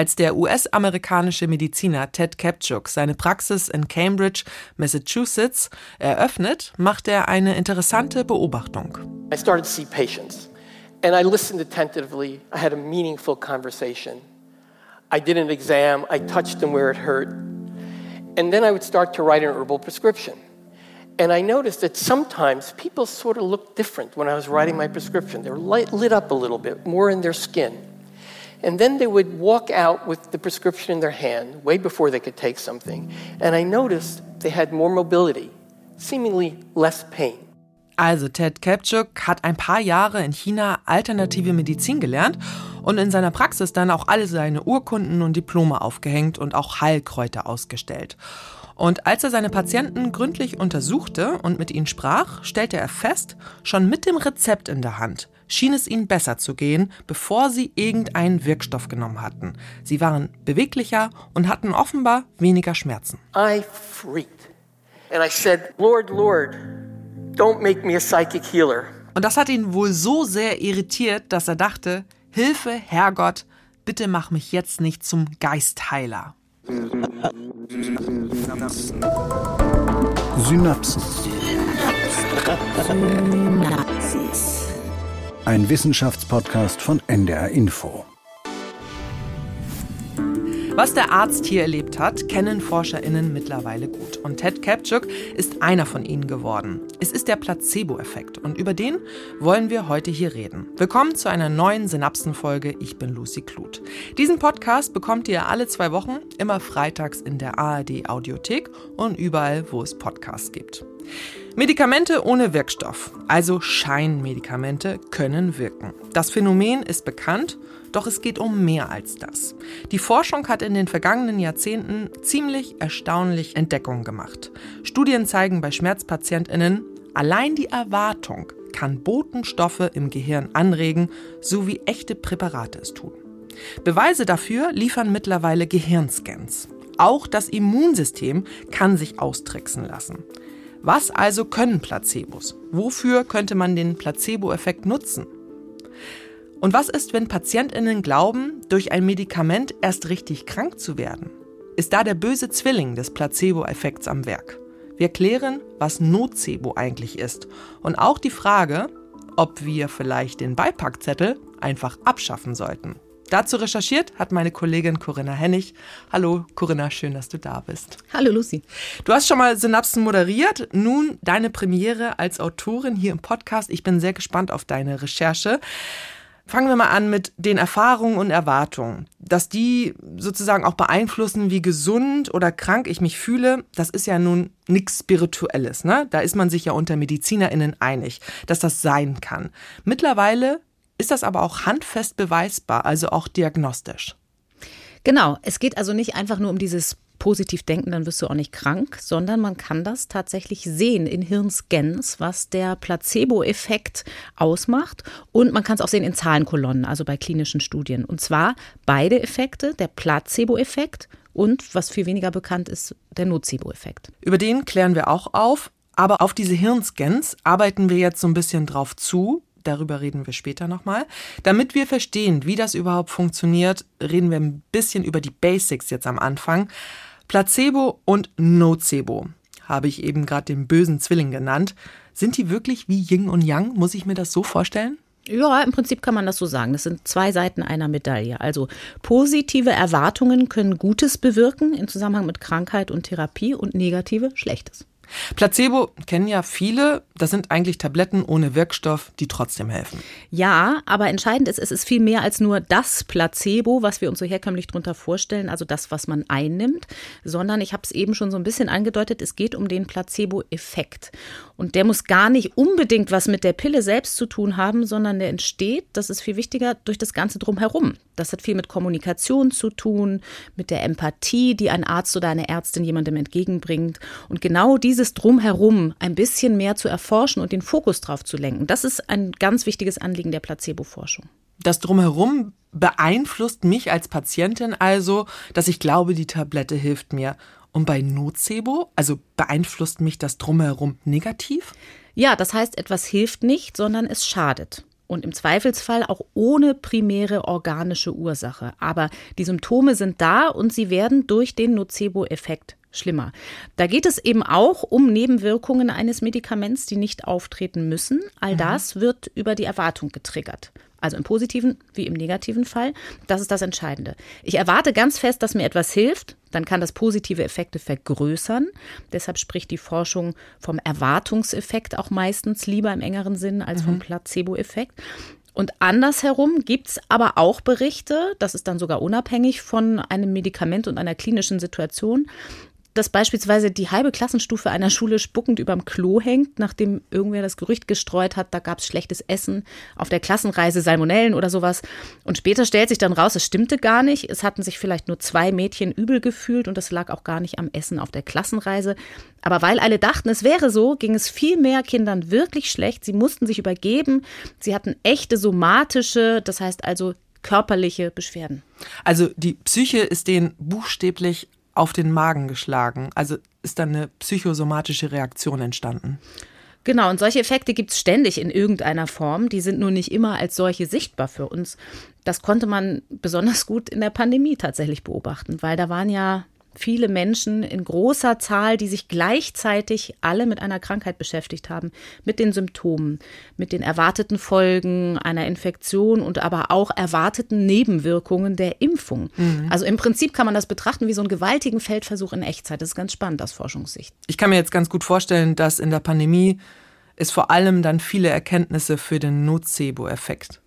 Als der US-amerikanische Mediziner Ted Kapchuk seine Praxis in Cambridge, Massachusetts, eröffnet, macht er eine interessante Beobachtung. I started to see patients and I listened attentively. I had a meaningful conversation. I did an exam, I touched them where it hurt. And then I would start to write an herbal prescription. And I noticed that sometimes people sort of looked different when I was writing my prescription. They were light, lit up a little bit, more in their skin. And then they would walk out with the prescription in their hand way before they could take something. And I noticed they had more mobility, seemingly less pain. Also Ted Kapchuk hat ein paar Jahre in China alternative Medizin gelernt und in seiner Praxis dann auch alle seine Urkunden und Diplome aufgehängt und auch Heilkräuter ausgestellt. Und als er seine Patienten gründlich untersuchte und mit ihnen sprach, stellte er fest, schon mit dem Rezept in der Hand schien es ihnen besser zu gehen, bevor sie irgendeinen Wirkstoff genommen hatten. Sie waren beweglicher und hatten offenbar weniger Schmerzen. I freaked. And I said, Lord, Lord, don't make me a psychic healer. Und das hat ihn wohl so sehr irritiert, dass er dachte, Hilfe, Herrgott, bitte mach mich jetzt nicht zum Geistheiler. Synapsen. Synapsen. Synapsis. Ein Wissenschaftspodcast von NDR Info. Was der Arzt hier erlebt hat, kennen ForscherInnen mittlerweile gut. Und Ted Kapchuk ist einer von ihnen geworden. Es ist der Placebo-Effekt und über den wollen wir heute hier reden. Willkommen zu einer neuen Synapsenfolge. Ich bin Lucy Kluth. Diesen Podcast bekommt ihr alle zwei Wochen, immer freitags in der ARD Audiothek und überall, wo es Podcasts gibt. Medikamente ohne Wirkstoff, also Scheinmedikamente, können wirken. Das Phänomen ist bekannt doch es geht um mehr als das. Die Forschung hat in den vergangenen Jahrzehnten ziemlich erstaunlich Entdeckungen gemacht. Studien zeigen bei Schmerzpatientinnen, allein die Erwartung kann Botenstoffe im Gehirn anregen, so wie echte Präparate es tun. Beweise dafür liefern mittlerweile Gehirnscans. Auch das Immunsystem kann sich austricksen lassen. Was also können Placebos? Wofür könnte man den Placebo-Effekt nutzen? Und was ist, wenn Patientinnen glauben, durch ein Medikament erst richtig krank zu werden? Ist da der böse Zwilling des Placebo-Effekts am Werk? Wir klären, was Nocebo eigentlich ist und auch die Frage, ob wir vielleicht den Beipackzettel einfach abschaffen sollten. Dazu recherchiert hat meine Kollegin Corinna Hennig. Hallo Corinna, schön, dass du da bist. Hallo Lucy. Du hast schon mal Synapsen moderiert, nun deine Premiere als Autorin hier im Podcast. Ich bin sehr gespannt auf deine Recherche. Fangen wir mal an mit den Erfahrungen und Erwartungen. Dass die sozusagen auch beeinflussen, wie gesund oder krank ich mich fühle, das ist ja nun nichts Spirituelles. Ne? Da ist man sich ja unter MedizinerInnen einig, dass das sein kann. Mittlerweile ist das aber auch handfest beweisbar, also auch diagnostisch. Genau, es geht also nicht einfach nur um dieses positiv denken, dann wirst du auch nicht krank, sondern man kann das tatsächlich sehen in Hirnscans, was der Placebo-Effekt ausmacht. Und man kann es auch sehen in Zahlenkolonnen, also bei klinischen Studien. Und zwar beide Effekte, der Placebo-Effekt und, was viel weniger bekannt ist, der Nocebo-Effekt. Über den klären wir auch auf. Aber auf diese Hirnscans arbeiten wir jetzt so ein bisschen drauf zu. Darüber reden wir später nochmal. Damit wir verstehen, wie das überhaupt funktioniert, reden wir ein bisschen über die Basics jetzt am Anfang. Placebo und Nocebo habe ich eben gerade den bösen Zwilling genannt. Sind die wirklich wie Yin und Yang? Muss ich mir das so vorstellen? Ja, im Prinzip kann man das so sagen. Das sind zwei Seiten einer Medaille. Also positive Erwartungen können Gutes bewirken im Zusammenhang mit Krankheit und Therapie und negative Schlechtes. Placebo kennen ja viele. Das sind eigentlich Tabletten ohne Wirkstoff, die trotzdem helfen. Ja, aber entscheidend ist, es ist viel mehr als nur das Placebo, was wir uns so herkömmlich darunter vorstellen, also das, was man einnimmt, sondern ich habe es eben schon so ein bisschen angedeutet, es geht um den Placebo-Effekt. Und der muss gar nicht unbedingt was mit der Pille selbst zu tun haben, sondern der entsteht, das ist viel wichtiger, durch das Ganze drumherum. Das hat viel mit Kommunikation zu tun, mit der Empathie, die ein Arzt oder eine Ärztin jemandem entgegenbringt. Und genau dieses Drumherum ein bisschen mehr zu erforschen und den Fokus drauf zu lenken, das ist ein ganz wichtiges Anliegen der Placebo-Forschung. Das Drumherum beeinflusst mich als Patientin also, dass ich glaube, die Tablette hilft mir. Und bei Nocebo, also beeinflusst mich das Drumherum negativ? Ja, das heißt, etwas hilft nicht, sondern es schadet. und im Zweifelsfall auch ohne primäre organische Ursache. Aber die Symptome sind da und sie werden durch den Nocebo-Effekt schlimmer. Da geht es eben auch um Nebenwirkungen eines Medikaments, die nicht auftreten müssen. All mhm. das wird über die Erwartung getriggert. Also im positiven wie im negativen Fall. Das ist das Entscheidende. Ich erwarte ganz fest, dass mir etwas hilft. Dann kann das positive Effekte vergrößern. Deshalb spricht die Forschung vom Erwartungseffekt auch meistens lieber im engeren Sinn als vom mhm. Placebo-Effekt. Und andersherum gibt es aber auch Berichte, das ist dann sogar unabhängig von einem Medikament und einer klinischen Situation, dass beispielsweise die halbe Klassenstufe einer Schule spuckend überm Klo hängt, nachdem irgendwer das Gerücht gestreut hat, da gab es schlechtes Essen, auf der Klassenreise Salmonellen oder sowas. Und später stellt sich dann raus, es stimmte gar nicht. Es hatten sich vielleicht nur zwei Mädchen übel gefühlt und das lag auch gar nicht am Essen auf der Klassenreise. Aber weil alle dachten, es wäre so, ging es viel mehr Kindern wirklich schlecht. Sie mussten sich übergeben. Sie hatten echte somatische, das heißt also körperliche Beschwerden. Also die Psyche ist denen buchstäblich auf den Magen geschlagen. Also ist dann eine psychosomatische Reaktion entstanden. Genau, und solche Effekte gibt es ständig in irgendeiner Form. Die sind nur nicht immer als solche sichtbar für uns. Das konnte man besonders gut in der Pandemie tatsächlich beobachten, weil da waren ja viele Menschen in großer Zahl, die sich gleichzeitig alle mit einer Krankheit beschäftigt haben, mit den Symptomen, mit den erwarteten Folgen einer Infektion und aber auch erwarteten Nebenwirkungen der Impfung. Mhm. Also im Prinzip kann man das betrachten wie so einen gewaltigen Feldversuch in Echtzeit. Das ist ganz spannend aus Forschungssicht. Ich kann mir jetzt ganz gut vorstellen, dass in der Pandemie es vor allem dann viele Erkenntnisse für den Nocebo-Effekt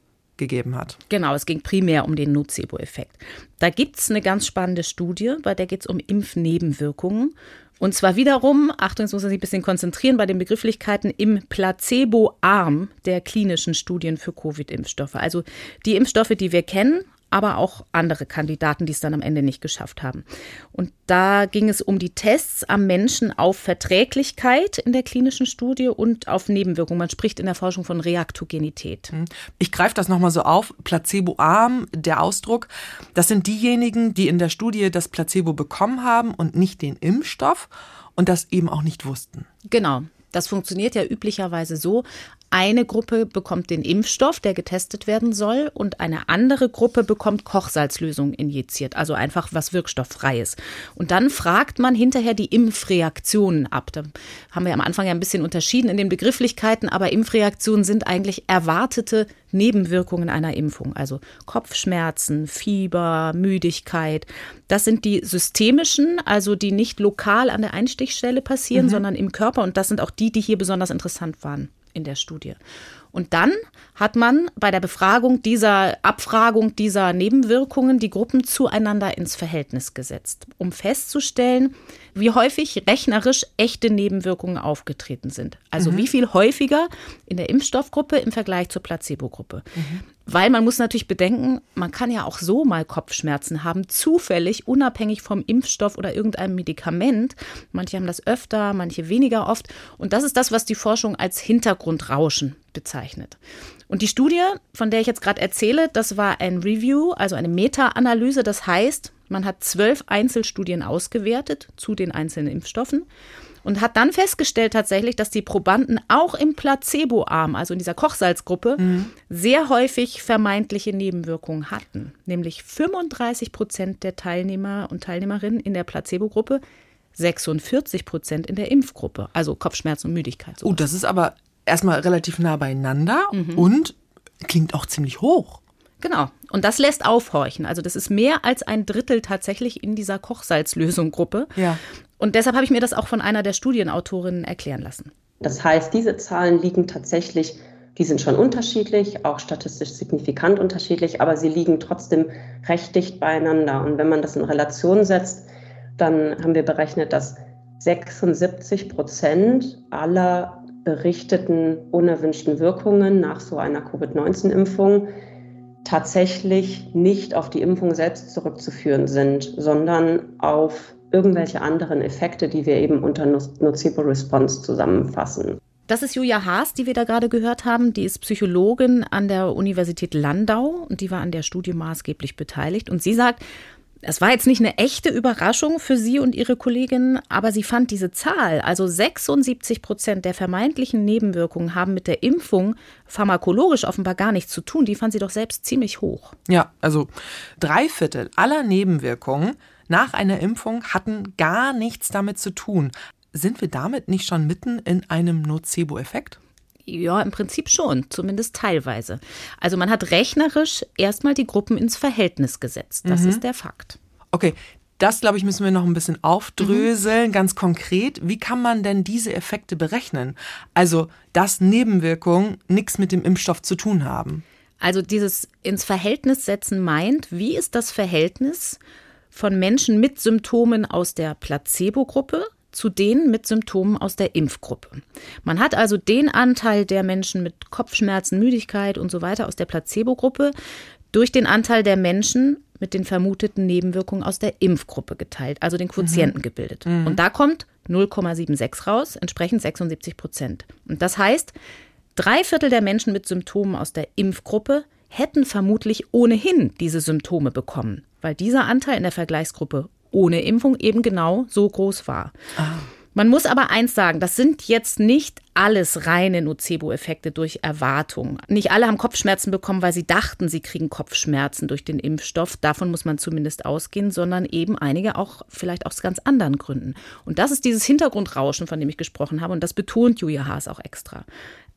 gegeben hat. Genau, es ging primär um den Nocebo-Effekt. Da gibt es eine ganz spannende Studie, bei der geht es um Impfnebenwirkungen. Und zwar wiederum, Achtung, jetzt muss man sich ein bisschen konzentrieren bei den Begrifflichkeiten, im Placebo-Arm der klinischen Studien für Covid-Impfstoffe. Also die Impfstoffe, die wir kennen, aber auch andere Kandidaten, die es dann am Ende nicht geschafft haben. Und da ging es um die Tests am Menschen auf Verträglichkeit in der klinischen Studie und auf Nebenwirkungen. Man spricht in der Forschung von Reaktogenität. Hm. Ich greife das nochmal so auf. Placebo-arm, der Ausdruck. Das sind diejenigen, die in der Studie das Placebo bekommen haben und nicht den Impfstoff und das eben auch nicht wussten. Genau. Das funktioniert ja üblicherweise so. Eine Gruppe bekommt den Impfstoff, der getestet werden soll, und eine andere Gruppe bekommt Kochsalzlösung injiziert, also einfach was Wirkstofffreies. Und dann fragt man hinterher die Impfreaktionen ab. Da haben wir am Anfang ja ein bisschen unterschieden in den Begrifflichkeiten, aber Impfreaktionen sind eigentlich erwartete Nebenwirkungen einer Impfung, also Kopfschmerzen, Fieber, Müdigkeit. Das sind die systemischen, also die nicht lokal an der Einstichstelle passieren, mhm. sondern im Körper. Und das sind auch die, die hier besonders interessant waren in der Studie. Und dann hat man bei der Befragung dieser Abfragung dieser Nebenwirkungen die Gruppen zueinander ins Verhältnis gesetzt, um festzustellen, wie häufig rechnerisch echte Nebenwirkungen aufgetreten sind. Also mhm. wie viel häufiger in der Impfstoffgruppe im Vergleich zur Placebo-Gruppe. Mhm. Weil man muss natürlich bedenken, man kann ja auch so mal Kopfschmerzen haben, zufällig, unabhängig vom Impfstoff oder irgendeinem Medikament. Manche haben das öfter, manche weniger oft. Und das ist das, was die Forschung als Hintergrundrauschen bezeichnet. Und die Studie, von der ich jetzt gerade erzähle, das war ein Review, also eine Meta-Analyse. Das heißt, man hat zwölf Einzelstudien ausgewertet zu den einzelnen Impfstoffen und hat dann festgestellt tatsächlich, dass die Probanden auch im Placebo-Arm, also in dieser Kochsalzgruppe, mhm. sehr häufig vermeintliche Nebenwirkungen hatten. Nämlich 35 Prozent der Teilnehmer und Teilnehmerinnen in der Placebo-Gruppe, 46 Prozent in der Impfgruppe, also Kopfschmerzen und Müdigkeit. Sowas. Oh, das ist aber erstmal relativ nah beieinander mhm. und klingt auch ziemlich hoch. Genau. Und das lässt aufhorchen. Also das ist mehr als ein Drittel tatsächlich in dieser Kochsalzlösung-Gruppe. Ja. Und deshalb habe ich mir das auch von einer der Studienautorinnen erklären lassen. Das heißt, diese Zahlen liegen tatsächlich, die sind schon unterschiedlich, auch statistisch signifikant unterschiedlich, aber sie liegen trotzdem recht dicht beieinander. Und wenn man das in Relation setzt, dann haben wir berechnet, dass 76 Prozent aller berichteten unerwünschten Wirkungen nach so einer Covid-19-Impfung tatsächlich nicht auf die Impfung selbst zurückzuführen sind, sondern auf irgendwelche anderen Effekte, die wir eben unter Nocebo Response zusammenfassen. Das ist Julia Haas, die wir da gerade gehört haben. Die ist Psychologin an der Universität Landau und die war an der Studie maßgeblich beteiligt. Und sie sagt, Es war jetzt nicht eine echte Überraschung für sie und ihre Kolleginnen, aber sie fand diese Zahl, also 76 Prozent der vermeintlichen Nebenwirkungen haben mit der Impfung pharmakologisch offenbar gar nichts zu tun. Die fand sie doch selbst ziemlich hoch. Ja, also drei Viertel aller Nebenwirkungen nach einer Impfung hatten gar nichts damit zu tun. Sind wir damit nicht schon mitten in einem Nocebo-Effekt? Ja, im Prinzip schon, zumindest teilweise. Also man hat rechnerisch erstmal die Gruppen ins Verhältnis gesetzt. Das mhm. ist der Fakt. Okay, das, glaube ich, müssen wir noch ein bisschen aufdröseln, mhm. ganz konkret. Wie kann man denn diese Effekte berechnen? Also, dass Nebenwirkungen nichts mit dem Impfstoff zu tun haben. Also dieses ins Verhältnis setzen meint, wie ist das Verhältnis von Menschen mit Symptomen aus der Placebo-Gruppe zu denen mit Symptomen aus der Impfgruppe. Man hat also den Anteil der Menschen mit Kopfschmerzen, Müdigkeit und so weiter aus der Placebo-Gruppe durch den Anteil der Menschen mit den vermuteten Nebenwirkungen aus der Impfgruppe geteilt, also den Quotienten mhm. gebildet. Mhm. Und da kommt 0,76 raus, entsprechend 76 Prozent. Und das heißt, drei Viertel der Menschen mit Symptomen aus der Impfgruppe hätten vermutlich ohnehin diese Symptome bekommen, weil dieser Anteil in der Vergleichsgruppe ohne Impfung eben genau so groß war. Ah. Man muss aber eins sagen, das sind jetzt nicht alles reine Nocebo-Effekte durch Erwartung. Nicht alle haben Kopfschmerzen bekommen, weil sie dachten, sie kriegen Kopfschmerzen durch den Impfstoff. Davon muss man zumindest ausgehen, sondern eben einige auch vielleicht aus ganz anderen Gründen. Und das ist dieses Hintergrundrauschen, von dem ich gesprochen habe. Und das betont Julia Haas auch extra.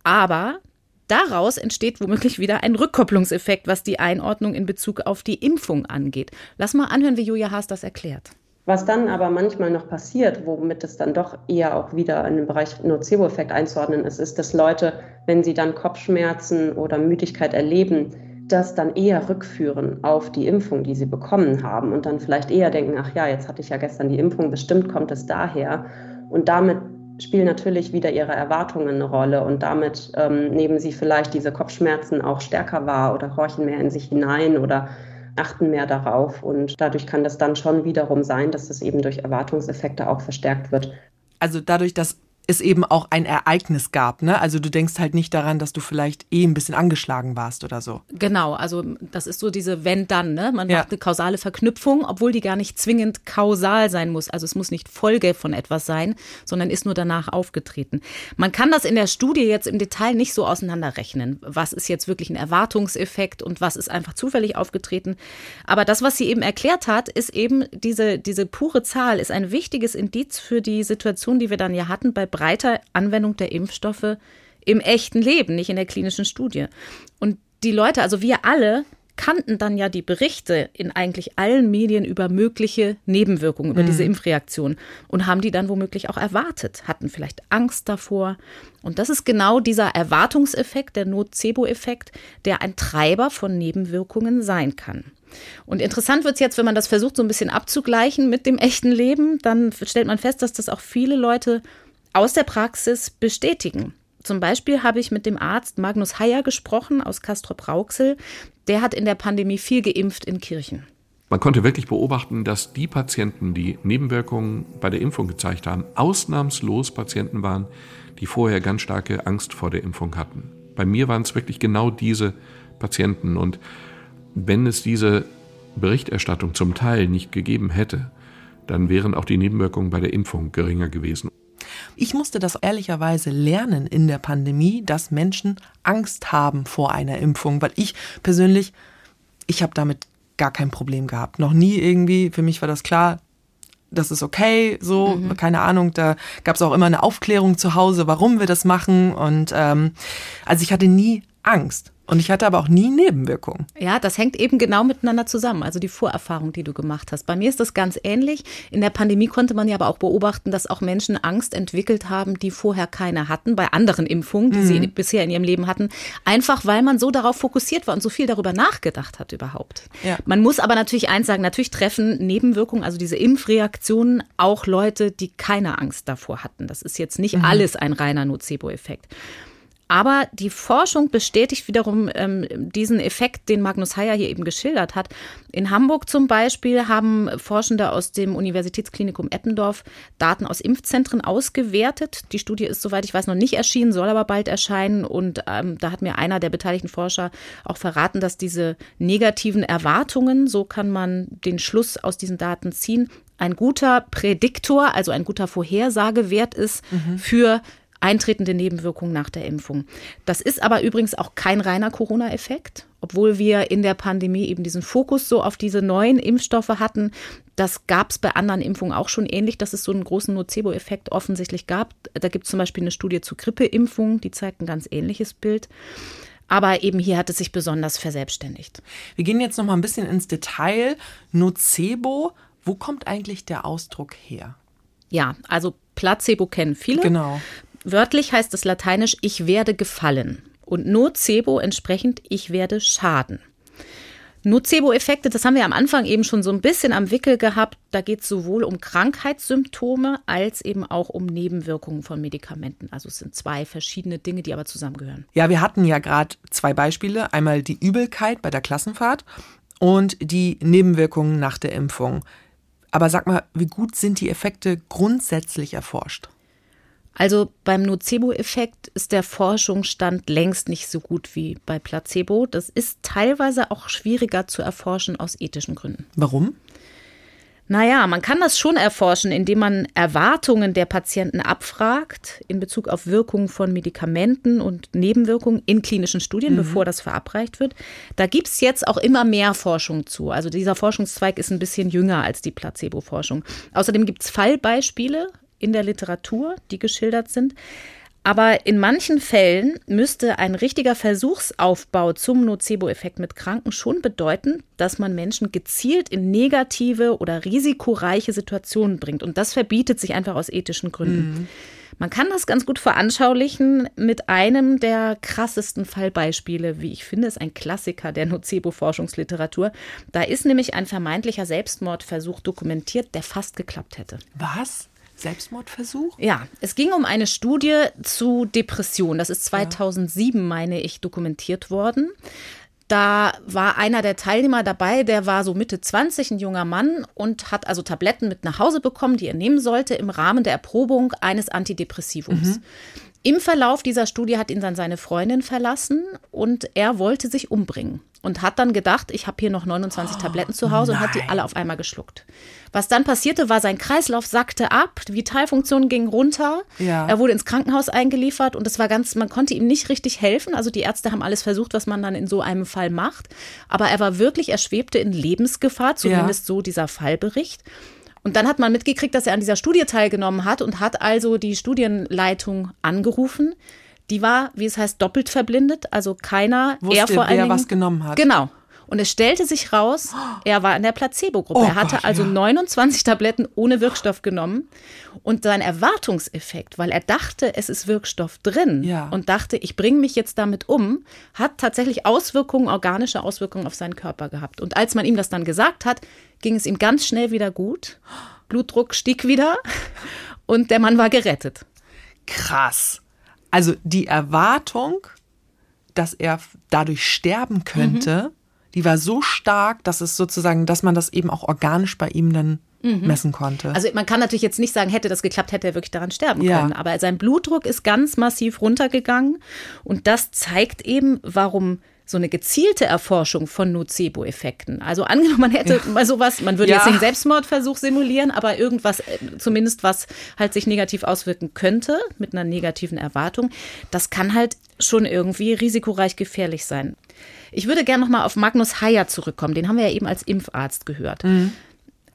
Aber Daraus entsteht womöglich wieder ein Rückkopplungseffekt, was die Einordnung in Bezug auf die Impfung angeht. Lass mal anhören, wie Julia Haas das erklärt. Was dann aber manchmal noch passiert, womit es dann doch eher auch wieder in den Bereich Nocebo-Effekt einzuordnen ist, ist, dass Leute, wenn sie dann Kopfschmerzen oder Müdigkeit erleben, das dann eher rückführen auf die Impfung, die sie bekommen haben und dann vielleicht eher denken, ach ja, jetzt hatte ich ja gestern die Impfung, bestimmt kommt es daher. Und damit spielen natürlich wieder ihre Erwartungen eine Rolle und damit ähm, nehmen sie vielleicht diese Kopfschmerzen auch stärker wahr oder horchen mehr in sich hinein oder achten mehr darauf und dadurch kann das dann schon wiederum sein, dass das eben durch Erwartungseffekte auch verstärkt wird. Also dadurch, dass es eben auch ein Ereignis gab. Ne? Also du denkst halt nicht daran, dass du vielleicht eh ein bisschen angeschlagen warst oder so. Genau, also das ist so diese Wenn-Dann. Ne? Man ja. macht eine kausale Verknüpfung, obwohl die gar nicht zwingend kausal sein muss. Also es muss nicht Folge von etwas sein, sondern ist nur danach aufgetreten. Man kann das in der Studie jetzt im Detail nicht so auseinanderrechnen. Was ist jetzt wirklich ein Erwartungseffekt und was ist einfach zufällig aufgetreten. Aber das, was sie eben erklärt hat, ist eben diese, diese pure Zahl, ist ein wichtiges Indiz für die Situation, die wir dann ja hatten bei breiter Anwendung der Impfstoffe im echten Leben, nicht in der klinischen Studie. Und die Leute, also wir alle, kannten dann ja die Berichte in eigentlich allen Medien über mögliche Nebenwirkungen, über mhm. diese Impfreaktion und haben die dann womöglich auch erwartet, hatten vielleicht Angst davor. Und das ist genau dieser Erwartungseffekt, der Nocebo-Effekt, der ein Treiber von Nebenwirkungen sein kann. Und interessant wird es jetzt, wenn man das versucht, so ein bisschen abzugleichen mit dem echten Leben, dann stellt man fest, dass das auch viele Leute aus der Praxis bestätigen. Zum Beispiel habe ich mit dem Arzt Magnus Heyer gesprochen aus Castrop-Rauxel. Der hat in der Pandemie viel geimpft in Kirchen. Man konnte wirklich beobachten, dass die Patienten, die Nebenwirkungen bei der Impfung gezeigt haben, ausnahmslos Patienten waren, die vorher ganz starke Angst vor der Impfung hatten. Bei mir waren es wirklich genau diese Patienten. Und wenn es diese Berichterstattung zum Teil nicht gegeben hätte, dann wären auch die Nebenwirkungen bei der Impfung geringer gewesen. Ich musste das ehrlicherweise lernen in der Pandemie, dass Menschen Angst haben vor einer Impfung, weil ich persönlich, ich habe damit gar kein Problem gehabt. Noch nie irgendwie, für mich war das klar, das ist okay, so, mhm. keine Ahnung, da gab es auch immer eine Aufklärung zu Hause, warum wir das machen. Und ähm, also ich hatte nie Angst. Und ich hatte aber auch nie Nebenwirkungen. Ja, das hängt eben genau miteinander zusammen. Also die Vorerfahrung, die du gemacht hast. Bei mir ist das ganz ähnlich. In der Pandemie konnte man ja aber auch beobachten, dass auch Menschen Angst entwickelt haben, die vorher keine hatten, bei anderen Impfungen, die mhm. sie bisher in ihrem Leben hatten. Einfach weil man so darauf fokussiert war und so viel darüber nachgedacht hat überhaupt. Ja. Man muss aber natürlich eins sagen, natürlich treffen Nebenwirkungen, also diese Impfreaktionen, auch Leute, die keine Angst davor hatten. Das ist jetzt nicht mhm. alles ein reiner Nocebo-Effekt. Aber die Forschung bestätigt wiederum ähm, diesen Effekt, den Magnus Heyer hier eben geschildert hat. In Hamburg zum Beispiel haben Forschende aus dem Universitätsklinikum Eppendorf Daten aus Impfzentren ausgewertet. Die Studie ist, soweit ich weiß, noch nicht erschienen, soll aber bald erscheinen. Und ähm, da hat mir einer der beteiligten Forscher auch verraten, dass diese negativen Erwartungen, so kann man den Schluss aus diesen Daten ziehen, ein guter Prädiktor, also ein guter Vorhersagewert ist mhm. für eintretende Nebenwirkungen nach der Impfung. Das ist aber übrigens auch kein reiner Corona-Effekt, obwohl wir in der Pandemie eben diesen Fokus so auf diese neuen Impfstoffe hatten. Das gab es bei anderen Impfungen auch schon ähnlich, dass es so einen großen Nocebo-Effekt offensichtlich gab. Da gibt es zum Beispiel eine Studie zu Grippeimpfungen, die zeigt ein ganz ähnliches Bild. Aber eben hier hat es sich besonders verselbstständigt. Wir gehen jetzt noch mal ein bisschen ins Detail. Nocebo, wo kommt eigentlich der Ausdruck her? Ja, also Placebo kennen viele. Genau. Wörtlich heißt es lateinisch, ich werde gefallen. Und nocebo entsprechend, ich werde schaden. Nocebo-Effekte, das haben wir am Anfang eben schon so ein bisschen am Wickel gehabt. Da geht es sowohl um Krankheitssymptome als eben auch um Nebenwirkungen von Medikamenten. Also es sind zwei verschiedene Dinge, die aber zusammengehören. Ja, wir hatten ja gerade zwei Beispiele. Einmal die Übelkeit bei der Klassenfahrt und die Nebenwirkungen nach der Impfung. Aber sag mal, wie gut sind die Effekte grundsätzlich erforscht? Also beim Nocebo-Effekt ist der Forschungsstand längst nicht so gut wie bei Placebo. Das ist teilweise auch schwieriger zu erforschen aus ethischen Gründen. Warum? Naja, man kann das schon erforschen, indem man Erwartungen der Patienten abfragt in Bezug auf Wirkungen von Medikamenten und Nebenwirkungen in klinischen Studien, mhm. bevor das verabreicht wird. Da gibt es jetzt auch immer mehr Forschung zu. Also dieser Forschungszweig ist ein bisschen jünger als die Placebo-Forschung. Außerdem gibt es Fallbeispiele in der Literatur, die geschildert sind. Aber in manchen Fällen müsste ein richtiger Versuchsaufbau zum Nocebo-Effekt mit Kranken schon bedeuten, dass man Menschen gezielt in negative oder risikoreiche Situationen bringt. Und das verbietet sich einfach aus ethischen Gründen. Mhm. Man kann das ganz gut veranschaulichen mit einem der krassesten Fallbeispiele, wie ich finde, ist ein Klassiker der Nocebo-Forschungsliteratur. Da ist nämlich ein vermeintlicher Selbstmordversuch dokumentiert, der fast geklappt hätte. Was? Selbstmordversuch? Ja, es ging um eine Studie zu Depression. Das ist 2007, ja. meine ich, dokumentiert worden. Da war einer der Teilnehmer dabei, der war so Mitte 20, ein junger Mann und hat also Tabletten mit nach Hause bekommen, die er nehmen sollte im Rahmen der Erprobung eines Antidepressivums. Mhm. Im Verlauf dieser Studie hat ihn dann seine Freundin verlassen und er wollte sich umbringen und hat dann gedacht, ich habe hier noch 29 oh, Tabletten zu Hause nein. und hat die alle auf einmal geschluckt. Was dann passierte, war, sein Kreislauf sackte ab, die Vitalfunktion ging runter, ja. er wurde ins Krankenhaus eingeliefert und es war ganz, man konnte ihm nicht richtig helfen. Also die Ärzte haben alles versucht, was man dann in so einem Fall macht. Aber er war wirklich, er schwebte in Lebensgefahr, zumindest ja. so dieser Fallbericht. Und dann hat man mitgekriegt, dass er an dieser Studie teilgenommen hat und hat also die Studienleitung angerufen. Die war, wie es heißt, doppelt verblindet. Also keiner, Wusste, er vor allen Dingen, was genommen hat. Genau. Und es stellte sich raus, er war in der Placebo-Gruppe. Oh er hatte Gott, also ja. 29 Tabletten ohne Wirkstoff genommen. Und sein Erwartungseffekt, weil er dachte, es ist Wirkstoff drin ja. und dachte, ich bringe mich jetzt damit um, hat tatsächlich Auswirkungen, organische Auswirkungen auf seinen Körper gehabt. Und als man ihm das dann gesagt hat, ging es ihm ganz schnell wieder gut. Blutdruck stieg wieder und der Mann war gerettet. Krass. Also die Erwartung, dass er dadurch sterben könnte, mhm die war so stark, dass es sozusagen, dass man das eben auch organisch bei ihm dann mhm. messen konnte. Also man kann natürlich jetzt nicht sagen, hätte das geklappt, hätte er wirklich daran sterben ja. können. Aber sein Blutdruck ist ganz massiv runtergegangen und das zeigt eben, warum so eine gezielte Erforschung von Nocebo-Effekten. Also angenommen, man hätte ja. mal sowas, man würde ja. jetzt den Selbstmordversuch simulieren, aber irgendwas, äh, zumindest was halt sich negativ auswirken könnte, mit einer negativen Erwartung, das kann halt schon irgendwie risikoreich gefährlich sein. Ich würde gerne noch mal auf Magnus Heyer zurückkommen. Den haben wir ja eben als Impfarzt gehört. Mhm.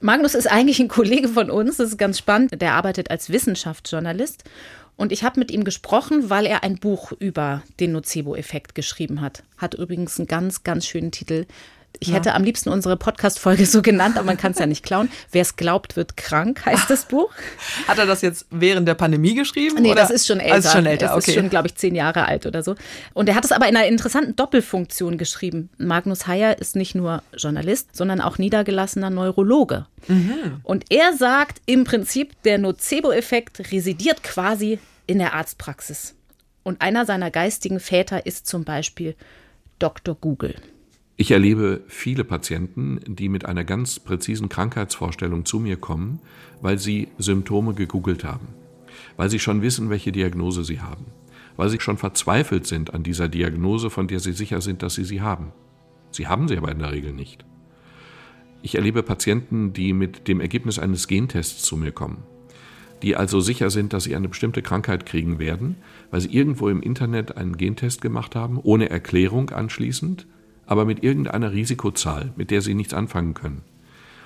Magnus ist eigentlich ein Kollege von uns, das ist ganz spannend. Der arbeitet als Wissenschaftsjournalist. Und ich habe mit ihm gesprochen, weil er ein Buch über den Nocebo-Effekt geschrieben hat. Hat übrigens einen ganz, ganz schönen Titel. Ich ja. hätte am liebsten unsere Podcast-Folge so genannt, aber man kann es ja nicht klauen. Wer es glaubt, wird krank, heißt das Buch. Hat er das jetzt während der Pandemie geschrieben? Nee, oder? das ist schon älter. Also schon älter, okay. Das ist schon, glaube ich, zehn Jahre alt oder so. Und er hat es aber in einer interessanten Doppelfunktion geschrieben. Magnus Heyer ist nicht nur Journalist, sondern auch niedergelassener Neurologe. Mhm. Und er sagt im Prinzip, der Nocebo-Effekt residiert quasi in der Arztpraxis. Und einer seiner geistigen Väter ist zum Beispiel Dr. Google. Ich erlebe viele Patienten, die mit einer ganz präzisen Krankheitsvorstellung zu mir kommen, weil sie Symptome gegoogelt haben, weil sie schon wissen, welche Diagnose sie haben, weil sie schon verzweifelt sind an dieser Diagnose, von der sie sicher sind, dass sie sie haben. Sie haben sie aber in der Regel nicht. Ich erlebe Patienten, die mit dem Ergebnis eines Gentests zu mir kommen, die also sicher sind, dass sie eine bestimmte Krankheit kriegen werden, weil sie irgendwo im Internet einen Gentest gemacht haben, ohne Erklärung anschließend, aber mit irgendeiner Risikozahl, mit der sie nichts anfangen können.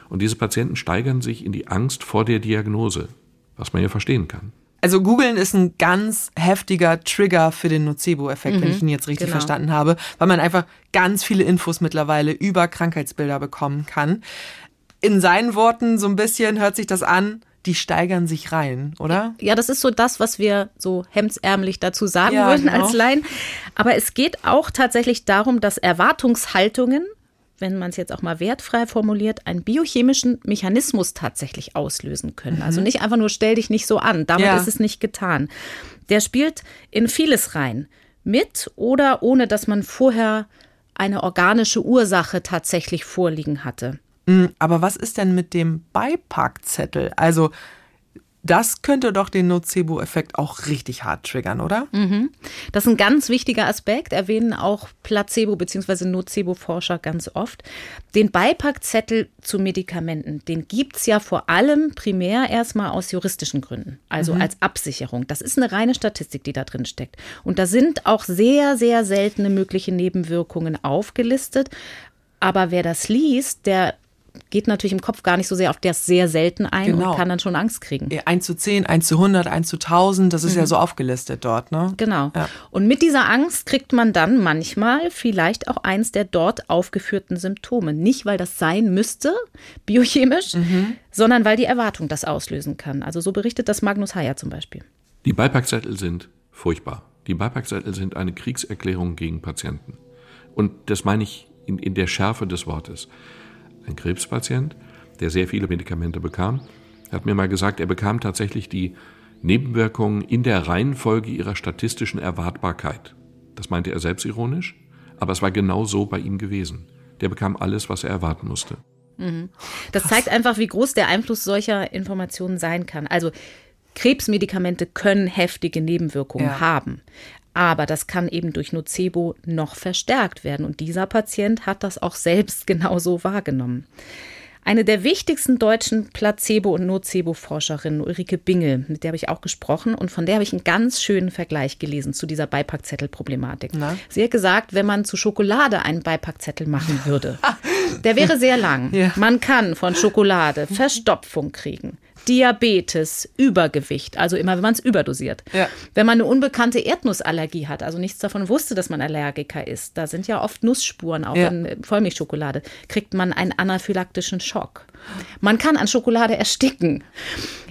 Und diese Patienten steigern sich in die Angst vor der Diagnose, was man ja verstehen kann. Also googeln ist ein ganz heftiger Trigger für den Nocebo-Effekt, mhm, wenn ich ihn jetzt richtig genau. verstanden habe, weil man einfach ganz viele Infos mittlerweile über Krankheitsbilder bekommen kann. In seinen Worten so ein bisschen hört sich das an, die steigern sich rein, oder? Ja, das ist so das, was wir so hemdsärmlich dazu sagen ja, würden genau. als Laien. Aber es geht auch tatsächlich darum, dass Erwartungshaltungen wenn man es jetzt auch mal wertfrei formuliert, einen biochemischen Mechanismus tatsächlich auslösen können. Also mhm. nicht einfach nur stell dich nicht so an, damit ja. ist es nicht getan. Der spielt in vieles rein, mit oder ohne, dass man vorher eine organische Ursache tatsächlich vorliegen hatte. Mhm, aber was ist denn mit dem Beipackzettel? Also das könnte doch den Nocebo-Effekt auch richtig hart triggern, oder? Mhm. Das ist ein ganz wichtiger Aspekt, erwähnen auch Placebo- bzw. Nocebo-Forscher ganz oft. Den Beipackzettel zu Medikamenten, den gibt es ja vor allem primär erstmal aus juristischen Gründen, also mhm. als Absicherung. Das ist eine reine Statistik, die da drin steckt. Und da sind auch sehr, sehr seltene mögliche Nebenwirkungen aufgelistet. Aber wer das liest, der geht natürlich im Kopf gar nicht so sehr auf das sehr selten ein genau. und kann dann schon Angst kriegen. 1 zu 10, 1 zu 100, 1 zu 1000, das ist mhm. ja so aufgelistet dort, ne? Genau. Ja. Und mit dieser Angst kriegt man dann manchmal vielleicht auch eins der dort aufgeführten Symptome. Nicht, weil das sein müsste, biochemisch, mhm. sondern weil die Erwartung das auslösen kann. Also so berichtet das Magnus Heyer zum Beispiel. Die Beipackzettel sind furchtbar. Die Beipackzettel sind eine Kriegserklärung gegen Patienten. Und das meine ich in, in der Schärfe des Wortes ein Krebspatient, der sehr viele Medikamente bekam, hat mir mal gesagt, er bekam tatsächlich die Nebenwirkungen in der Reihenfolge ihrer statistischen Erwartbarkeit. Das meinte er selbstironisch, aber es war genau so bei ihm gewesen. Der bekam alles, was er erwarten musste. Mhm. Das zeigt einfach, wie groß der Einfluss solcher Informationen sein kann. Also Krebsmedikamente können heftige Nebenwirkungen ja. haben. Aber das kann eben durch Nocebo noch verstärkt werden. Und dieser Patient hat das auch selbst genauso wahrgenommen. Eine der wichtigsten deutschen Placebo- und Nocebo-Forscherinnen, Ulrike Bingel, mit der habe ich auch gesprochen und von der habe ich einen ganz schönen Vergleich gelesen zu dieser Beipackzettel-Problematik. Sie hat gesagt, wenn man zu Schokolade einen Beipackzettel machen würde, der wäre sehr lang. Ja. Man kann von Schokolade Verstopfung kriegen. Diabetes, Übergewicht, also immer, wenn man es überdosiert. Ja. Wenn man eine unbekannte Erdnussallergie hat, also nichts davon wusste, dass man Allergiker ist, da sind ja oft Nussspuren auch ja. in Vollmilchschokolade, kriegt man einen anaphylaktischen Schock. Man kann an Schokolade ersticken.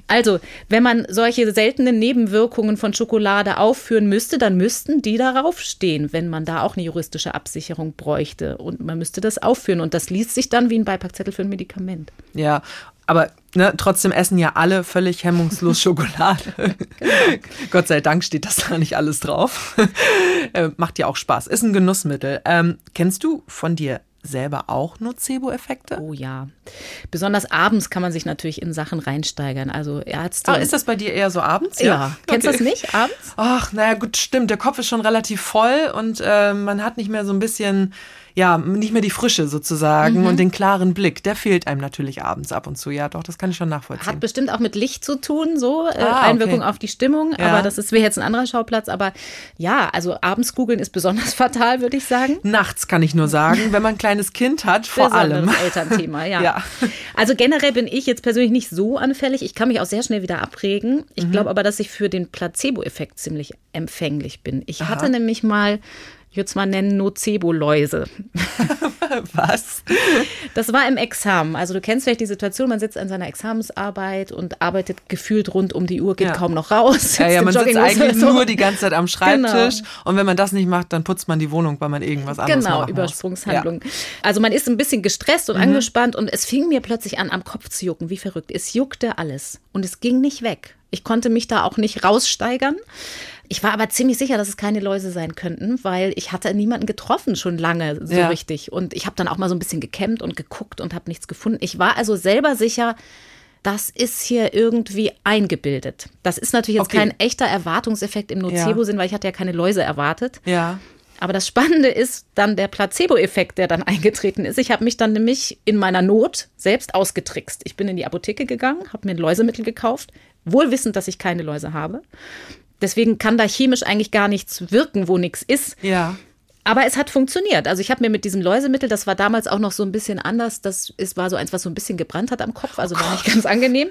Also, wenn man solche seltenen Nebenwirkungen von Schokolade aufführen müsste, dann müssten die darauf stehen, wenn man da auch eine juristische Absicherung bräuchte. Und man müsste das aufführen. Und das liest sich dann wie ein Beipackzettel für ein Medikament. Ja, aber ne, trotzdem essen ja alle völlig hemmungslos Schokolade. genau. Gott sei Dank steht das da nicht alles drauf. äh, macht ja auch Spaß. Ist ein Genussmittel. Ähm, kennst du von dir selber auch Nocebo-Effekte? Oh ja. Besonders abends kann man sich natürlich in Sachen reinsteigern. Also Ärzte. Ah, ist das bei dir eher so abends? Ja. ja. Kennst du das nicht abends? Ach, naja, gut, stimmt. Der Kopf ist schon relativ voll und äh, man hat nicht mehr so ein bisschen ja, nicht mehr die Frische sozusagen mhm. und den klaren Blick, der fehlt einem natürlich abends ab und zu. Ja, doch, das kann ich schon nachvollziehen. Hat bestimmt auch mit Licht zu tun, so äh, ah, Einwirkung okay. auf die Stimmung, ja. aber das wäre jetzt ein anderer Schauplatz. Aber ja, also abends googeln ist besonders fatal, würde ich sagen. Nachts kann ich nur sagen, wenn man ein kleines Kind hat, vor allem. Elternthema, ja. ja. Also generell bin ich jetzt persönlich nicht so anfällig. Ich kann mich auch sehr schnell wieder abregen. Ich mhm. glaube aber, dass ich für den Placebo-Effekt ziemlich empfänglich bin. Ich Aha. hatte nämlich mal ich würde es mal nennen, Nocebo-Läuse. Was? Das war im Examen. Also du kennst vielleicht die Situation, man sitzt an seiner Examensarbeit und arbeitet gefühlt rund um die Uhr, geht ja. kaum noch raus. Ja, ja, man sitzt eigentlich so. nur die ganze Zeit am Schreibtisch genau. und wenn man das nicht macht, dann putzt man die Wohnung, weil man irgendwas anderes genau, macht. Genau, Übersprungshandlung. Ja. Also man ist ein bisschen gestresst und mhm. angespannt und es fing mir plötzlich an, am Kopf zu jucken, wie verrückt. Es juckte alles und es ging nicht weg. Ich konnte mich da auch nicht raussteigern. Ich war aber ziemlich sicher, dass es keine Läuse sein könnten, weil ich hatte niemanden getroffen schon lange so ja. richtig. Und ich habe dann auch mal so ein bisschen gekämmt und geguckt und habe nichts gefunden. Ich war also selber sicher, das ist hier irgendwie eingebildet. Das ist natürlich jetzt okay. kein echter Erwartungseffekt im Nocebo-Sinn, ja. weil ich hatte ja keine Läuse erwartet. Ja. Aber das Spannende ist dann der Placebo-Effekt, der dann eingetreten ist. Ich habe mich dann nämlich in meiner Not selbst ausgetrickst. Ich bin in die Apotheke gegangen, habe mir ein Läusemittel gekauft, wohl wissend, dass ich keine Läuse habe. Deswegen kann da chemisch eigentlich gar nichts wirken, wo nichts ist. Ja. Aber es hat funktioniert. Also ich habe mir mit diesem Läusemittel, das war damals auch noch so ein bisschen anders, das ist, war so eins, was so ein bisschen gebrannt hat am Kopf, also war nicht ganz angenehm.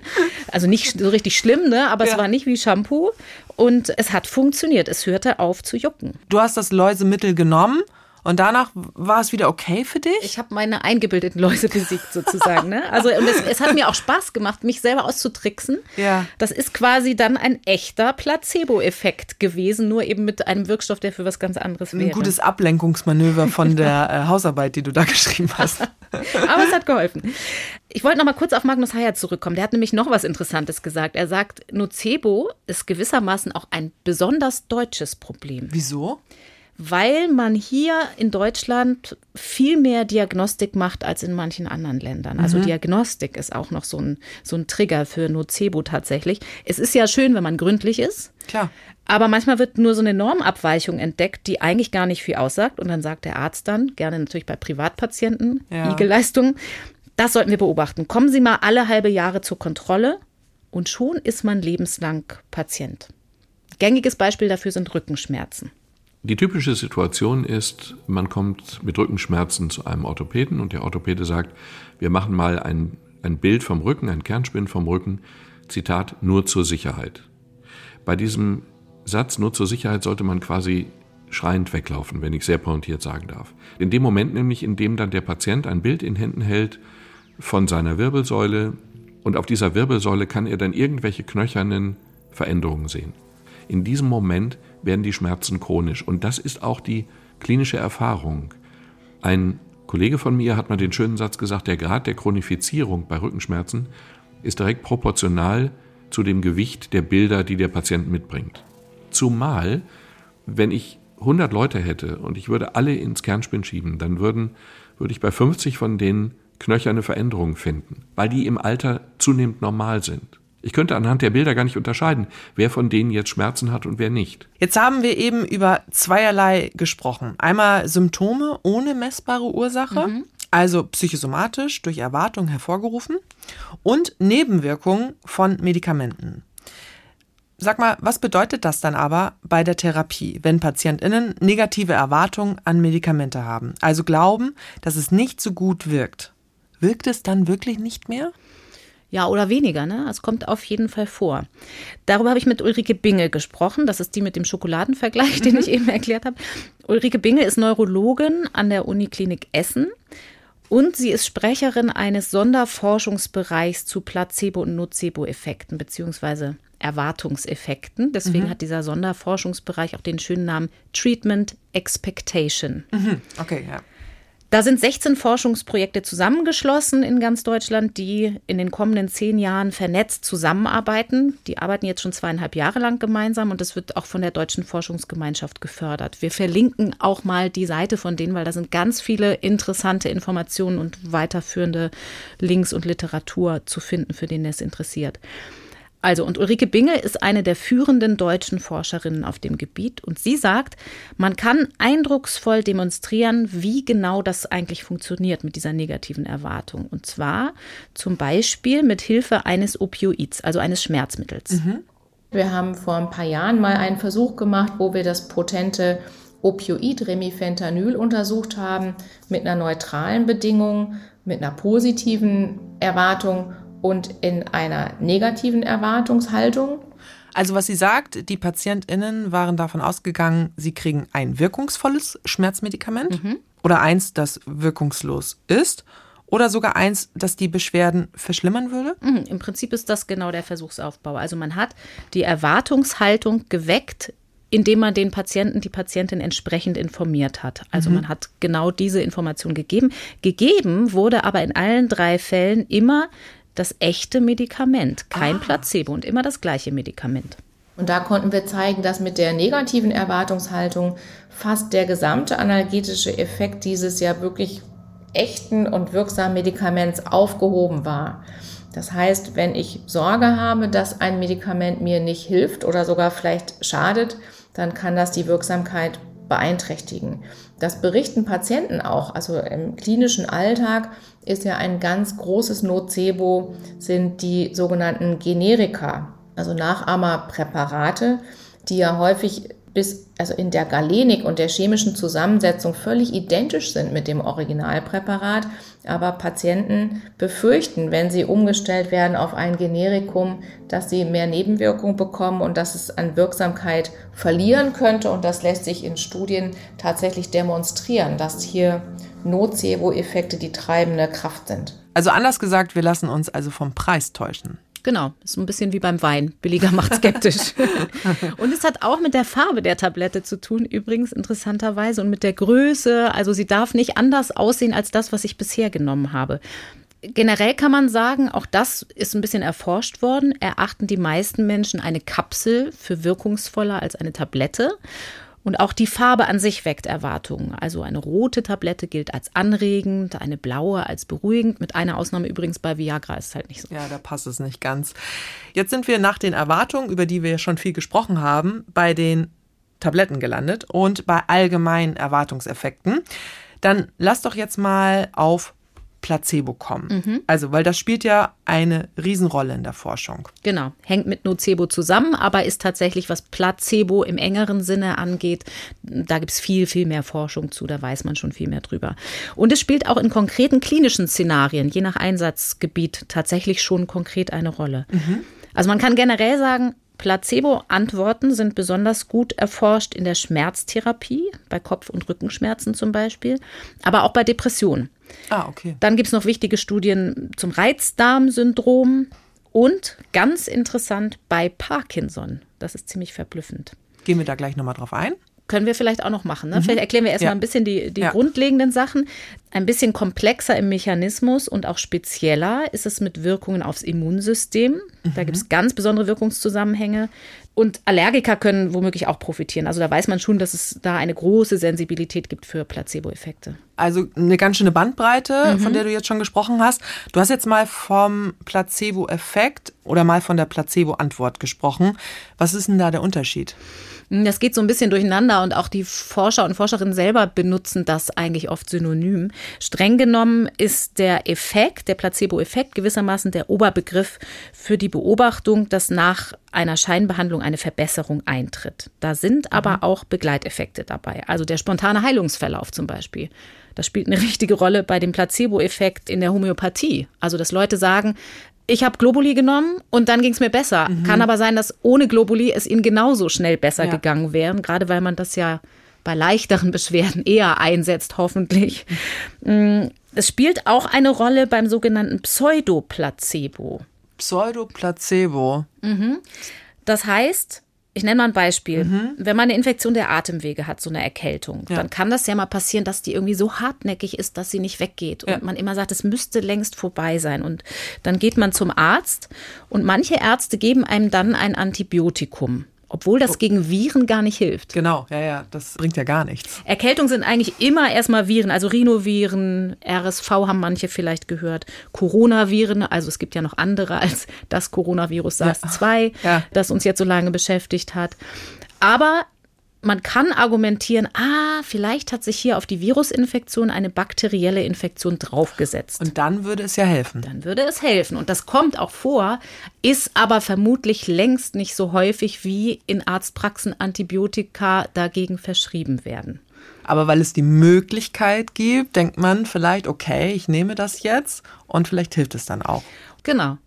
Also nicht so richtig schlimm, ne? aber ja. es war nicht wie Shampoo. Und es hat funktioniert. Es hörte auf zu jucken. Du hast das Läusemittel genommen und danach war es wieder okay für dich? Ich habe meine eingebildeten Läuse besiegt sozusagen. Ne? Also und es, es, hat mir auch Spaß gemacht, mich selber auszutricksen. Ja. Das ist quasi dann ein echter Placebo-Effekt gewesen, nur eben mit einem Wirkstoff, der für was ganz anderes wäre. Ein gutes Ablenkungsmanöver von der äh, Hausarbeit, die du da geschrieben hast. Aber es hat geholfen. Ich wollte noch mal kurz auf Magnus Heyer zurückkommen. Der hat nämlich noch was Interessantes gesagt. Er sagt, Nocebo ist gewissermaßen auch ein besonders deutsches Problem. Wieso? Weil man hier in Deutschland viel mehr Diagnostik macht als in manchen anderen Ländern. Also mhm. Diagnostik ist auch noch so ein, so ein Trigger für Nocebo tatsächlich. Es ist ja schön, wenn man gründlich ist. Klar. Aber manchmal wird nur so eine Normabweichung entdeckt, die eigentlich gar nicht viel aussagt. Und dann sagt der Arzt dann, gerne natürlich bei Privatpatienten, ja. IG-Leistungen, das sollten wir beobachten. Kommen Sie mal alle halbe Jahre zur Kontrolle und schon ist man lebenslang Patient. Gängiges Beispiel dafür sind Rückenschmerzen. Die typische Situation ist, man kommt mit Rückenschmerzen zu einem Orthopäden und der Orthopäde sagt, wir machen mal ein, ein Bild vom Rücken, ein Kernspinn vom Rücken, Zitat, nur zur Sicherheit. Bei diesem Satz nur zur Sicherheit sollte man quasi schreiend weglaufen, wenn ich sehr pointiert sagen darf. In dem Moment nämlich, in dem dann der Patient ein Bild in Händen hält von seiner Wirbelsäule und auf dieser Wirbelsäule kann er dann irgendwelche knöchernen Veränderungen sehen. In diesem Moment werden die Schmerzen chronisch. Und das ist auch die klinische Erfahrung. Ein Kollege von mir hat mal den schönen Satz gesagt, der Grad der Chronifizierung bei Rückenschmerzen ist direkt proportional zu dem Gewicht der Bilder, die der Patient mitbringt. Zumal, wenn ich 100 Leute hätte und ich würde alle ins Kernspinn schieben, dann würden, würde ich bei 50 von denen knöcherne Veränderungen finden, weil die im Alter zunehmend normal sind. Ich könnte anhand der Bilder gar nicht unterscheiden, wer von denen jetzt Schmerzen hat und wer nicht. Jetzt haben wir eben über zweierlei gesprochen. Einmal Symptome ohne messbare Ursache, mhm. also psychosomatisch durch Erwartung hervorgerufen, und Nebenwirkungen von Medikamenten. Sag mal, was bedeutet das dann aber bei der Therapie, wenn PatientInnen negative Erwartungen an Medikamente haben, also glauben, dass es nicht so gut wirkt? Wirkt es dann wirklich nicht mehr? Ja, oder weniger, ne? Es kommt auf jeden Fall vor. Darüber habe ich mit Ulrike Binge gesprochen. Das ist die mit dem Schokoladenvergleich, den mhm. ich eben erklärt habe. Ulrike Binge ist Neurologin an der Uniklinik Essen. Und sie ist Sprecherin eines Sonderforschungsbereichs zu Placebo- und Nocebo-Effekten beziehungsweise Erwartungseffekten. Deswegen mhm. hat dieser Sonderforschungsbereich auch den schönen Namen Treatment Expectation. Mhm. Okay, ja. Da sind 16 Forschungsprojekte zusammengeschlossen in ganz Deutschland, die in den kommenden zehn Jahren vernetzt zusammenarbeiten. Die arbeiten jetzt schon zweieinhalb Jahre lang gemeinsam und das wird auch von der Deutschen Forschungsgemeinschaft gefördert. Wir verlinken auch mal die Seite von denen, weil da sind ganz viele interessante Informationen und weiterführende Links und Literatur zu finden, für den es interessiert. Also, und Ulrike Binge ist eine der führenden deutschen Forscherinnen auf dem Gebiet und sie sagt, man kann eindrucksvoll demonstrieren, wie genau das eigentlich funktioniert mit dieser negativen Erwartung. Und zwar zum Beispiel mit Hilfe eines Opioids, also eines Schmerzmittels. Mhm. Wir haben vor ein paar Jahren mal einen Versuch gemacht, wo wir das potente Opioid Remifentanyl untersucht haben mit einer neutralen Bedingung, mit einer positiven Erwartung und in einer negativen Erwartungshaltung. Also was sie sagt, die Patientinnen waren davon ausgegangen, sie kriegen ein wirkungsvolles Schmerzmedikament mhm. oder eins, das wirkungslos ist oder sogar eins, das die Beschwerden verschlimmern würde? Mhm. Im Prinzip ist das genau der Versuchsaufbau. Also man hat die Erwartungshaltung geweckt, indem man den Patienten, die Patientin entsprechend informiert hat. Also mhm. man hat genau diese Information gegeben. Gegeben wurde aber in allen drei Fällen immer das echte Medikament, kein ah. Placebo und immer das gleiche Medikament. Und da konnten wir zeigen, dass mit der negativen Erwartungshaltung fast der gesamte analgetische Effekt dieses ja wirklich echten und wirksamen Medikaments aufgehoben war. Das heißt, wenn ich Sorge habe, dass ein Medikament mir nicht hilft oder sogar vielleicht schadet, dann kann das die Wirksamkeit beeinträchtigen. Das berichten Patienten auch. Also im klinischen Alltag ist ja ein ganz großes Nocebo, sind die sogenannten Generika, also Nachahmerpräparate, die ja häufig bis also in der Galenik und der chemischen Zusammensetzung völlig identisch sind mit dem Originalpräparat, aber Patienten befürchten, wenn sie umgestellt werden auf ein Generikum, dass sie mehr Nebenwirkungen bekommen und dass es an Wirksamkeit verlieren könnte und das lässt sich in Studien tatsächlich demonstrieren, dass hier Nocebo-Effekte die treibende Kraft sind. Also anders gesagt, wir lassen uns also vom Preis täuschen. Genau, ist ein bisschen wie beim Wein. Billiger macht skeptisch. und es hat auch mit der Farbe der Tablette zu tun, übrigens interessanterweise, und mit der Größe. Also sie darf nicht anders aussehen als das, was ich bisher genommen habe. Generell kann man sagen, auch das ist ein bisschen erforscht worden, erachten die meisten Menschen eine Kapsel für wirkungsvoller als eine Tablette. Und auch die Farbe an sich weckt Erwartungen. Also eine rote Tablette gilt als anregend, eine blaue als beruhigend. Mit einer Ausnahme übrigens bei Viagra ist es halt nicht so. Ja, da passt es nicht ganz. Jetzt sind wir nach den Erwartungen, über die wir schon viel gesprochen haben, bei den Tabletten gelandet und bei allgemeinen Erwartungseffekten. Dann lass doch jetzt mal auf Placebo kommen. Mhm. Also, weil das spielt ja eine Riesenrolle in der Forschung. Genau, hängt mit Nocebo zusammen, aber ist tatsächlich, was Placebo im engeren Sinne angeht, da gibt es viel, viel mehr Forschung zu, da weiß man schon viel mehr drüber. Und es spielt auch in konkreten klinischen Szenarien, je nach Einsatzgebiet, tatsächlich schon konkret eine Rolle. Mhm. Also man kann generell sagen, Placebo-Antworten sind besonders gut erforscht in der Schmerztherapie, bei Kopf- und Rückenschmerzen zum Beispiel, aber auch bei Depressionen. Ah, okay. Dann gibt es noch wichtige Studien zum Reizdarmsyndrom und ganz interessant bei Parkinson. Das ist ziemlich verblüffend. Gehen wir da gleich nochmal drauf ein? Können wir vielleicht auch noch machen. Ne? Mhm. Vielleicht erklären wir erstmal ja. ein bisschen die, die ja. grundlegenden Sachen. Ein bisschen komplexer im Mechanismus und auch spezieller ist es mit Wirkungen aufs Immunsystem. Mhm. Da gibt es ganz besondere Wirkungszusammenhänge. Und Allergiker können womöglich auch profitieren. Also da weiß man schon, dass es da eine große Sensibilität gibt für Placebo-Effekte. Also eine ganz schöne Bandbreite, mhm. von der du jetzt schon gesprochen hast. Du hast jetzt mal vom Placebo-Effekt oder mal von der Placebo-Antwort gesprochen. Was ist denn da der Unterschied? Das geht so ein bisschen durcheinander und auch die Forscher und Forscherinnen selber benutzen das eigentlich oft synonym. Streng genommen ist der Effekt, der Placebo-Effekt gewissermaßen der Oberbegriff für die Beobachtung, dass nach einer Scheinbehandlung eine Verbesserung eintritt. Da sind aber mhm. auch Begleiteffekte dabei, also der spontane Heilungsverlauf zum Beispiel. Das spielt eine richtige Rolle bei dem Placebo-Effekt in der Homöopathie. Also, dass Leute sagen, ich habe Globuli genommen und dann ging es mir besser. Mhm. Kann aber sein, dass ohne Globuli es ihnen genauso schnell besser ja. gegangen wäre, gerade weil man das ja bei leichteren Beschwerden eher einsetzt, hoffentlich. Mm, es spielt auch eine Rolle beim sogenannten Pseudoplacebo. Pseudoplacebo. Mhm. Das heißt, ich nenne mal ein Beispiel. Mhm. Wenn man eine Infektion der Atemwege hat, so eine Erkältung, ja. dann kann das ja mal passieren, dass die irgendwie so hartnäckig ist, dass sie nicht weggeht. Und ja. man immer sagt, es müsste längst vorbei sein. Und dann geht man zum Arzt und manche Ärzte geben einem dann ein Antibiotikum. Obwohl das oh. gegen Viren gar nicht hilft. Genau, ja, ja, das bringt ja gar nichts. Erkältungen sind eigentlich immer erstmal Viren, also Rhinoviren, RSV haben manche vielleicht gehört, Coronaviren, also es gibt ja noch andere als das Coronavirus SARS-2, ja. ja. das uns jetzt so lange beschäftigt hat. Aber man kann argumentieren, ah, vielleicht hat sich hier auf die Virusinfektion eine bakterielle Infektion draufgesetzt. Und dann würde es ja helfen. Dann würde es helfen. Und das kommt auch vor, ist aber vermutlich längst nicht so häufig, wie in Arztpraxen Antibiotika dagegen verschrieben werden. Aber weil es die Möglichkeit gibt, denkt man vielleicht, okay, ich nehme das jetzt und vielleicht hilft es dann auch. Genau.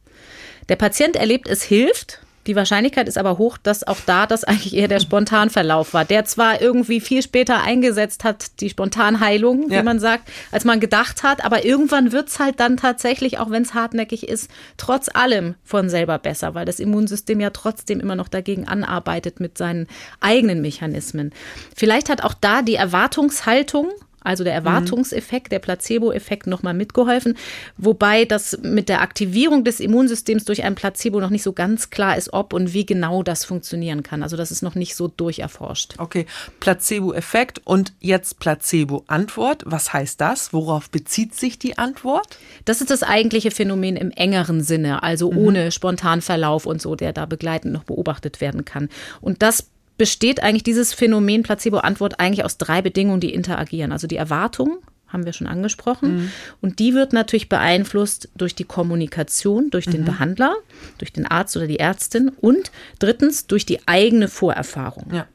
Der Patient erlebt, es hilft, die Wahrscheinlichkeit ist aber hoch, dass auch da das eigentlich eher der Spontanverlauf war, der zwar irgendwie viel später eingesetzt hat, die Spontanheilung, ja. wie man sagt, als man gedacht hat, aber irgendwann wird es halt dann tatsächlich, auch wenn es hartnäckig ist, trotz allem von selber besser, weil das Immunsystem ja trotzdem immer noch dagegen anarbeitet mit seinen eigenen Mechanismen. Vielleicht hat auch da die Erwartungshaltung also der Erwartungseffekt, der Placebo-Effekt nochmal mitgeholfen. Wobei das mit der Aktivierung des Immunsystems durch ein Placebo noch nicht so ganz klar ist, ob und wie genau das funktionieren kann. Also das ist noch nicht so durcherforscht. Okay, Placebo-Effekt und jetzt Placebo-Antwort. Was heißt das? Worauf bezieht sich die Antwort? Das ist das eigentliche Phänomen im engeren Sinne, also mhm. ohne Spontanverlauf und so, der da begleitend noch beobachtet werden kann. Und das besteht eigentlich dieses Phänomen Placebo-Antwort eigentlich aus drei Bedingungen, die interagieren. Also die Erwartung, haben wir schon angesprochen. Mhm. Und die wird natürlich beeinflusst durch die Kommunikation, durch den mhm. Behandler, durch den Arzt oder die Ärztin und drittens durch die eigene Vorerfahrung. Ja.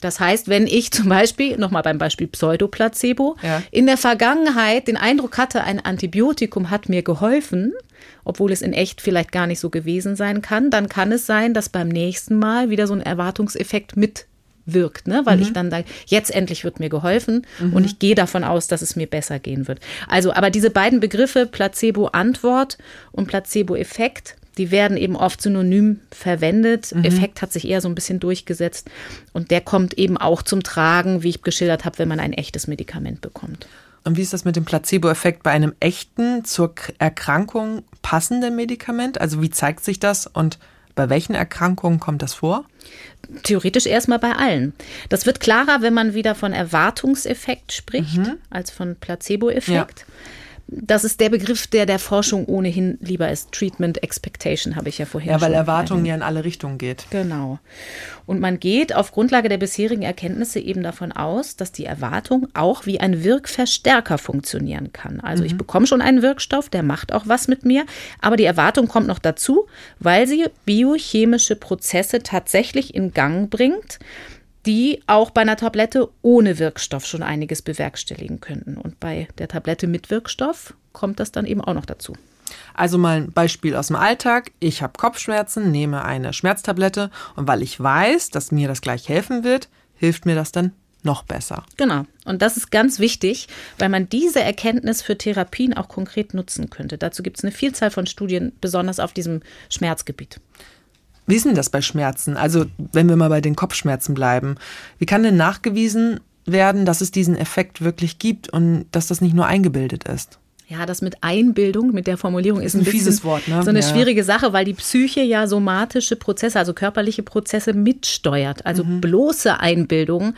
Das heißt, wenn ich zum Beispiel, nochmal beim Beispiel Pseudoplacebo, ja. in der Vergangenheit den Eindruck hatte, ein Antibiotikum hat mir geholfen, obwohl es in echt vielleicht gar nicht so gewesen sein kann, dann kann es sein, dass beim nächsten Mal wieder so ein Erwartungseffekt mitwirkt, ne? weil mhm. ich dann sage, jetzt endlich wird mir geholfen mhm. und ich gehe davon aus, dass es mir besser gehen wird. Also, aber diese beiden Begriffe Placebo-Antwort und Placebo-Effekt, die werden eben oft synonym verwendet. Mhm. Effekt hat sich eher so ein bisschen durchgesetzt und der kommt eben auch zum Tragen, wie ich geschildert habe, wenn man ein echtes Medikament bekommt. Und wie ist das mit dem Placebo-Effekt bei einem echten, zur Erkrankung passenden Medikament? Also wie zeigt sich das und bei welchen Erkrankungen kommt das vor? Theoretisch erstmal bei allen. Das wird klarer, wenn man wieder von Erwartungseffekt spricht, mhm. als von Placebo-Effekt. Ja das ist der Begriff, der der Forschung ohnehin lieber ist. Treatment Expectation habe ich ja vorher Ja, weil Erwartung ja in alle Richtungen geht. Genau. Und man geht auf Grundlage der bisherigen Erkenntnisse eben davon aus, dass die Erwartung auch wie ein Wirkverstärker funktionieren kann. Also mhm. ich bekomme schon einen Wirkstoff, der macht auch was mit mir, aber die Erwartung kommt noch dazu, weil sie biochemische Prozesse tatsächlich in Gang bringt die auch bei einer Tablette ohne Wirkstoff schon einiges bewerkstelligen könnten. Und bei der Tablette mit Wirkstoff kommt das dann eben auch noch dazu. Also mal ein Beispiel aus dem Alltag. Ich habe Kopfschmerzen, nehme eine Schmerztablette und weil ich weiß, dass mir das gleich helfen wird, hilft mir das dann noch besser. Genau. Und das ist ganz wichtig, weil man diese Erkenntnis für Therapien auch konkret nutzen könnte. Dazu gibt es eine Vielzahl von Studien, besonders auf diesem Schmerzgebiet. Wie ist denn das bei Schmerzen? Also, wenn wir mal bei den Kopfschmerzen bleiben. Wie kann denn nachgewiesen werden, dass es diesen Effekt wirklich gibt und dass das nicht nur eingebildet ist? Ja, das mit Einbildung, mit der Formulierung ist ein, ein fieses Wort, ne? so eine ja. schwierige Sache, weil die Psyche ja somatische Prozesse, also körperliche Prozesse mitsteuert. Also mhm. bloße Einbildung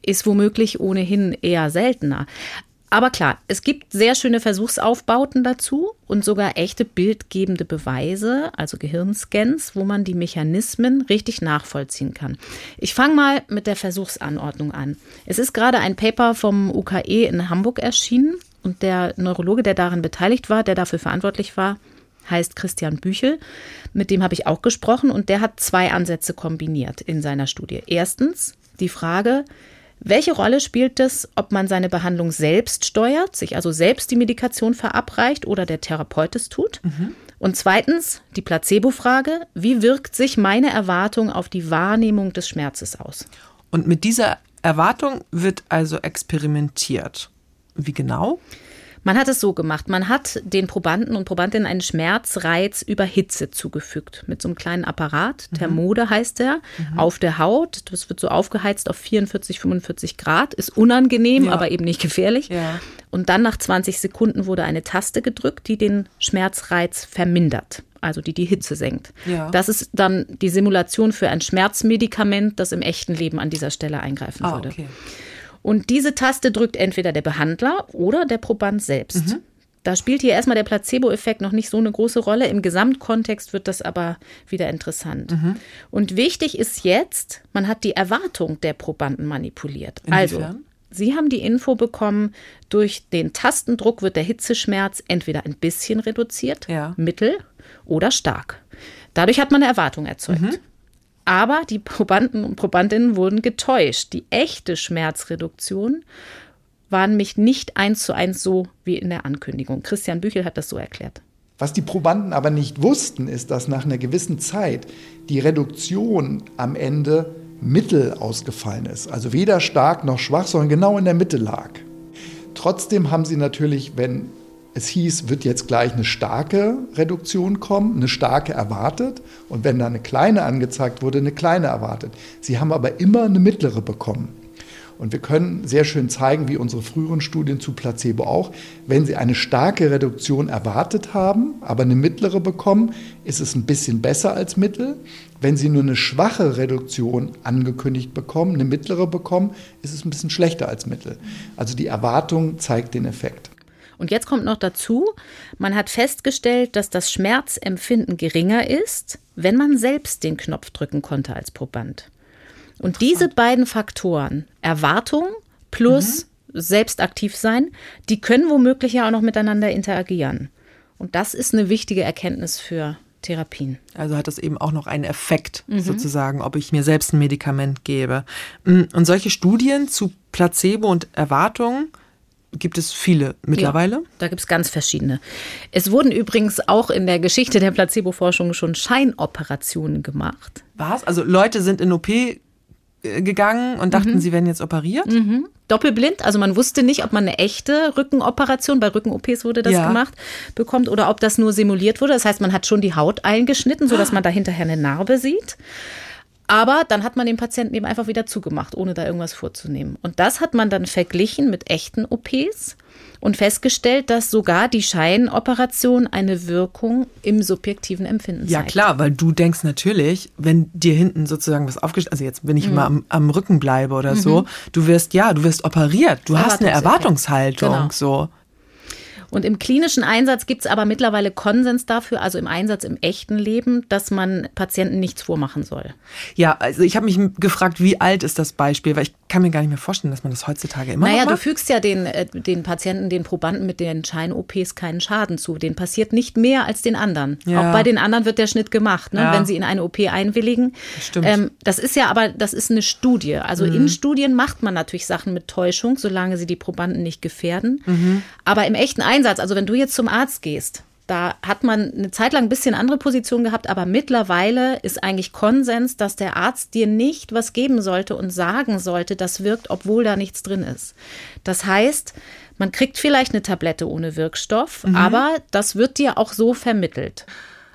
ist womöglich ohnehin eher seltener. Aber klar, es gibt sehr schöne Versuchsaufbauten dazu und sogar echte bildgebende Beweise, also Gehirnscans, wo man die Mechanismen richtig nachvollziehen kann. Ich fange mal mit der Versuchsanordnung an. Es ist gerade ein Paper vom UKE in Hamburg erschienen und der Neurologe, der daran beteiligt war, der dafür verantwortlich war, heißt Christian Büchel. Mit dem habe ich auch gesprochen und der hat zwei Ansätze kombiniert in seiner Studie. Erstens die Frage, welche Rolle spielt es, ob man seine Behandlung selbst steuert, sich also selbst die Medikation verabreicht oder der Therapeut es tut? Mhm. Und zweitens die Placebo-Frage, wie wirkt sich meine Erwartung auf die Wahrnehmung des Schmerzes aus? Und mit dieser Erwartung wird also experimentiert. Wie genau? Man hat es so gemacht. Man hat den Probanden und Probandinnen einen Schmerzreiz über Hitze zugefügt. Mit so einem kleinen Apparat. Mhm. Thermode heißt der. Mhm. Auf der Haut. Das wird so aufgeheizt auf 44, 45 Grad. Ist unangenehm, ja. aber eben nicht gefährlich. Ja. Und dann nach 20 Sekunden wurde eine Taste gedrückt, die den Schmerzreiz vermindert also die die Hitze senkt. Ja. Das ist dann die Simulation für ein Schmerzmedikament, das im echten Leben an dieser Stelle eingreifen ah, würde. Okay. Und diese Taste drückt entweder der Behandler oder der Proband selbst. Mhm. Da spielt hier erstmal der Placebo-Effekt noch nicht so eine große Rolle. Im Gesamtkontext wird das aber wieder interessant. Mhm. Und wichtig ist jetzt, man hat die Erwartung der Probanden manipuliert. Inwiefern? Also, Sie haben die Info bekommen, durch den Tastendruck wird der Hitzeschmerz entweder ein bisschen reduziert, ja. mittel oder stark. Dadurch hat man eine Erwartung erzeugt. Mhm. Aber die Probanden und Probandinnen wurden getäuscht. Die echte Schmerzreduktion war nämlich nicht eins zu eins so wie in der Ankündigung. Christian Büchel hat das so erklärt. Was die Probanden aber nicht wussten, ist, dass nach einer gewissen Zeit die Reduktion am Ende mittel ausgefallen ist. Also weder stark noch schwach, sondern genau in der Mitte lag. Trotzdem haben sie natürlich, wenn es hieß, wird jetzt gleich eine starke Reduktion kommen, eine starke erwartet. Und wenn da eine kleine angezeigt wurde, eine kleine erwartet. Sie haben aber immer eine mittlere bekommen. Und wir können sehr schön zeigen, wie unsere früheren Studien zu Placebo auch, wenn Sie eine starke Reduktion erwartet haben, aber eine mittlere bekommen, ist es ein bisschen besser als Mittel. Wenn Sie nur eine schwache Reduktion angekündigt bekommen, eine mittlere bekommen, ist es ein bisschen schlechter als Mittel. Also die Erwartung zeigt den Effekt. Und jetzt kommt noch dazu, man hat festgestellt, dass das Schmerzempfinden geringer ist, wenn man selbst den Knopf drücken konnte als Proband. Und diese beiden Faktoren, Erwartung plus mhm. selbst aktiv sein, die können womöglich ja auch noch miteinander interagieren. Und das ist eine wichtige Erkenntnis für Therapien. Also hat das eben auch noch einen Effekt, mhm. sozusagen, ob ich mir selbst ein Medikament gebe. Mm, und solche Studien zu Placebo und Erwartungen gibt es viele mittlerweile. Ja, da gibt es ganz verschiedene. Es wurden übrigens auch in der Geschichte der Placebo-Forschung schon Scheinoperationen gemacht. Was? Also Leute sind in OP äh, gegangen und dachten, mhm. sie werden jetzt operiert? Mhm. Doppelblind, also man wusste nicht, ob man eine echte Rückenoperation, bei Rücken-OPs wurde das ja. gemacht, bekommt oder ob das nur simuliert wurde. Das heißt, man hat schon die Haut eingeschnitten, sodass man da hinterher eine Narbe sieht. Aber dann hat man den Patienten eben einfach wieder zugemacht, ohne da irgendwas vorzunehmen. Und das hat man dann verglichen mit echten OPs und festgestellt, dass sogar die Scheinoperation eine Wirkung im subjektiven Empfinden zeigt. Ja klar, weil du denkst natürlich, wenn dir hinten sozusagen was aufgestellt, also jetzt wenn ich mhm. mal am, am, Rücken bleibe oder mhm. so, du wirst ja, du wirst operiert, du hast eine Erwartungshaltung genau. so. Und im klinischen Einsatz gibt es aber mittlerweile Konsens dafür, also im Einsatz im echten Leben, dass man Patienten nichts vormachen soll. Ja, also ich habe mich gefragt, wie alt ist das Beispiel? Weil ich kann mir gar nicht mehr vorstellen, dass man das heutzutage immer naja, noch macht. du fügst ja den, äh, den Patienten, den Probanden mit den Schein-OPs keinen Schaden zu. Den passiert nicht mehr als den anderen. Ja. Auch bei den anderen wird der Schnitt gemacht, ne? Ja. wenn sie in eine OP einwilligen. Stimmt. Ähm, das ist ja aber, das ist eine Studie. Also mhm. in Studien macht man natürlich Sachen mit Täuschung, solange sie die Probanden nicht gefährden. Mhm. Aber im echten Einsatz, also wenn du jetzt zum Arzt gehst, da hat man eine Zeit lang ein bisschen andere Position gehabt, aber mittlerweile ist eigentlich Konsens, dass der Arzt dir nicht was geben sollte und sagen sollte, das wirkt, obwohl da nichts drin ist. Das heißt, man kriegt vielleicht eine Tablette ohne Wirkstoff, mhm. aber das wird dir auch so vermittelt.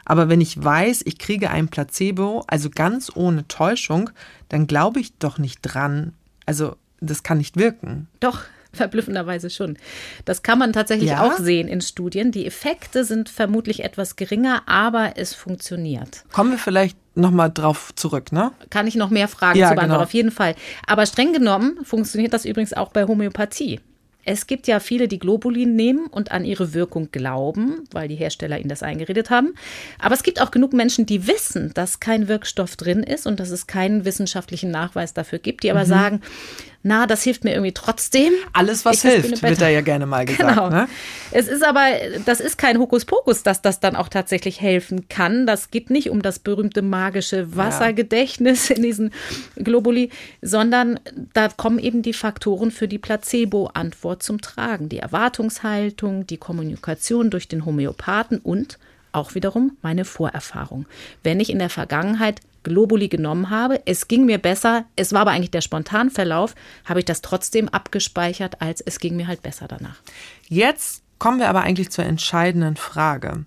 Aber wenn ich weiß, ich kriege ein Placebo, also ganz ohne Täuschung, dann glaube ich doch nicht dran. Also das kann nicht wirken. Doch, Verblüffenderweise schon. Das kann man tatsächlich ja? auch sehen in Studien. Die Effekte sind vermutlich etwas geringer, aber es funktioniert. Kommen wir vielleicht nochmal drauf zurück, ne? Kann ich noch mehr Fragen ja, zu beantworten, genau. auf jeden Fall. Aber streng genommen funktioniert das übrigens auch bei Homöopathie. Es gibt ja viele, die Globulin nehmen und an ihre Wirkung glauben, weil die Hersteller ihnen das eingeredet haben. Aber es gibt auch genug Menschen, die wissen, dass kein Wirkstoff drin ist und dass es keinen wissenschaftlichen Nachweis dafür gibt, die aber mhm. sagen, na, das hilft mir irgendwie trotzdem. Alles, was ich hilft, wird da ja gerne mal gesagt. Genau. Ne? Es ist aber, das ist kein Hokuspokus, dass das dann auch tatsächlich helfen kann. Das geht nicht um das berühmte magische Wassergedächtnis ja. in diesen Globuli, sondern da kommen eben die Faktoren für die Placebo-Antwort zum Tragen. Die Erwartungshaltung, die Kommunikation durch den Homöopathen und auch wiederum meine Vorerfahrung. Wenn ich in der Vergangenheit Globuli genommen habe, es ging mir besser, es war aber eigentlich der Spontanverlauf, habe ich das trotzdem abgespeichert, als es ging mir halt besser danach. Jetzt kommen wir aber eigentlich zur entscheidenden Frage.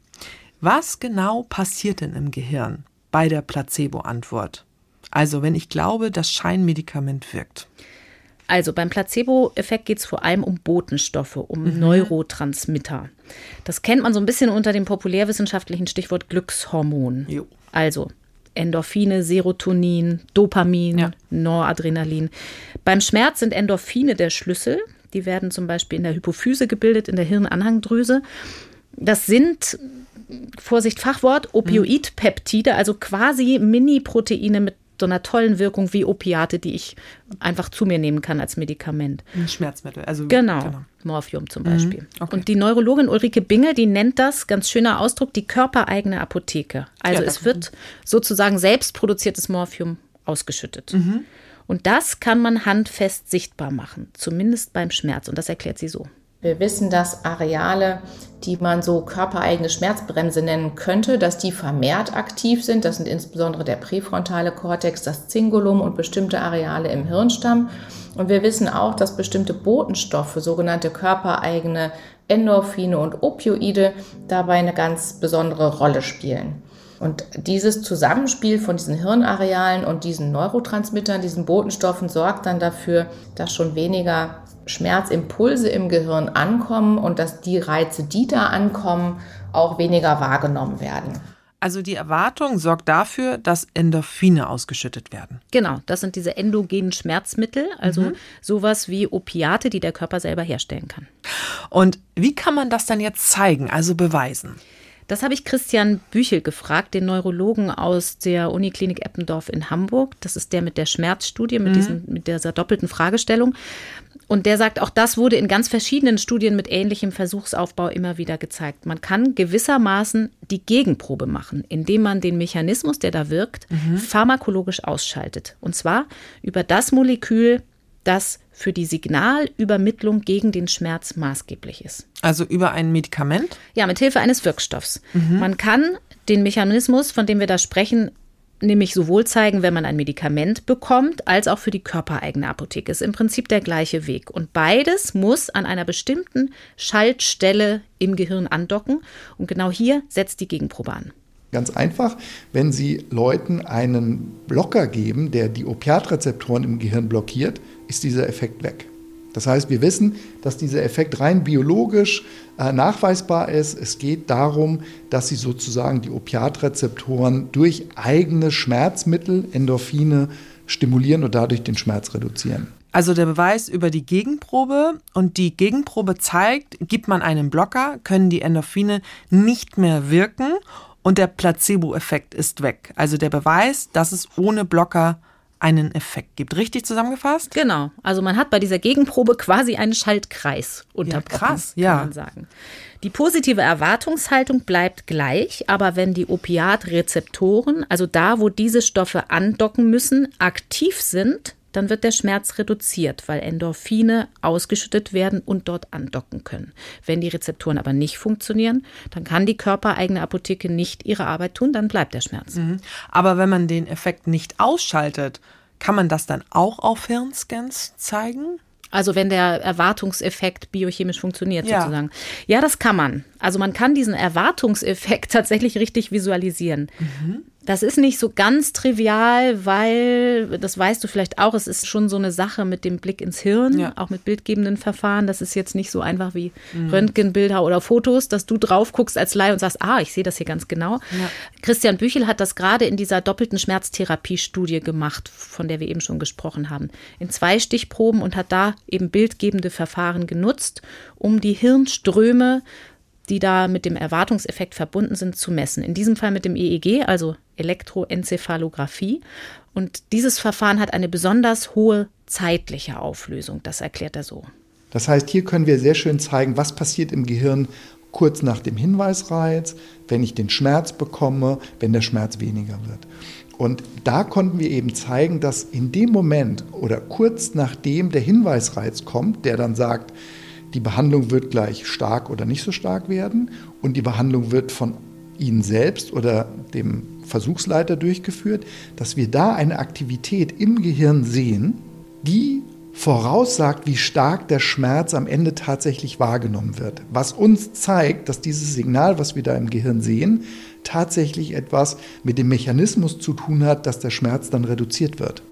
Was genau passiert denn im Gehirn bei der Placebo-Antwort? Also wenn ich glaube, das Scheinmedikament wirkt. Also beim Placebo-Effekt geht es vor allem um Botenstoffe, um mhm. Neurotransmitter. Das kennt man so ein bisschen unter dem populärwissenschaftlichen Stichwort Glückshormon. Jo. Also Endorphine, Serotonin, Dopamin, ja. Noradrenalin. Beim Schmerz sind Endorphine der Schlüssel. Die werden zum Beispiel in der Hypophyse gebildet, in der Hirnanhangdrüse. Das sind, Vorsicht Fachwort, Opioidpeptide, also quasi Mini-Proteine mit so einer tollen Wirkung wie Opiate, die ich einfach zu mir nehmen kann als Medikament. Schmerzmittel, also genau, genau. Morphium zum Beispiel. Mhm, okay. Und die Neurologin Ulrike Bingel, die nennt das, ganz schöner Ausdruck, die körpereigene Apotheke. Also ja, es wird sozusagen selbst produziertes Morphium ausgeschüttet. Mhm. Und das kann man handfest sichtbar machen, zumindest beim Schmerz. Und das erklärt sie so. Wir wissen, dass Areale, die man so körpereigene Schmerzbremse nennen könnte, dass die vermehrt aktiv sind. Das sind insbesondere der präfrontale Kortex, das Zingulum und bestimmte Areale im Hirnstamm. Und wir wissen auch, dass bestimmte Botenstoffe, sogenannte körpereigene Endorphine und Opioide, dabei eine ganz besondere Rolle spielen. Und dieses Zusammenspiel von diesen Hirnarealen und diesen Neurotransmittern, diesen Botenstoffen, sorgt dann dafür, dass schon weniger Schmerzimpulse im Gehirn ankommen und dass die Reize, die da ankommen, auch weniger wahrgenommen werden. Also die Erwartung sorgt dafür, dass Endorphine ausgeschüttet werden. Genau, das sind diese endogenen Schmerzmittel, also mhm. sowas wie Opiate, die der Körper selber herstellen kann. Und wie kann man das dann jetzt zeigen, also beweisen? Das habe ich Christian Büchel gefragt, den Neurologen aus der Uniklinik Eppendorf in Hamburg. Das ist der mit der Schmerzstudie, mit, mhm. diesen, mit dieser doppelten Fragestellung. Und der sagt, auch das wurde in ganz verschiedenen Studien mit ähnlichem Versuchsaufbau immer wieder gezeigt. Man kann gewissermaßen die Gegenprobe machen, indem man den Mechanismus, der da wirkt, mhm. pharmakologisch ausschaltet. Und zwar über das Molekül, das für die Signalübermittlung gegen den Schmerz maßgeblich ist. Also über ein Medikament? Ja, mit Hilfe eines Wirkstoffs. Mhm. Man kann den Mechanismus, von dem wir da sprechen, nämlich sowohl zeigen, wenn man ein Medikament bekommt, als auch für die körpereigene Apotheke. Ist im Prinzip der gleiche Weg. Und beides muss an einer bestimmten Schaltstelle im Gehirn andocken. Und genau hier setzt die Gegenprobe an. Ganz einfach, wenn Sie Leuten einen Blocker geben, der die Opiatrezeptoren im Gehirn blockiert, ist dieser Effekt weg. Das heißt, wir wissen, dass dieser Effekt rein biologisch äh, nachweisbar ist. Es geht darum, dass sie sozusagen die Opiatrezeptoren durch eigene Schmerzmittel, Endorphine, stimulieren und dadurch den Schmerz reduzieren. Also der Beweis über die Gegenprobe und die Gegenprobe zeigt, gibt man einen Blocker, können die Endorphine nicht mehr wirken und der Placebo-Effekt ist weg. Also der Beweis, dass es ohne Blocker einen Effekt gibt. Richtig zusammengefasst? Genau. Also man hat bei dieser Gegenprobe quasi einen Schaltkreis unterbrochen, ja, krass, ja. kann man sagen. Die positive Erwartungshaltung bleibt gleich, aber wenn die Opiatrezeptoren, also da, wo diese Stoffe andocken müssen, aktiv sind, dann wird der Schmerz reduziert, weil Endorphine ausgeschüttet werden und dort andocken können. Wenn die Rezeptoren aber nicht funktionieren, dann kann die körpereigene Apotheke nicht ihre Arbeit tun, dann bleibt der Schmerz. Mhm. Aber wenn man den Effekt nicht ausschaltet, kann man das dann auch auf Hirnscans zeigen? Also wenn der Erwartungseffekt biochemisch funktioniert ja. sozusagen. Ja, das kann man. Also man kann diesen Erwartungseffekt tatsächlich richtig visualisieren. Mhm. Das ist nicht so ganz trivial, weil, das weißt du vielleicht auch, es ist schon so eine Sache mit dem Blick ins Hirn, ja. auch mit bildgebenden Verfahren. Das ist jetzt nicht so einfach wie mhm. Röntgenbilder oder Fotos, dass du drauf guckst als Laie und sagst, ah, ich sehe das hier ganz genau. Ja. Christian Büchel hat das gerade in dieser doppelten Schmerztherapiestudie gemacht, von der wir eben schon gesprochen haben. In zwei Stichproben und hat da eben bildgebende Verfahren genutzt, um die Hirnströme die da mit dem Erwartungseffekt verbunden sind, zu messen. In diesem Fall mit dem EEG, also Elektroenzephalographie. Und dieses Verfahren hat eine besonders hohe zeitliche Auflösung. Das erklärt er so. Das heißt, hier können wir sehr schön zeigen, was passiert im Gehirn kurz nach dem Hinweisreiz, wenn ich den Schmerz bekomme, wenn der Schmerz weniger wird. Und da konnten wir eben zeigen, dass in dem Moment oder kurz nachdem der Hinweisreiz kommt, der dann sagt, die Behandlung wird gleich stark oder nicht so stark werden und die Behandlung wird von Ihnen selbst oder dem Versuchsleiter durchgeführt, dass wir da eine Aktivität im Gehirn sehen, die voraussagt, wie stark der Schmerz am Ende tatsächlich wahrgenommen wird. Was uns zeigt, dass dieses Signal, was wir da im Gehirn sehen, tatsächlich etwas mit dem Mechanismus zu tun hat, dass der Schmerz dann reduziert wird.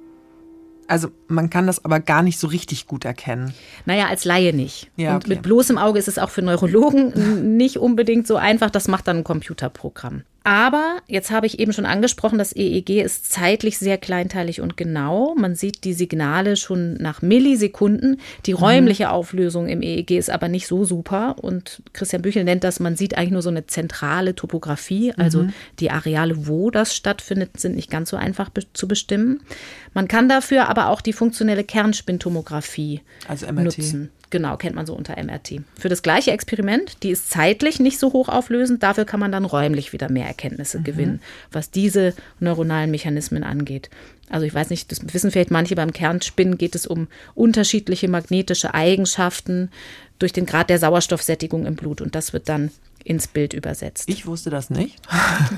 Also man kann das aber gar nicht so richtig gut erkennen. Naja, als Laie nicht. Ja, Und mit bloßem Auge ist es auch für Neurologen nicht unbedingt so einfach. Das macht dann ein Computerprogramm. Aber jetzt habe ich eben schon angesprochen, das EEG ist zeitlich sehr kleinteilig und genau. Man sieht die Signale schon nach Millisekunden. Die mhm. räumliche. Auflösung im EEG ist aber nicht so super. Und Christian Büchel nennt das, man sieht eigentlich nur so eine zentrale Topographie. Also mhm. die Areale, wo das stattfindet, sind nicht ganz so einfach be zu bestimmen. Man kann dafür aber auch die funktionelle Kernspintomographie also nutzen. Genau, kennt man so unter MRT. Für das gleiche Experiment, die ist zeitlich nicht so hoch auflösend, dafür kann man dann räumlich wieder mehr Erkenntnisse mhm. gewinnen, was diese neuronalen Mechanismen angeht. Also ich weiß nicht, das wissen vielleicht manche beim Kernspinnen geht es um unterschiedliche magnetische Eigenschaften durch den Grad der Sauerstoffsättigung im Blut und das wird dann ins Bild übersetzt. Ich wusste das nicht.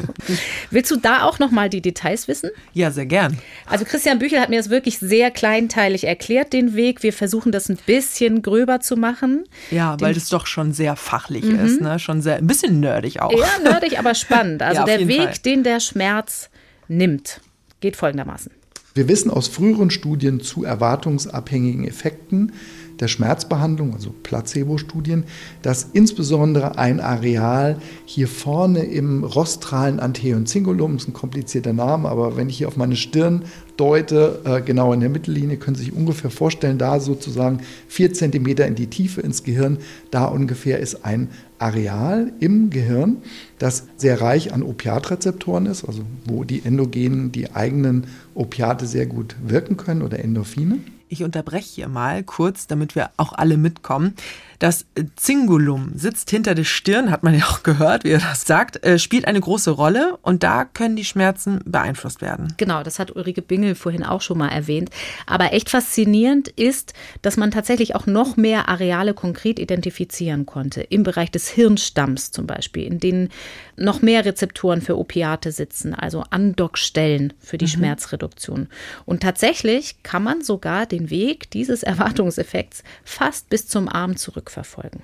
Willst du da auch noch mal die Details wissen? Ja, sehr gern. Also Christian Büchel hat mir das wirklich sehr kleinteilig erklärt, den Weg. Wir versuchen das ein bisschen gröber zu machen. Ja, den weil das doch schon sehr fachlich mhm. ist, ne? Schon sehr ein bisschen nerdig auch. Ja, nerdig, aber spannend. Also ja, der Weg, Fall. den der Schmerz nimmt, geht folgendermaßen. Wir wissen aus früheren Studien zu erwartungsabhängigen Effekten, der Schmerzbehandlung, also Placebo-Studien, dass insbesondere ein Areal hier vorne im rostralen Anteum ist ein komplizierter Name, aber wenn ich hier auf meine Stirn deute, äh, genau in der Mittellinie, können Sie sich ungefähr vorstellen, da sozusagen vier Zentimeter in die Tiefe ins Gehirn, da ungefähr ist ein Areal im Gehirn, das sehr reich an Opiatrezeptoren ist, also wo die Endogenen, die eigenen Opiate sehr gut wirken können oder Endorphine. Ich unterbreche hier mal kurz, damit wir auch alle mitkommen. Das Zingulum sitzt hinter der Stirn, hat man ja auch gehört, wie er das sagt, äh, spielt eine große Rolle und da können die Schmerzen beeinflusst werden. Genau, das hat Ulrike Bingel vorhin auch schon mal erwähnt. Aber echt faszinierend ist, dass man tatsächlich auch noch mehr Areale konkret identifizieren konnte. Im Bereich des Hirnstamms zum Beispiel, in denen noch mehr Rezeptoren für Opiate sitzen, also Andockstellen für die mhm. Schmerzreduktion. Und tatsächlich kann man sogar den Weg dieses Erwartungseffekts fast bis zum Arm zurück zurückverfolgen.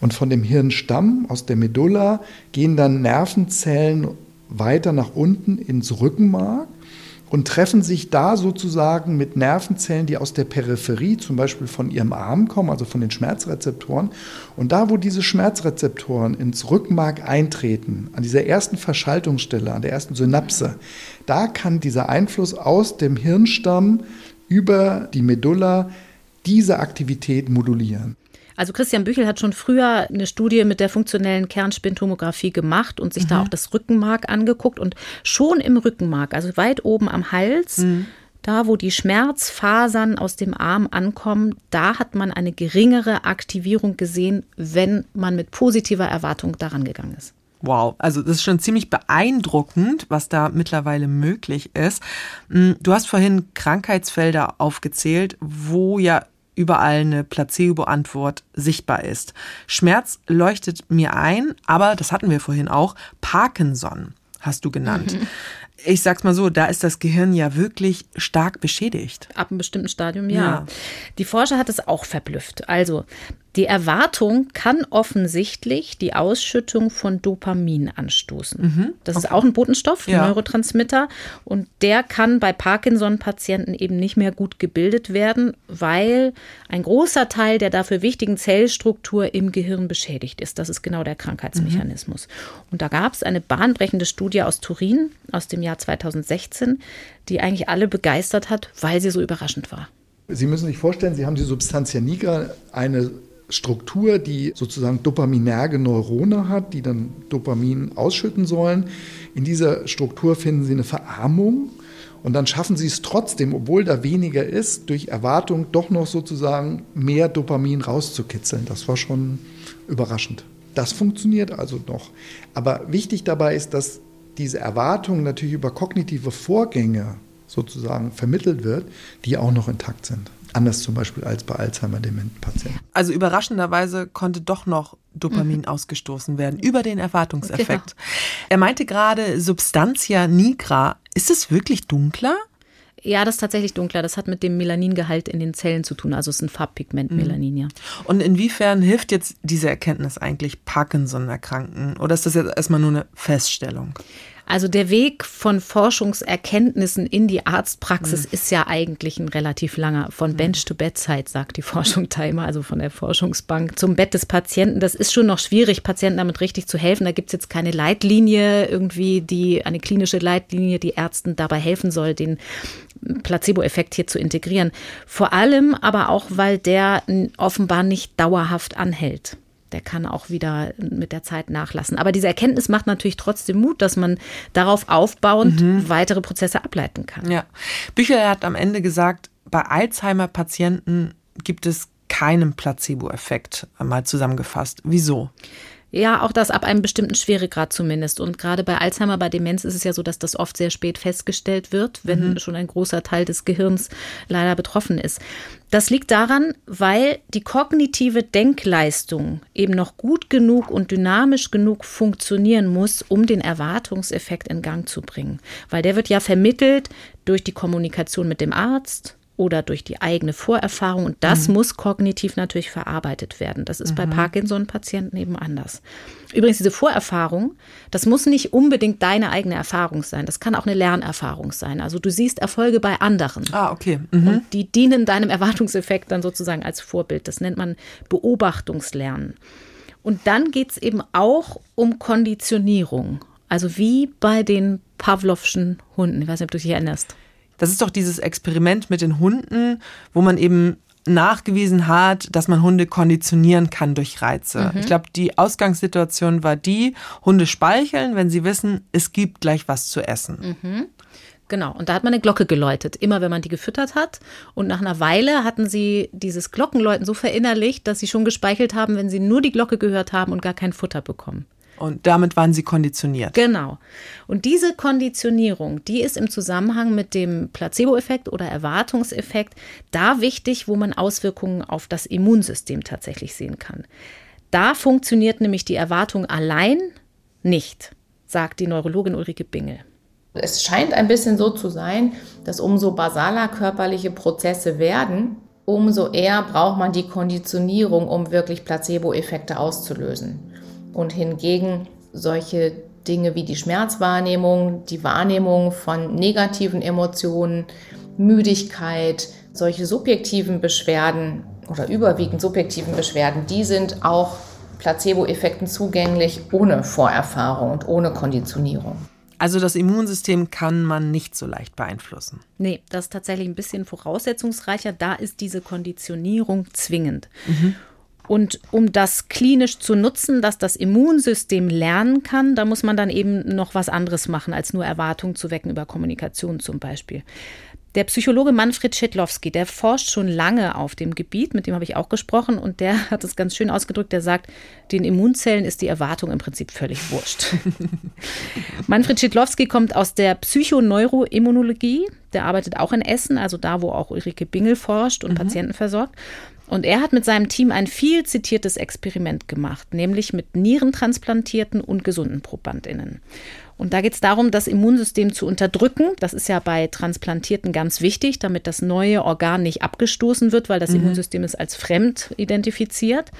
Und von dem Hirnstamm aus der Medulla gehen dann Nervenzellen weiter nach unten ins Rückenmark und treffen sich da sozusagen mit Nervenzellen, die aus der Peripherie, zum Beispiel von ihrem Arm kommen, also von den Schmerzrezeptoren. Und da, wo diese Schmerzrezeptoren ins Rückenmark eintreten, an dieser ersten Verschaltungsstelle, an der ersten Synapse, da kann dieser Einfluss aus dem Hirnstamm über die Medulla diese Aktivität modulieren. Also Christian Büchel hat schon früher eine Studie mit der funktionellen Kernspintomographie gemacht und sich mhm. da auch das Rückenmark angeguckt und schon im Rückenmark, also weit oben am Hals, mhm. da wo die Schmerzfasern aus dem Arm ankommen, da hat man eine geringere Aktivierung gesehen, wenn man mit positiver Erwartung daran gegangen ist. Wow, also das ist schon ziemlich beeindruckend, was da mittlerweile möglich ist. Hm, du hast vorhin Krankheitsfelder aufgezählt, wo ja überall eine Placebo-Antwort sichtbar ist. Schmerz leuchtet mir ein, aber das hatten wir vorhin auch, Parkinson hast du genannt. Mhm. Ich sag's mal so, da ist das Gehirn ja wirklich stark beschädigt. Ab einem bestimmten Stadium, ja. ja. Die Forscher hat es auch verblüfft. Also, die Erwartung kann offensichtlich die Ausschüttung von Dopamin anstoßen. Mhm. Das okay. ist auch ein Botenstoff, ein ja. Neurotransmitter. Und der kann bei Parkinson-Patienten eben nicht mehr gut gebildet werden, weil ein großer Teil der dafür wichtigen Zellstruktur im Gehirn beschädigt ist. Das ist genau der Krankheitsmechanismus. Mhm. Und da gab es eine bahnbrechende Studie aus Turin aus dem Jahr 2016, die eigentlich alle begeistert hat, weil sie so überraschend war. Sie müssen sich vorstellen, Sie haben die Substantia nigra, eine Struktur, die sozusagen dopaminerge Neurone hat, die dann Dopamin ausschütten sollen. In dieser Struktur finden Sie eine Verarmung und dann schaffen Sie es trotzdem, obwohl da weniger ist, durch Erwartung doch noch sozusagen mehr Dopamin rauszukitzeln. Das war schon überraschend. Das funktioniert also noch. Aber wichtig dabei ist, dass diese Erwartung natürlich über kognitive Vorgänge sozusagen vermittelt wird, die auch noch intakt sind. Anders zum Beispiel als bei Alzheimer-Dementen-Patienten. Also überraschenderweise konnte doch noch Dopamin mhm. ausgestoßen werden über den Erwartungseffekt. Genau. Er meinte gerade Substantia nigra. Ist es wirklich dunkler? Ja, das ist tatsächlich dunkler. Das hat mit dem Melaningehalt in den Zellen zu tun. Also es ist ein Farbpigment, mhm. Melanin, ja. Und inwiefern hilft jetzt diese Erkenntnis eigentlich Parkinson-Erkrankten? Oder ist das jetzt erstmal nur eine Feststellung? Also der Weg von Forschungserkenntnissen in die Arztpraxis mhm. ist ja eigentlich ein relativ langer. Von mhm. Bench to Bedside, sagt die Forschung Timer, also von der Forschungsbank zum Bett des Patienten. Das ist schon noch schwierig, Patienten damit richtig zu helfen. Da gibt es jetzt keine Leitlinie, irgendwie die, eine klinische Leitlinie, die Ärzten dabei helfen soll, den Placebo-Effekt hier zu integrieren. Vor allem aber auch, weil der offenbar nicht dauerhaft anhält der kann auch wieder mit der Zeit nachlassen. Aber diese Erkenntnis macht natürlich trotzdem Mut, dass man darauf aufbauend mhm. weitere Prozesse ableiten kann. Ja. Büchler hat am Ende gesagt, bei Alzheimer-Patienten gibt es keinen Placebo-Effekt, mal zusammengefasst. Wieso? Ja, auch das ab einem bestimmten Schweregrad zumindest. Und gerade bei Alzheimer, bei Demenz ist es ja so, dass das oft sehr spät festgestellt wird, wenn mhm. schon ein großer Teil des Gehirns leider betroffen ist. Das liegt daran, weil die kognitive Denkleistung eben noch gut genug und dynamisch genug funktionieren muss, um den Erwartungseffekt in Gang zu bringen. Weil der wird ja vermittelt durch die Kommunikation mit dem Arzt, oder durch die eigene Vorerfahrung. Und das mhm. muss kognitiv natürlich verarbeitet werden. Das ist mhm. bei Parkinson-Patienten eben anders. Übrigens, diese Vorerfahrung, das muss nicht unbedingt deine eigene Erfahrung sein. Das kann auch eine Lernerfahrung sein. Also du siehst Erfolge bei anderen. Ah, okay. Mhm. Und die dienen deinem Erwartungseffekt dann sozusagen als Vorbild. Das nennt man Beobachtungslernen. Und dann geht es eben auch um Konditionierung. Also wie bei den Pavlovschen Hunden. Ich weiß nicht, ob du dich erinnerst. Das ist doch dieses Experiment mit den Hunden, wo man eben nachgewiesen hat, dass man Hunde konditionieren kann durch Reize. Mhm. Ich glaube, die Ausgangssituation war die, Hunde speicheln, wenn sie wissen, es gibt gleich was zu essen. Mhm. Genau, und da hat man eine Glocke geläutet, immer wenn man die gefüttert hat. Und nach einer Weile hatten sie dieses Glockenläuten so verinnerlicht, dass sie schon gespeichelt haben, wenn sie nur die Glocke gehört haben und gar kein Futter bekommen. Und damit waren sie konditioniert. Genau. Und diese Konditionierung, die ist im Zusammenhang mit dem Placebo-Effekt oder Erwartungseffekt da wichtig, wo man Auswirkungen auf das Immunsystem tatsächlich sehen kann. Da funktioniert nämlich die Erwartung allein nicht, sagt die Neurologin Ulrike Bingel. Es scheint ein bisschen so zu sein, dass umso basaler körperliche Prozesse werden, umso eher braucht man die Konditionierung, um wirklich Placebo-Effekte auszulösen. Und hingegen solche Dinge wie die Schmerzwahrnehmung, die Wahrnehmung von negativen Emotionen, Müdigkeit, solche subjektiven Beschwerden oder überwiegend subjektiven Beschwerden, die sind auch Placebo-Effekten zugänglich ohne Vorerfahrung und ohne Konditionierung. Also das Immunsystem kann man nicht so leicht beeinflussen. Nee, das ist tatsächlich ein bisschen voraussetzungsreicher. Da ist diese Konditionierung zwingend. Mhm. Und um das klinisch zu nutzen, dass das Immunsystem lernen kann, da muss man dann eben noch was anderes machen, als nur Erwartungen zu wecken über Kommunikation zum Beispiel. Der Psychologe Manfred Schedlowski, der forscht schon lange auf dem Gebiet, mit dem habe ich auch gesprochen und der hat es ganz schön ausgedrückt, der sagt, den Immunzellen ist die Erwartung im Prinzip völlig wurscht. Manfred Schedlowski kommt aus der Psychoneuroimmunologie, der arbeitet auch in Essen, also da, wo auch Ulrike Bingel forscht und mhm. Patienten versorgt. Und er hat mit seinem Team ein viel zitiertes Experiment gemacht, nämlich mit nierentransplantierten und gesunden Probandinnen. Und da geht es darum, das Immunsystem zu unterdrücken. Das ist ja bei Transplantierten ganz wichtig, damit das neue Organ nicht abgestoßen wird, weil das mhm. Immunsystem ist als fremd identifiziert.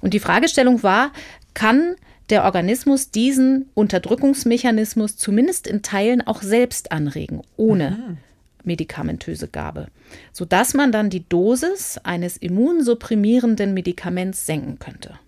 Und die Fragestellung war, kann der Organismus diesen Unterdrückungsmechanismus zumindest in Teilen auch selbst anregen, ohne mhm medikamentöse Gabe, sodass man dann die Dosis eines immunsupprimierenden Medikaments senken könnte.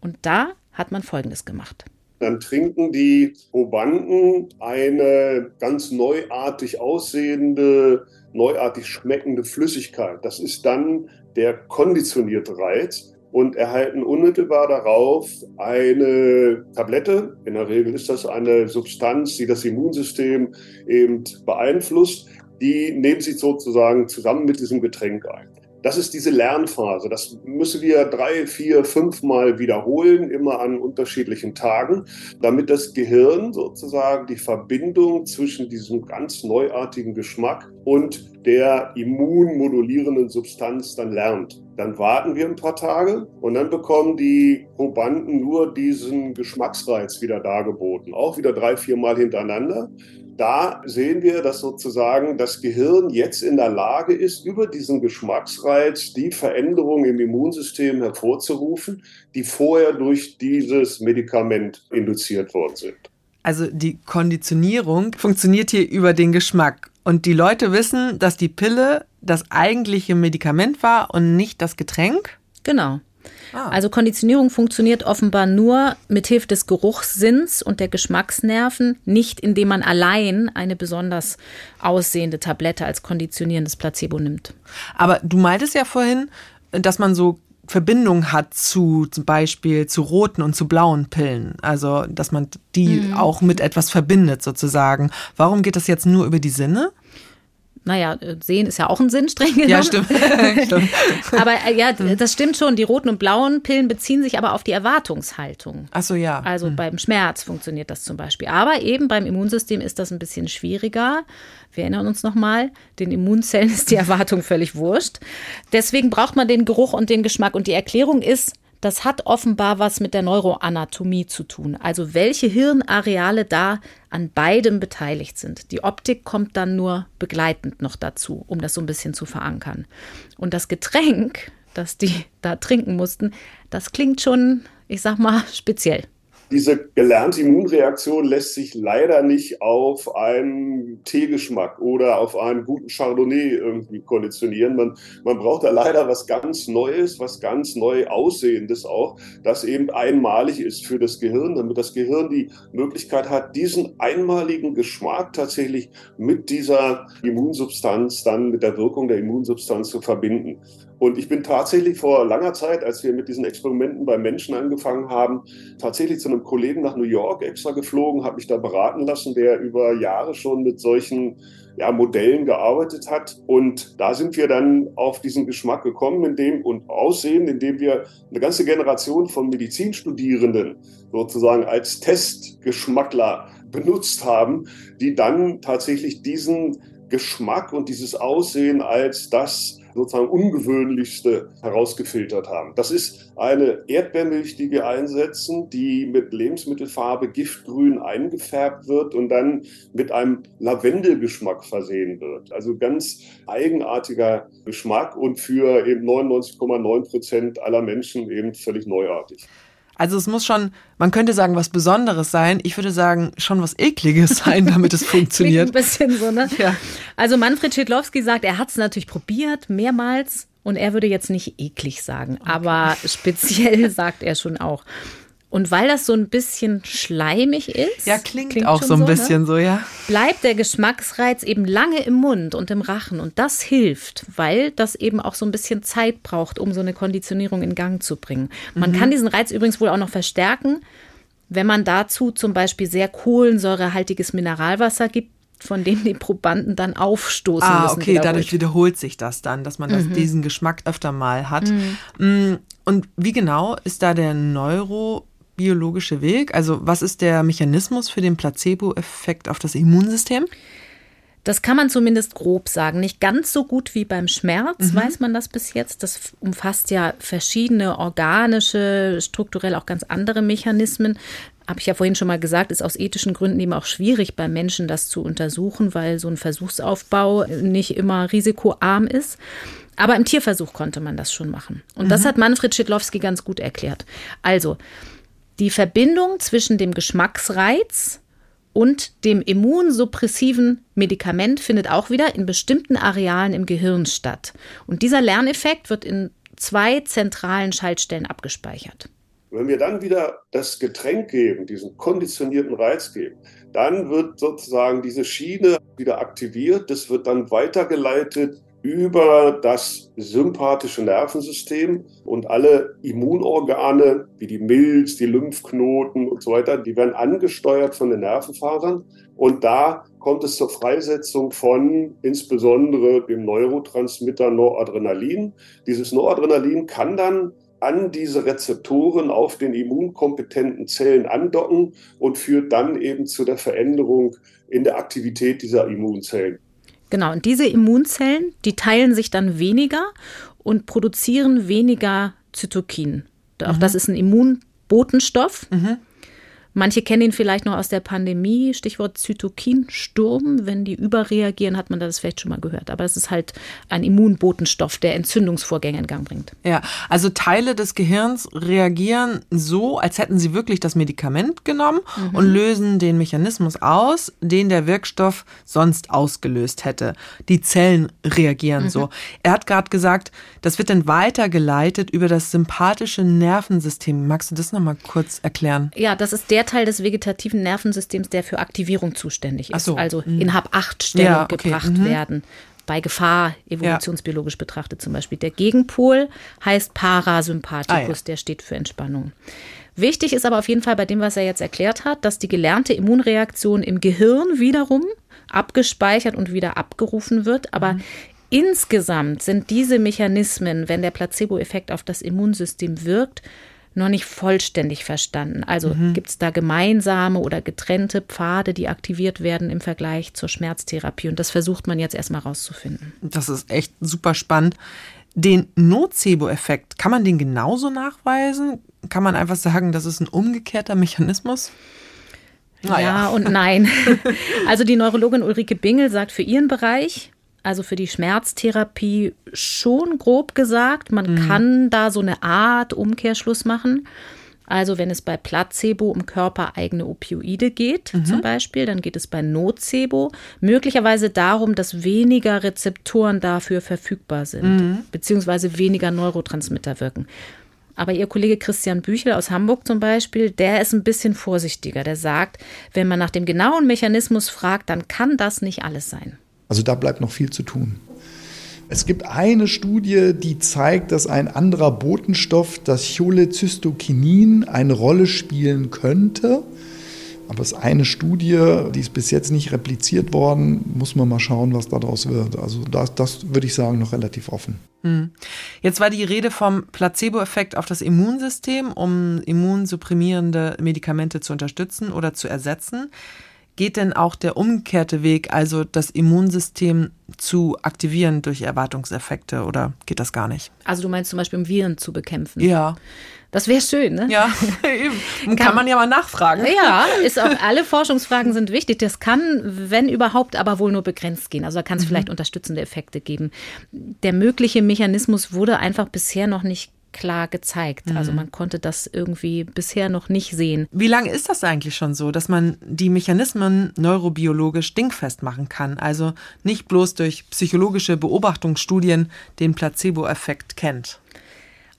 Und da hat man Folgendes gemacht. Dann trinken die Probanden eine ganz neuartig aussehende, neuartig schmeckende Flüssigkeit. Das ist dann der konditionierte Reiz und erhalten unmittelbar darauf eine Tablette. In der Regel ist das eine Substanz, die das Immunsystem eben beeinflusst die nehmen sich sozusagen zusammen mit diesem Getränk ein. Das ist diese Lernphase. Das müssen wir drei, vier, fünf Mal wiederholen, immer an unterschiedlichen Tagen, damit das Gehirn sozusagen die Verbindung zwischen diesem ganz neuartigen Geschmack und der immunmodulierenden Substanz dann lernt. Dann warten wir ein paar Tage und dann bekommen die Probanden nur diesen Geschmacksreiz wieder dargeboten, auch wieder drei, vier Mal hintereinander da sehen wir, dass sozusagen das Gehirn jetzt in der Lage ist, über diesen Geschmacksreiz die Veränderungen im Immunsystem hervorzurufen, die vorher durch dieses Medikament induziert worden sind. Also die Konditionierung funktioniert hier über den Geschmack. Und die Leute wissen, dass die Pille das eigentliche Medikament war und nicht das Getränk? Genau. Ah. Also Konditionierung funktioniert offenbar nur mit Hilfe des Geruchssinns und der Geschmacksnerven, nicht indem man allein eine besonders aussehende Tablette als konditionierendes Placebo nimmt. Aber du meintest ja vorhin, dass man so Verbindung hat zu zum Beispiel zu roten und zu blauen Pillen. Also, dass man die mhm. auch mit etwas verbindet sozusagen. Warum geht das jetzt nur über die Sinne? Naja, sehen ist ja auch ein Sinn, streng genommen. Ja, stimmt. stimmt. aber äh, ja, das stimmt schon. Die roten und blauen Pillen beziehen sich aber auf die Erwartungshaltung. Ach so, ja. Also hm. beim Schmerz funktioniert das zum Beispiel. Aber eben beim Immunsystem ist das ein bisschen schwieriger. Wir erinnern uns nochmal, den Immunzellen ist die Erwartung völlig wurscht. Deswegen braucht man den Geruch und den Geschmack. Und die Erklärung ist, das hat offenbar was mit der Neuroanatomie zu tun. Also welche Hirnareale da an beidem beteiligt sind. Die Optik kommt dann nur begleitend noch dazu, um das so ein bisschen zu verankern. Und das Getränk, das die da trinken mussten, das klingt schon, ich sag mal, speziell. Diese gelernte Immunreaktion lässt sich leider nicht auf einen Teegeschmack oder auf einen guten Chardonnay irgendwie konditionieren. Man, man braucht da leider was ganz Neues, was ganz neu Aussehendes auch, das eben einmalig ist für das Gehirn, damit das Gehirn die Möglichkeit hat, diesen einmaligen Geschmack tatsächlich mit dieser Immunsubstanz, dann mit der Wirkung der Immunsubstanz zu verbinden. Und ich bin tatsächlich vor langer Zeit, als wir mit diesen Experimenten bei Menschen angefangen haben, tatsächlich zu einem Kollegen nach New York extra geflogen, habe mich da beraten lassen, der über Jahre schon mit solchen ja, Modellen gearbeitet hat. Und da sind wir dann auf diesen Geschmack gekommen in dem, und Aussehen, indem wir eine ganze Generation von Medizinstudierenden sozusagen als Testgeschmackler benutzt haben, die dann tatsächlich diesen Geschmack und dieses Aussehen als das sozusagen ungewöhnlichste herausgefiltert haben. Das ist eine Erdbeermilch, die wir einsetzen, die mit Lebensmittelfarbe giftgrün eingefärbt wird und dann mit einem Lavendelgeschmack versehen wird. Also ganz eigenartiger Geschmack und für eben 99,9 Prozent aller Menschen eben völlig neuartig. Also es muss schon, man könnte sagen, was Besonderes sein. Ich würde sagen, schon was Ekliges sein, damit es funktioniert. ein bisschen so, ne? Ja. Also Manfred Schidlowski sagt, er hat es natürlich probiert, mehrmals. Und er würde jetzt nicht eklig sagen, okay. aber speziell sagt er schon auch. Und weil das so ein bisschen schleimig ist, ja, klingt, klingt auch so ein so, ne? bisschen ne? so, ja. Bleibt der Geschmacksreiz eben lange im Mund und im Rachen. Und das hilft, weil das eben auch so ein bisschen Zeit braucht, um so eine Konditionierung in Gang zu bringen. Man mhm. kann diesen Reiz übrigens wohl auch noch verstärken, wenn man dazu zum Beispiel sehr kohlensäurehaltiges Mineralwasser gibt, von dem die Probanden dann aufstoßen ah, müssen. Okay, dadurch wiederholt sich das dann, dass man das, mhm. diesen Geschmack öfter mal hat. Mhm. Mm, und wie genau ist da der Neuro biologische Weg? Also was ist der Mechanismus für den Placebo-Effekt auf das Immunsystem? Das kann man zumindest grob sagen. Nicht ganz so gut wie beim Schmerz mhm. weiß man das bis jetzt. Das umfasst ja verschiedene organische, strukturell auch ganz andere Mechanismen. Habe ich ja vorhin schon mal gesagt, ist aus ethischen Gründen eben auch schwierig beim Menschen das zu untersuchen, weil so ein Versuchsaufbau nicht immer risikoarm ist. Aber im Tierversuch konnte man das schon machen. Und mhm. das hat Manfred Schidlowski ganz gut erklärt. Also, die Verbindung zwischen dem Geschmacksreiz und dem immunsuppressiven Medikament findet auch wieder in bestimmten Arealen im Gehirn statt. Und dieser Lerneffekt wird in zwei zentralen Schaltstellen abgespeichert. Wenn wir dann wieder das Getränk geben, diesen konditionierten Reiz geben, dann wird sozusagen diese Schiene wieder aktiviert. Das wird dann weitergeleitet über das sympathische Nervensystem und alle Immunorgane wie die Milz, die Lymphknoten und so weiter, die werden angesteuert von den Nervenfasern und da kommt es zur Freisetzung von insbesondere dem Neurotransmitter Noradrenalin. Dieses Noradrenalin kann dann an diese Rezeptoren auf den immunkompetenten Zellen andocken und führt dann eben zu der Veränderung in der Aktivität dieser Immunzellen. Genau, und diese Immunzellen, die teilen sich dann weniger und produzieren weniger Zytokin. Auch mhm. das ist ein Immunbotenstoff. Mhm. Manche kennen ihn vielleicht noch aus der Pandemie, Stichwort Zytokinsturm. Wenn die überreagieren, hat man das vielleicht schon mal gehört. Aber es ist halt ein Immunbotenstoff, der Entzündungsvorgänge in Gang bringt. Ja, also Teile des Gehirns reagieren so, als hätten sie wirklich das Medikament genommen mhm. und lösen den Mechanismus aus, den der Wirkstoff sonst ausgelöst hätte. Die Zellen reagieren mhm. so. Er hat gerade gesagt, das wird dann weitergeleitet über das sympathische Nervensystem. Magst du das nochmal kurz erklären? Ja, das ist der der Teil des vegetativen Nervensystems, der für Aktivierung zuständig ist. So. Also mhm. in Hab-8-Stellung ja, okay. gebracht mhm. werden. Bei Gefahr, evolutionsbiologisch ja. betrachtet zum Beispiel. Der Gegenpol heißt Parasympathikus, ah, ja. der steht für Entspannung. Wichtig ist aber auf jeden Fall bei dem, was er jetzt erklärt hat, dass die gelernte Immunreaktion im Gehirn wiederum abgespeichert und wieder abgerufen wird. Aber mhm. insgesamt sind diese Mechanismen, wenn der Placebo-Effekt auf das Immunsystem wirkt, noch nicht vollständig verstanden. Also mhm. gibt es da gemeinsame oder getrennte Pfade, die aktiviert werden im Vergleich zur Schmerztherapie. Und das versucht man jetzt erstmal rauszufinden. Das ist echt super spannend. Den Nocebo-Effekt, kann man den genauso nachweisen? Kann man einfach sagen, das ist ein umgekehrter Mechanismus? Naja. Ja und nein. Also die Neurologin Ulrike Bingel sagt für ihren Bereich, also für die Schmerztherapie schon grob gesagt, man mhm. kann da so eine Art Umkehrschluss machen. Also wenn es bei Placebo um körpereigene Opioide geht, mhm. zum Beispiel, dann geht es bei Nocebo möglicherweise darum, dass weniger Rezeptoren dafür verfügbar sind, mhm. beziehungsweise weniger Neurotransmitter wirken. Aber Ihr Kollege Christian Büchel aus Hamburg zum Beispiel, der ist ein bisschen vorsichtiger. Der sagt, wenn man nach dem genauen Mechanismus fragt, dann kann das nicht alles sein. Also da bleibt noch viel zu tun. Es gibt eine Studie, die zeigt, dass ein anderer Botenstoff, das Cholecystokinin, eine Rolle spielen könnte. Aber es ist eine Studie, die ist bis jetzt nicht repliziert worden. Muss man mal schauen, was daraus wird. Also das, das würde ich sagen, noch relativ offen. Hm. Jetzt war die Rede vom Placebo-Effekt auf das Immunsystem, um immunsupprimierende Medikamente zu unterstützen oder zu ersetzen. Geht denn auch der umgekehrte Weg, also das Immunsystem zu aktivieren durch Erwartungseffekte oder geht das gar nicht? Also du meinst zum Beispiel, um Viren zu bekämpfen? Ja. Das wäre schön, ne? Ja, eben. Kann, kann, man ja mal nachfragen. Ja, ist auch, alle Forschungsfragen sind wichtig. Das kann, wenn überhaupt, aber wohl nur begrenzt gehen. Also da kann es mhm. vielleicht unterstützende Effekte geben. Der mögliche Mechanismus wurde einfach bisher noch nicht klar gezeigt. Also mhm. Also man konnte das irgendwie bisher noch nicht sehen. Wie lange ist das eigentlich schon so, dass man die Mechanismen neurobiologisch dingfest machen kann? Also nicht bloß durch psychologische Beobachtungsstudien den Placebo-Effekt kennt?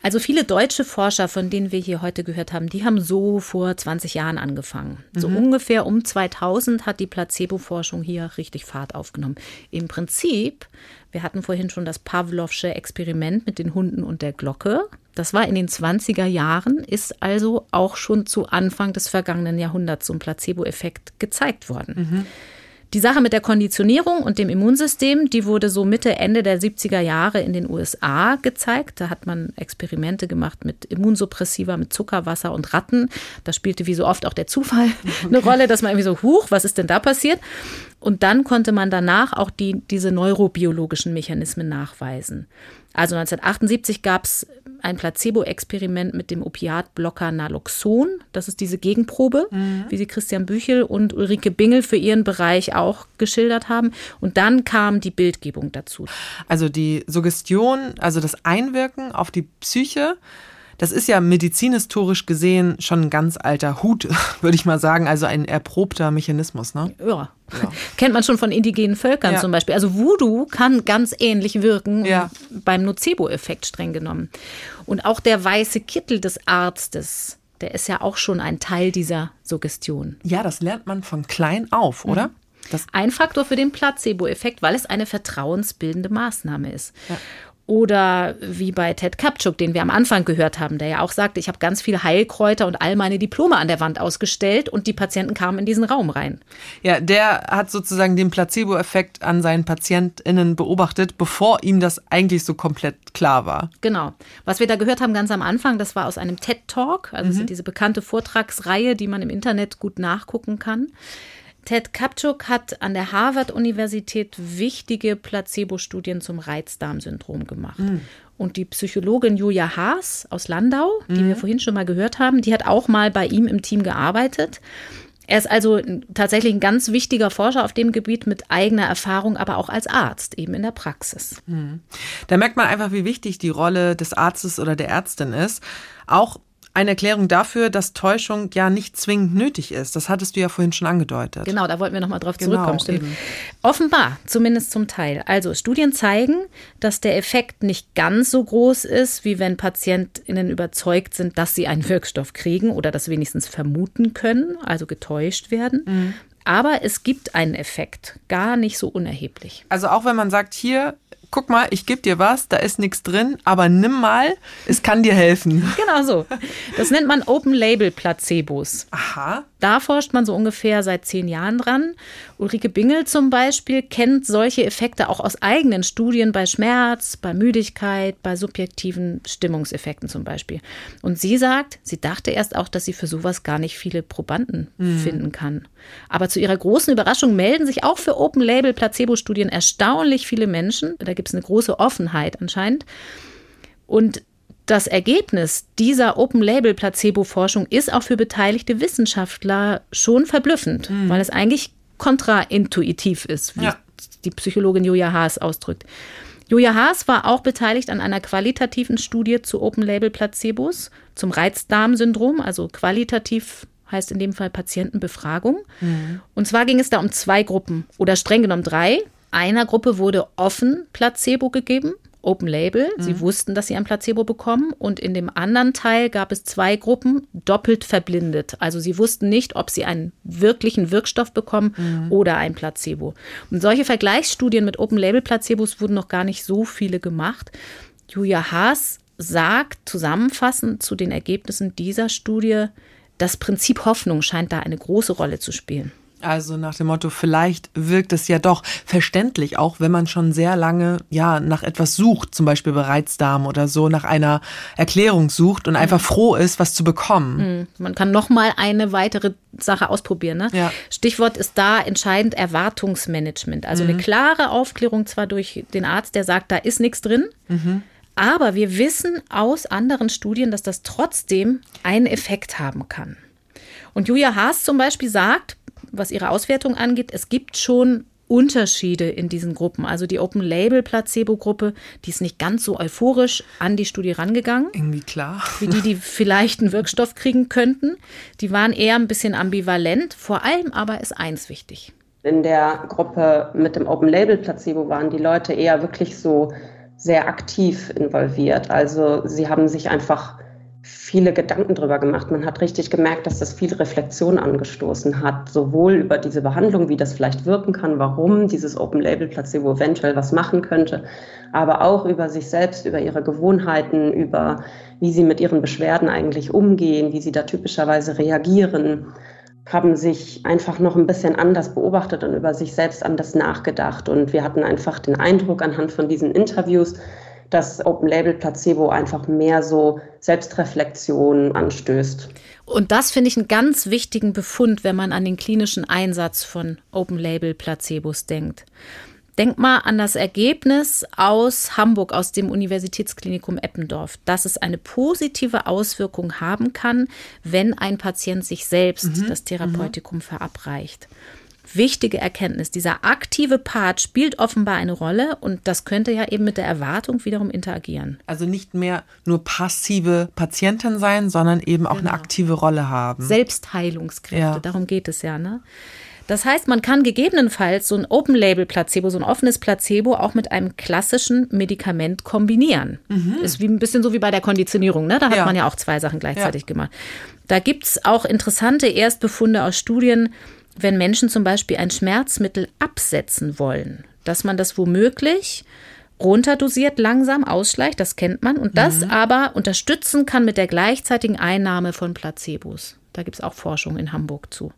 Also viele deutsche Forscher, von denen wir hier heute gehört haben, die haben so vor 20 Jahren angefangen. Mhm. So ungefähr um 2000 hat die Placebo-Forschung hier richtig Fahrt aufgenommen. Im Prinzip, wir hatten vorhin schon das Pavlovsche Experiment mit den Hunden und der Glocke. Das war in den 20er Jahren, ist also auch schon zu Anfang des vergangenen Jahrhunderts so ein Placebo-Effekt gezeigt worden. Mhm. Die Sache mit der Konditionierung und dem Immunsystem, die wurde so Mitte, Ende der 70er Jahre in den USA gezeigt. Da hat man Experimente gemacht mit Immunsuppressiva, mit Zuckerwasser und Ratten. Da spielte wie so oft auch der Zufall okay. eine Rolle, dass man irgendwie so, huch, was ist denn da passiert? Und dann konnte man danach auch die, diese neurobiologischen Mechanismen nachweisen. Also 1978 gab es ein Placebo-Experiment mit dem Opiatblocker Naloxon. Das ist diese Gegenprobe, mhm. wie sie Christian Büchel und Ulrike Bingel für ihren Bereich auch geschildert haben. Und dann kam die Bildgebung dazu. Also die Suggestion, also das Einwirken auf die Psyche das ist ja medizinhistorisch gesehen schon ein ganz alter Hut, würde ich mal sagen, also ein erprobter Mechanismus. Ne? Ja. ja. Kennt man schon von indigenen Völkern ja. zum Beispiel. Also Voodoo kann ganz ähnlich wirken ja. beim Nocebo-Effekt streng genommen. Und auch der weiße Kittel des Arztes, der ist ja auch schon ein Teil dieser Suggestion. Ja, das lernt man von klein auf, oder? Mhm. Das ein Faktor für den Placebo-Effekt, weil es eine vertrauensbildende Maßnahme ist. Ja. Oder wie bei Ted Kapchuk, den wir am Anfang gehört haben, der ja auch sagte, ich habe ganz viele Heilkräuter und all meine Diplome an der Wand ausgestellt und die Patienten kamen in diesen Raum rein. Ja, der hat sozusagen den Placebo-Effekt an seinen PatientInnen beobachtet, bevor ihm das eigentlich so komplett klar war. Genau. Was wir da gehört haben ganz am Anfang, das war aus einem TED-Talk, also mhm. diese bekannte Vortragsreihe, die man im Internet gut nachgucken kann. Ted Kapchuk hat an der Harvard-Universität wichtige Placebo-Studien zum Reizdarmsyndrom gemacht. Mhm. Und die Psychologin Julia Haas aus Landau, die mhm. wir vorhin schon mal gehört haben, die hat auch mal bei ihm im Team gearbeitet. Er ist also tatsächlich ein ganz wichtiger Forscher auf dem Gebiet mit eigener Erfahrung, aber auch als Arzt, eben in der Praxis. Mhm. Da merkt man einfach, wie wichtig die Rolle des Arztes oder der Ärztin ist. Auch eine Erklärung dafür, dass Täuschung ja nicht zwingend nötig ist. Das hattest du ja vorhin schon angedeutet. Genau, da wollten wir nochmal drauf genau, zurückkommen. Eben. Offenbar, zumindest zum Teil. Also Studien zeigen, dass der Effekt nicht ganz so groß ist, wie wenn PatientInnen überzeugt sind, dass sie einen Wirkstoff kriegen oder das wenigstens vermuten können, also getäuscht werden. Mhm. Aber es gibt einen Effekt, gar nicht so unerheblich. Also auch wenn man sagt, hier guck mal, ich gebe dir was, da ist nichts drin, aber nimm mal, es kann dir helfen. Genau so. Das nennt man Open Label Placebos. Aha. Da forscht man so ungefähr seit zehn Jahren dran. Ulrike Bingel zum Beispiel kennt solche Effekte auch aus eigenen Studien bei Schmerz, bei Müdigkeit, bei subjektiven Stimmungseffekten zum Beispiel. Und sie sagt, sie dachte erst auch, dass sie für sowas gar nicht viele Probanden mhm. finden kann. Aber zu ihrer großen Überraschung melden sich auch für Open-Label-Placebo-Studien erstaunlich viele Menschen. Da gibt es eine große Offenheit anscheinend. Und das Ergebnis dieser Open-Label-Placebo-Forschung ist auch für beteiligte Wissenschaftler schon verblüffend, mhm. weil es eigentlich kontraintuitiv ist, wie ja. die Psychologin Julia Haas ausdrückt. Julia Haas war auch beteiligt an einer qualitativen Studie zu Open-Label-Placebos, zum Reizdarmsyndrom, also qualitativ heißt in dem Fall Patientenbefragung. Mhm. Und zwar ging es da um zwei Gruppen oder streng genommen drei. Einer Gruppe wurde offen Placebo gegeben Open Label. Mhm. Sie wussten, dass sie ein Placebo bekommen. Und in dem anderen Teil gab es zwei Gruppen, doppelt verblindet. Also sie wussten nicht, ob sie einen wirklichen Wirkstoff bekommen mhm. oder ein Placebo. Und solche Vergleichsstudien mit Open Label Placebos wurden noch gar nicht so viele gemacht. Julia Haas sagt zusammenfassend zu den Ergebnissen dieser Studie, das Prinzip Hoffnung scheint da eine große Rolle zu spielen. Also nach dem Motto, vielleicht wirkt es ja doch verständlich, auch wenn man schon sehr lange ja nach etwas sucht, zum Beispiel Bereitsdarm oder so, nach einer Erklärung sucht und einfach froh ist, was zu bekommen. Mhm. Man kann noch mal eine weitere Sache ausprobieren. Ne? Ja. Stichwort ist da entscheidend Erwartungsmanagement. Also mhm. eine klare Aufklärung zwar durch den Arzt, der sagt, da ist nichts drin. Mhm. Aber wir wissen aus anderen Studien, dass das trotzdem einen Effekt haben kann. Und Julia Haas zum Beispiel sagt, was ihre Auswertung angeht, es gibt schon Unterschiede in diesen Gruppen. Also die Open Label Placebo Gruppe, die ist nicht ganz so euphorisch an die Studie rangegangen. Irgendwie klar. Wie die, die vielleicht einen Wirkstoff kriegen könnten. Die waren eher ein bisschen ambivalent. Vor allem aber ist eins wichtig. In der Gruppe mit dem Open Label Placebo waren die Leute eher wirklich so sehr aktiv involviert. Also sie haben sich einfach viele Gedanken drüber gemacht. Man hat richtig gemerkt, dass das viel Reflexion angestoßen hat, sowohl über diese Behandlung, wie das vielleicht wirken kann, warum dieses Open-Label-Placebo eventuell was machen könnte, aber auch über sich selbst, über ihre Gewohnheiten, über wie sie mit ihren Beschwerden eigentlich umgehen, wie sie da typischerweise reagieren haben sich einfach noch ein bisschen anders beobachtet und über sich selbst anders nachgedacht. Und wir hatten einfach den Eindruck anhand von diesen Interviews, dass Open Label Placebo einfach mehr so Selbstreflexion anstößt. Und das finde ich einen ganz wichtigen Befund, wenn man an den klinischen Einsatz von Open Label Placebos denkt. Denk mal an das Ergebnis aus Hamburg, aus dem Universitätsklinikum Eppendorf, dass es eine positive Auswirkung haben kann, wenn ein Patient sich selbst mhm. das Therapeutikum mhm. verabreicht wichtige Erkenntnis. Dieser aktive Part spielt offenbar eine Rolle und das könnte ja eben mit der Erwartung wiederum interagieren. Also nicht mehr nur passive Patientin sein, sondern eben auch genau. eine aktive Rolle haben. Selbstheilungskräfte, ja. darum geht es ja. Ne? Das heißt, man kann gegebenenfalls so ein Open-Label-Placebo, so ein offenes Placebo auch mit einem klassischen Medikament kombinieren. Mhm. Ist wie ein bisschen so wie bei der Konditionierung, ne? Da hat ja. man ja auch zwei Sachen gleichzeitig ja. gemacht. Da gibt es auch interessante Erstbefunde aus Studien, wenn Menschen zum Beispiel ein Schmerzmittel absetzen wollen, dass man das womöglich runterdosiert langsam ausschleicht, das kennt man, und das mhm. aber unterstützen kann mit der gleichzeitigen Einnahme von Placebos. Da gibt es auch Forschung in Hamburg zu.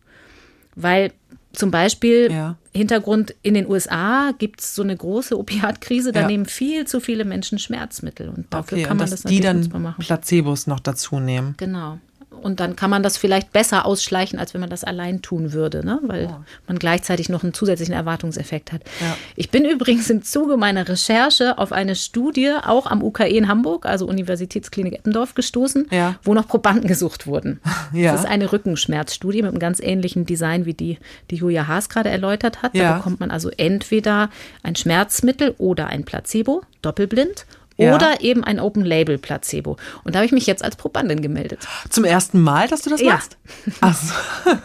Weil zum Beispiel ja. Hintergrund in den USA gibt es so eine große Opiatkrise, da ja. nehmen viel zu viele Menschen Schmerzmittel und dafür okay, kann man das die dann machen. Placebos noch dazu nehmen. Genau. Und dann kann man das vielleicht besser ausschleichen, als wenn man das allein tun würde, ne? weil ja. man gleichzeitig noch einen zusätzlichen Erwartungseffekt hat. Ja. Ich bin übrigens im Zuge meiner Recherche auf eine Studie auch am UKE in Hamburg, also Universitätsklinik Eppendorf, gestoßen, ja. wo noch Probanden gesucht wurden. Das ist eine Rückenschmerzstudie mit einem ganz ähnlichen Design wie die, die Julia Haas gerade erläutert hat. Da bekommt man also entweder ein Schmerzmittel oder ein Placebo, doppelblind Ja. Oder eben ein Open-Label-Placebo. Und da habe ich mich jetzt als Probandin gemeldet. Zum ersten Mal, dass du das ja. machst? So.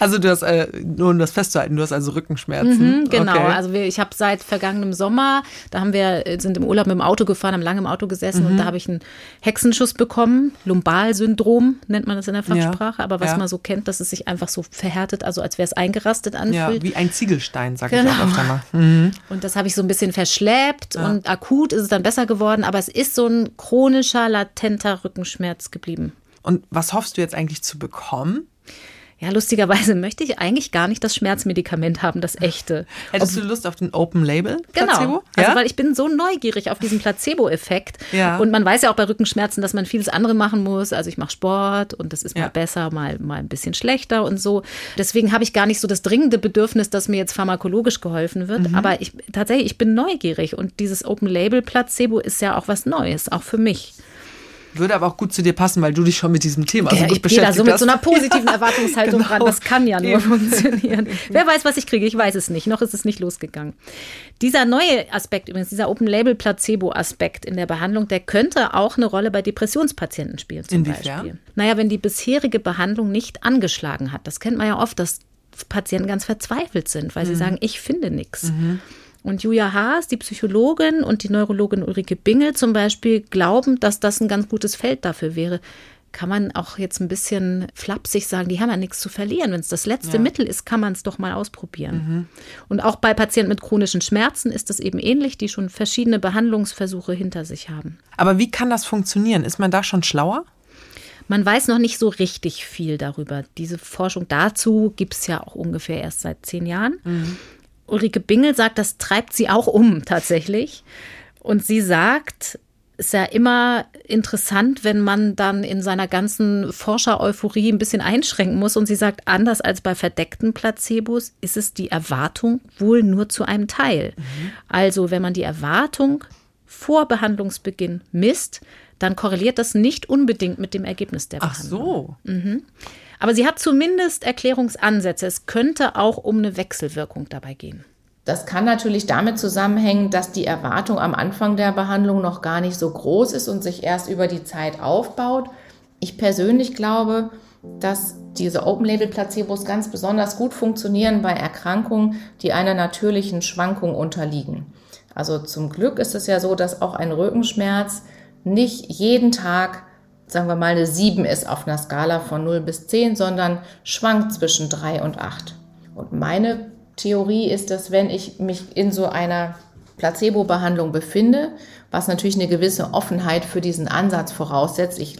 Also du hast, äh, nur um das festzuhalten, du hast also Rückenschmerzen. Mhm, genau, okay. also wir, ich habe seit vergangenem Sommer, da haben wir, äh, sind im Urlaub mit dem Auto gefahren, haben lange im Auto gesessen mhm. und da habe ich einen Hexenschuss bekommen. Lumbalsyndrom nennt man das in der Fachsprache, ja. aber was man so kennt, dass es sich einfach so verhärtet, also als wäre es eingerastet anfühlt. Ja, wie ein Ziegelstein, sag genau. ich auch öfter mal. Mhm. Und das habe ich so ein bisschen verschleppt und akut ist es dann besser geworden geworden, aber es ist so ein chronischer, latenter Rückenschmerz geblieben. Und was hoffst du jetzt eigentlich zu bekommen? Ja, lustigerweise möchte ich eigentlich gar nicht das Schmerzmedikament haben, das echte. Hättest Ob, du Lust auf den Open Label Placebo? Genau. Also, weil ich bin so neugierig auf diesen Placebo-Effekt. Ja. Und man weiß ja auch bei Rückenschmerzen, dass man vieles andere machen muss. Also ich mache Sport und das ist mal ja. besser, mal, mal ein bisschen schlechter und so. Deswegen habe ich gar nicht so das dringende Bedürfnis, dass mir jetzt pharmakologisch geholfen wird. Mhm. Aber ich tatsächlich, ich bin neugierig und dieses Open Label Placebo ist ja auch was Neues, auch für mich. Würde aber auch gut zu dir passen, weil du dich schon mit diesem Thema ja, so gut ich beschäftigt da so mit so einer positiven Erwartungshaltung genau. ran. Das kann ja nur funktionieren. Wer weiß, was ich kriege? Ich weiß es nicht. Noch ist es nicht losgegangen. Dieser neue Aspekt übrigens, dieser Open-Label-Placebo-Aspekt in der Behandlung, der könnte auch eine Rolle bei Depressionspatienten spielen zum Inwiefern? Beispiel. Naja, wenn die bisherige Behandlung nicht angeschlagen hat. Das kennt man ja oft, dass Patienten ganz verzweifelt sind, weil mhm. sie sagen, ich finde nichts. Mhm. Und Julia Haas, die Psychologin und die Neurologin Ulrike Bingel zum Beispiel glauben, dass das ein ganz gutes Feld dafür wäre. Kann man auch jetzt ein bisschen flapsig sagen, die haben ja nichts zu verlieren. Wenn es das letzte ja. Mittel ist, kann man es doch mal ausprobieren. Mhm. Und auch bei Patienten mit chronischen Schmerzen ist das eben ähnlich, die schon verschiedene Behandlungsversuche hinter sich haben. Aber wie kann das funktionieren? Ist man da schon schlauer? Man weiß noch nicht so richtig viel darüber. Diese Forschung dazu gibt es ja auch ungefähr erst seit zehn Jahren. Mhm. Ulrike Bingel sagt, das treibt sie auch um tatsächlich. Und sie sagt, ist ja immer interessant, wenn man dann in seiner ganzen Forscher-Euphorie ein bisschen einschränken muss. Und sie sagt, anders als bei verdeckten Placebos ist es die Erwartung wohl nur zu einem Teil. Mhm. Also wenn man die Erwartung vor Behandlungsbeginn misst, dann korreliert das nicht unbedingt mit dem Ergebnis der Behandlung. Ach so. Mhm. Aber sie hat zumindest Erklärungsansätze. Es könnte auch um eine Wechselwirkung dabei gehen. Das kann natürlich damit zusammenhängen, dass die Erwartung am Anfang der Behandlung noch gar nicht so groß ist und sich erst über die Zeit aufbaut. Ich persönlich glaube, dass diese Open-Label-Placebos ganz besonders gut funktionieren bei Erkrankungen, die einer natürlichen Schwankung unterliegen. Also zum Glück ist es ja so, dass auch ein Rückenschmerz nicht jeden Tag sagen wir mal, eine 7 ist auf einer Skala von 0 bis 10, sondern schwankt zwischen 3 und 8. Und meine Theorie ist, dass wenn ich mich in so einer Placebo-Behandlung befinde, was natürlich eine gewisse Offenheit für diesen Ansatz voraussetzt, ich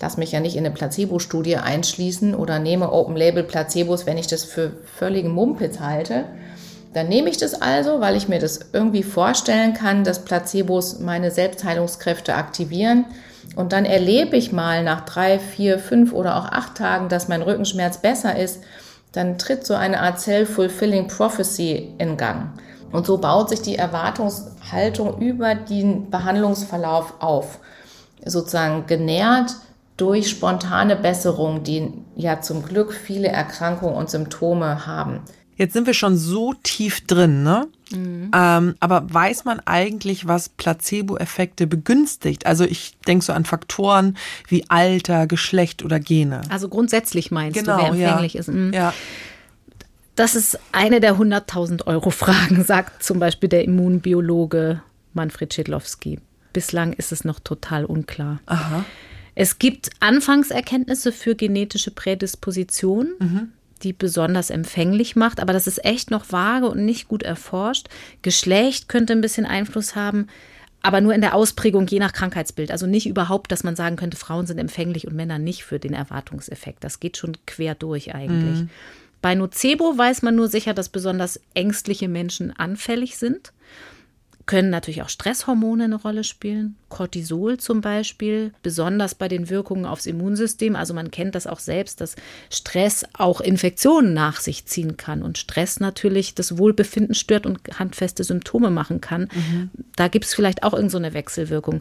lasse mich ja nicht in eine Placebo-Studie einschließen oder nehme Open-Label-Placebos, wenn ich das für völligen Mumpitz halte, dann nehme ich das also, weil ich mir das irgendwie vorstellen kann, dass Placebos meine Selbstheilungskräfte aktivieren und dann erlebe ich mal nach drei, vier, fünf oder auch acht Tagen, dass mein Rückenschmerz besser ist, dann tritt so eine Art Self-Fulfilling Prophecy in Gang. Und so baut sich die Erwartungshaltung über den Behandlungsverlauf auf. Sozusagen genährt durch spontane Besserungen, die ja zum Glück viele Erkrankungen und Symptome haben. Jetzt sind wir schon so tief drin, ne? Mhm. Ähm, aber weiß man eigentlich, was Placebo-Effekte begünstigt? Also ich denke so an Faktoren wie Alter, Geschlecht oder Gene. Also grundsätzlich meinst genau, du, wer empfänglich ja. ist. Mhm. Ja. Das ist eine der 100.000 Euro Fragen, sagt zum Beispiel der Immunbiologe Manfred Schedlowski. Bislang ist es noch total unklar. Aha. Es gibt Anfangserkenntnisse für genetische Prädisposition. Mhm die besonders empfänglich macht, aber das ist echt noch vage und nicht gut erforscht. Geschlecht könnte ein bisschen Einfluss haben, aber nur in der Ausprägung je nach Krankheitsbild. Also nicht überhaupt, dass man sagen könnte, Frauen sind empfänglich und Männer nicht für den Erwartungseffekt. Das geht schon quer durch eigentlich. Mhm. Bei Nocebo weiß man nur sicher, dass besonders ängstliche Menschen anfällig sind können natürlich auch Stresshormone eine Rolle spielen. Cortisol zum Beispiel, besonders bei den Wirkungen aufs Immunsystem. Also man kennt das auch selbst, dass Stress auch Infektionen nach sich ziehen kann und Stress natürlich das Wohlbefinden stört und handfeste Symptome machen kann. Mhm. Da gibt es vielleicht auch irgendeine so Wechselwirkung.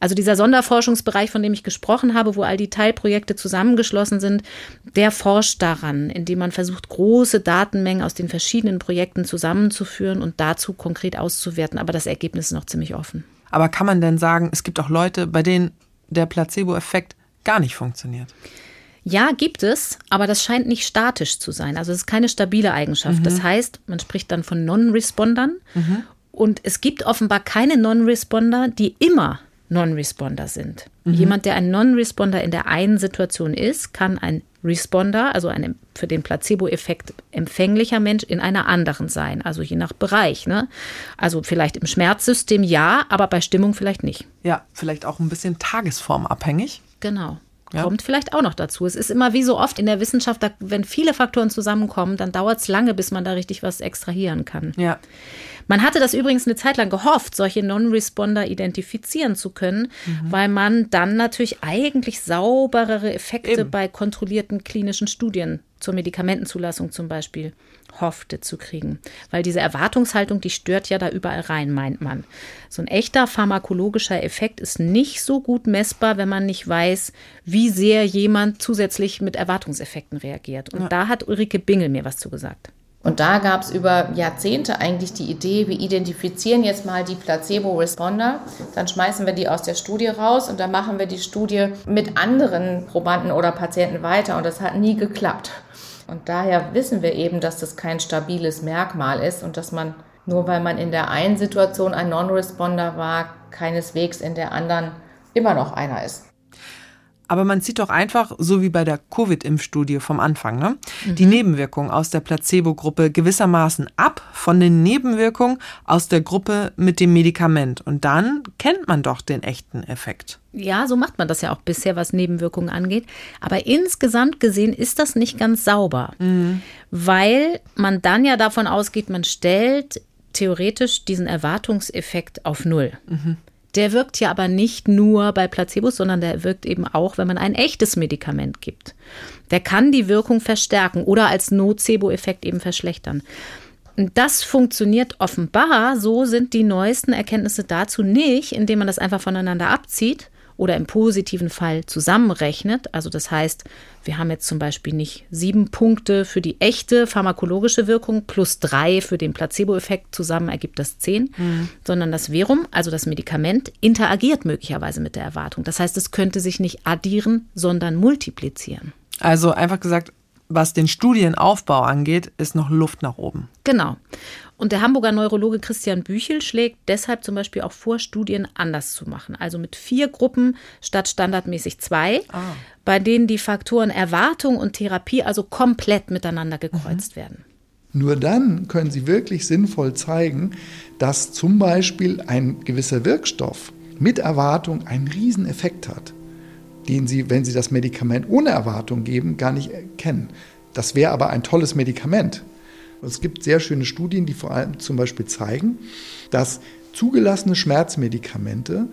Also dieser Sonderforschungsbereich, von dem ich gesprochen habe, wo all die Teilprojekte zusammengeschlossen sind, der forscht daran, indem man versucht, große Datenmengen aus den verschiedenen Projekten zusammenzuführen und dazu konkret auszuwerten. Aber das Ergebnis ist noch ziemlich offen. Aber kann man denn sagen, es gibt auch Leute, bei denen der Placebo-Effekt gar nicht funktioniert? Ja, gibt es, aber das scheint nicht statisch zu sein. Also es ist keine stabile Eigenschaft. Mhm. Das heißt, man spricht dann von Non-Respondern. Mhm. Und es gibt offenbar keine Non-Responder, die immer Non-Responder sind. Mhm. Jemand, der ein Non-Responder in der einen Situation ist, kann ein Responder, also ein für den Placebo-Effekt empfänglicher Mensch in einer anderen sein, also je nach Bereich. Ne? Also vielleicht im Schmerzsystem ja, aber bei Stimmung vielleicht nicht. Ja, vielleicht auch ein bisschen tagesformabhängig. Genau. Ja. Kommt vielleicht auch noch dazu. Es ist immer wie so oft in der Wissenschaft, wenn viele Faktoren zusammenkommen, dann dauert es lange, bis man da richtig was extrahieren kann. Ja. Man hatte das übrigens eine Zeit lang gehofft, solche Non-Responder identifizieren zu können, mhm. weil man dann natürlich eigentlich sauberere Effekte Eben. bei kontrollierten klinischen Studien zur Medikamentenzulassung zum Beispiel hoffte zu kriegen. Weil diese Erwartungshaltung, die stört ja da überall rein, meint man. So ein echter pharmakologischer Effekt ist nicht so gut messbar, wenn man nicht weiß, wie sehr jemand zusätzlich mit Erwartungseffekten reagiert. Und ja. da hat Ulrike Bingel mir was zu gesagt. Und da gab es über Jahrzehnte eigentlich die Idee, wir identifizieren jetzt mal die Placebo-Responder, dann schmeißen wir die aus der Studie raus und dann machen wir die Studie mit anderen Probanden oder Patienten weiter und das hat nie geklappt. Und daher wissen wir eben, dass das kein stabiles Merkmal ist und dass man nur weil man in der einen Situation ein Non-Responder war, keineswegs in der anderen immer noch einer ist. Aber man zieht doch einfach, so wie bei der Covid-Impfstudie vom Anfang, ne, mhm. die Nebenwirkungen aus der Placebo-Gruppe gewissermaßen ab von den Nebenwirkungen aus der Gruppe mit dem Medikament. Und dann kennt man doch den echten Effekt. Ja, so macht man das ja auch bisher, was Nebenwirkungen angeht. Aber insgesamt gesehen ist das nicht ganz sauber, mhm. weil man dann ja davon ausgeht, man stellt theoretisch diesen Erwartungseffekt auf Null. Mhm. Der wirkt ja aber nicht nur bei Placebos, sondern der wirkt eben auch, wenn man ein echtes Medikament gibt. Der kann die Wirkung verstärken oder als Nocebo-Effekt eben verschlechtern. Das funktioniert offenbar, so sind die neuesten Erkenntnisse dazu nicht, indem man das einfach voneinander abzieht, oder im positiven Fall zusammenrechnet, also das heißt, wir haben jetzt zum Beispiel nicht sieben Punkte für die echte pharmakologische Wirkung plus drei für den Placebo-Effekt, zusammen ergibt das zehn, mhm. sondern das Verum, also das Medikament, interagiert möglicherweise mit der Erwartung. Das heißt, es könnte sich nicht addieren, sondern multiplizieren. Also einfach gesagt, was den Studienaufbau angeht, ist noch Luft nach oben. Genau. Und der Hamburger Neurologe Christian Büchel schlägt deshalb zum Beispiel auch vor, Studien anders zu machen. Also mit vier Gruppen statt standardmäßig zwei, ah. bei denen die Faktoren Erwartung und Therapie also komplett miteinander gekreuzt mhm. werden. Nur dann können Sie wirklich sinnvoll zeigen, dass zum Beispiel ein gewisser Wirkstoff mit Erwartung einen Rieseneffekt hat, den Sie, wenn Sie das Medikament ohne Erwartung geben, gar nicht kennen. Das wäre aber ein tolles Medikament. Es gibt sehr schöne Studien, die vor allem zum Beispiel zeigen, dass zugelassene Schmerzmedikamente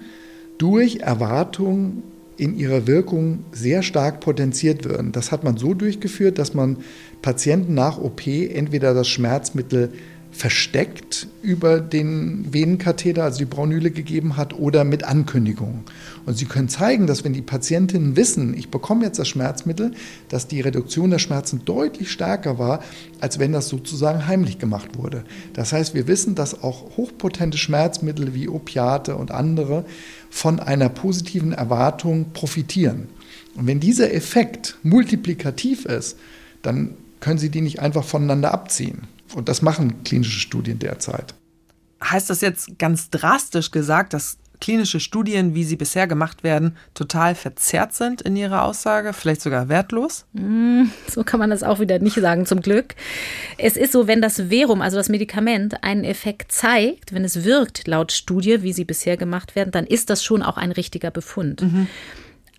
durch Erwartung in ihrer Wirkung sehr stark potenziert werden. Das hat man so durchgeführt, dass man Patienten nach OP entweder das Schmerzmittel versteckt über den Venenkatheter, also die Braunüle gegeben hat, oder mit Ankündigungen. Und Sie können zeigen, dass wenn die Patientinnen wissen, ich bekomme jetzt das Schmerzmittel, dass die Reduktion der Schmerzen deutlich stärker war, als wenn das sozusagen heimlich gemacht wurde. Das heißt, wir wissen, dass auch hochpotente Schmerzmittel wie Opiate und andere von einer positiven Erwartung profitieren. Und wenn dieser Effekt multiplikativ ist, dann können Sie die nicht einfach voneinander abziehen. Und das machen klinische Studien derzeit. Heißt das jetzt ganz drastisch gesagt, dass klinische Studien, wie sie bisher gemacht werden, total verzerrt sind in ihrer Aussage, vielleicht sogar wertlos? Mm, so kann man das auch wieder nicht sagen, zum Glück. Es ist so, wenn das Verum, also das Medikament, einen Effekt zeigt, wenn es wirkt laut Studie, wie sie bisher gemacht werden, dann ist das schon auch ein richtiger Befund. Mhm.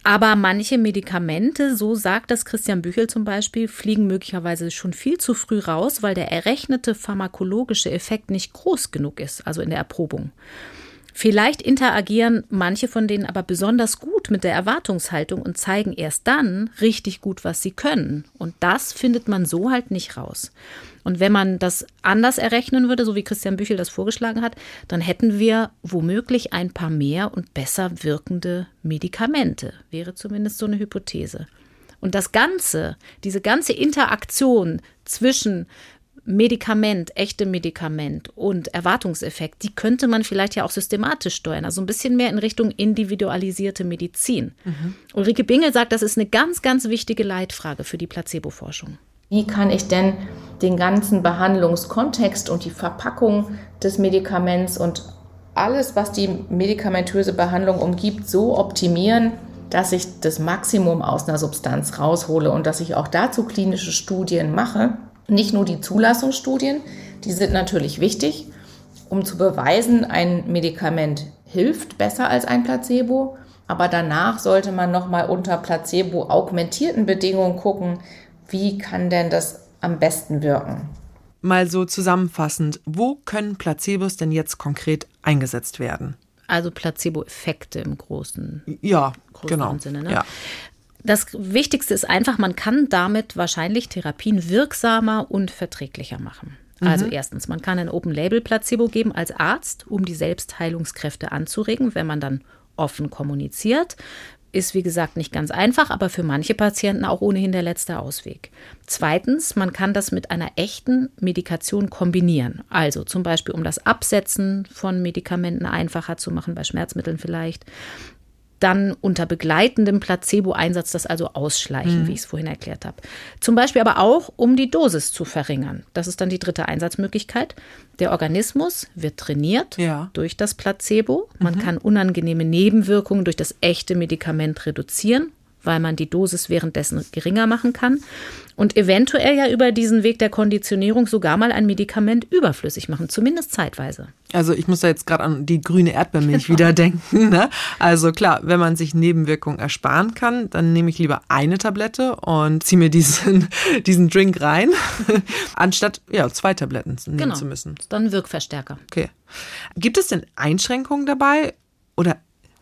Aber manche Medikamente, so sagt das Christian Büchel zum Beispiel, fliegen möglicherweise schon viel zu früh raus, weil der errechnete pharmakologische Effekt nicht groß genug ist, also in der Erprobung. Vielleicht interagieren manche von denen aber besonders gut mit der Erwartungshaltung und zeigen erst dann richtig gut, was sie können. Und das findet man so halt nicht raus. Und wenn man das anders errechnen würde, so wie Christian Büchel das vorgeschlagen hat, dann hätten wir womöglich ein paar mehr und besser wirkende Medikamente. Wäre zumindest so eine Hypothese. Und das Ganze, diese ganze Interaktion zwischen Medikament, echte Medikament und Erwartungseffekt, die könnte man vielleicht ja auch systematisch steuern, also ein bisschen mehr in Richtung individualisierte Medizin. Mhm. Ulrike Bingel sagt, das ist eine ganz, ganz wichtige Leitfrage für die Placebo-Forschung. Wie kann ich denn den ganzen Behandlungskontext und die Verpackung des Medikaments und alles, was die medikamentöse Behandlung umgibt, so optimieren, dass ich das Maximum aus einer Substanz raushole und dass ich auch dazu klinische Studien mache. Nicht nur die Zulassungsstudien, die sind natürlich wichtig, um zu beweisen, ein Medikament hilft besser als ein Placebo. Aber danach sollte man nochmal unter Placebo-augmentierten Bedingungen gucken, wie kann denn das am besten wirken. Mal so zusammenfassend, wo können Placebos denn jetzt konkret eingesetzt werden? Also Placebo-Effekte im großen, ja, großen genau. Sinne. Ne? Ja. Das Wichtigste ist einfach, man kann damit wahrscheinlich Therapien wirksamer und verträglicher machen. Also mhm. erstens, man kann ein Open-Label-Placebo geben als Arzt, um die Selbstheilungskräfte anzuregen, wenn man dann offen kommuniziert. Ist wie gesagt nicht ganz einfach, aber für manche Patienten auch ohnehin der letzte Ausweg. Zweitens, man kann das mit einer echten Medikation kombinieren. Also zum Beispiel, um das Absetzen von Medikamenten einfacher zu machen, bei Schmerzmitteln vielleicht dann unter begleitendem Placebo-Einsatz das also ausschleichen, mhm. wie ich es vorhin erklärt habe. Zum Beispiel aber auch, um die Dosis zu verringern. Das ist dann die dritte Einsatzmöglichkeit. Der Organismus wird trainiert ja. durch das Placebo. Man mhm. kann unangenehme Nebenwirkungen durch das echte Medikament reduzieren weil man die Dosis währenddessen geringer machen kann und eventuell ja über diesen Weg der Konditionierung sogar mal ein Medikament überflüssig machen, zumindest zeitweise. Also ich muss da jetzt gerade an die grüne Erdbeermilch genau. wieder denken. Ne? Also klar, wenn man sich Nebenwirkungen ersparen kann, dann nehme ich lieber eine Tablette und ziehe mir diesen, diesen Drink rein, anstatt ja, zwei Tabletten nehmen genau. zu müssen. Dann Wirkverstärker. Okay. Gibt es denn Einschränkungen dabei oder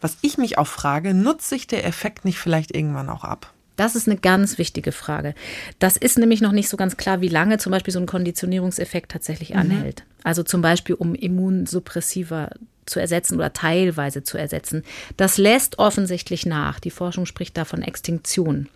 was ich mich auch frage, nutzt sich der Effekt nicht vielleicht irgendwann auch ab? Das ist eine ganz wichtige Frage. Das ist nämlich noch nicht so ganz klar, wie lange zum Beispiel so ein Konditionierungseffekt tatsächlich mhm. anhält. Also zum Beispiel, um Immunsuppressiva zu ersetzen oder teilweise zu ersetzen. Das lässt offensichtlich nach. Die Forschung spricht da von Extinktion.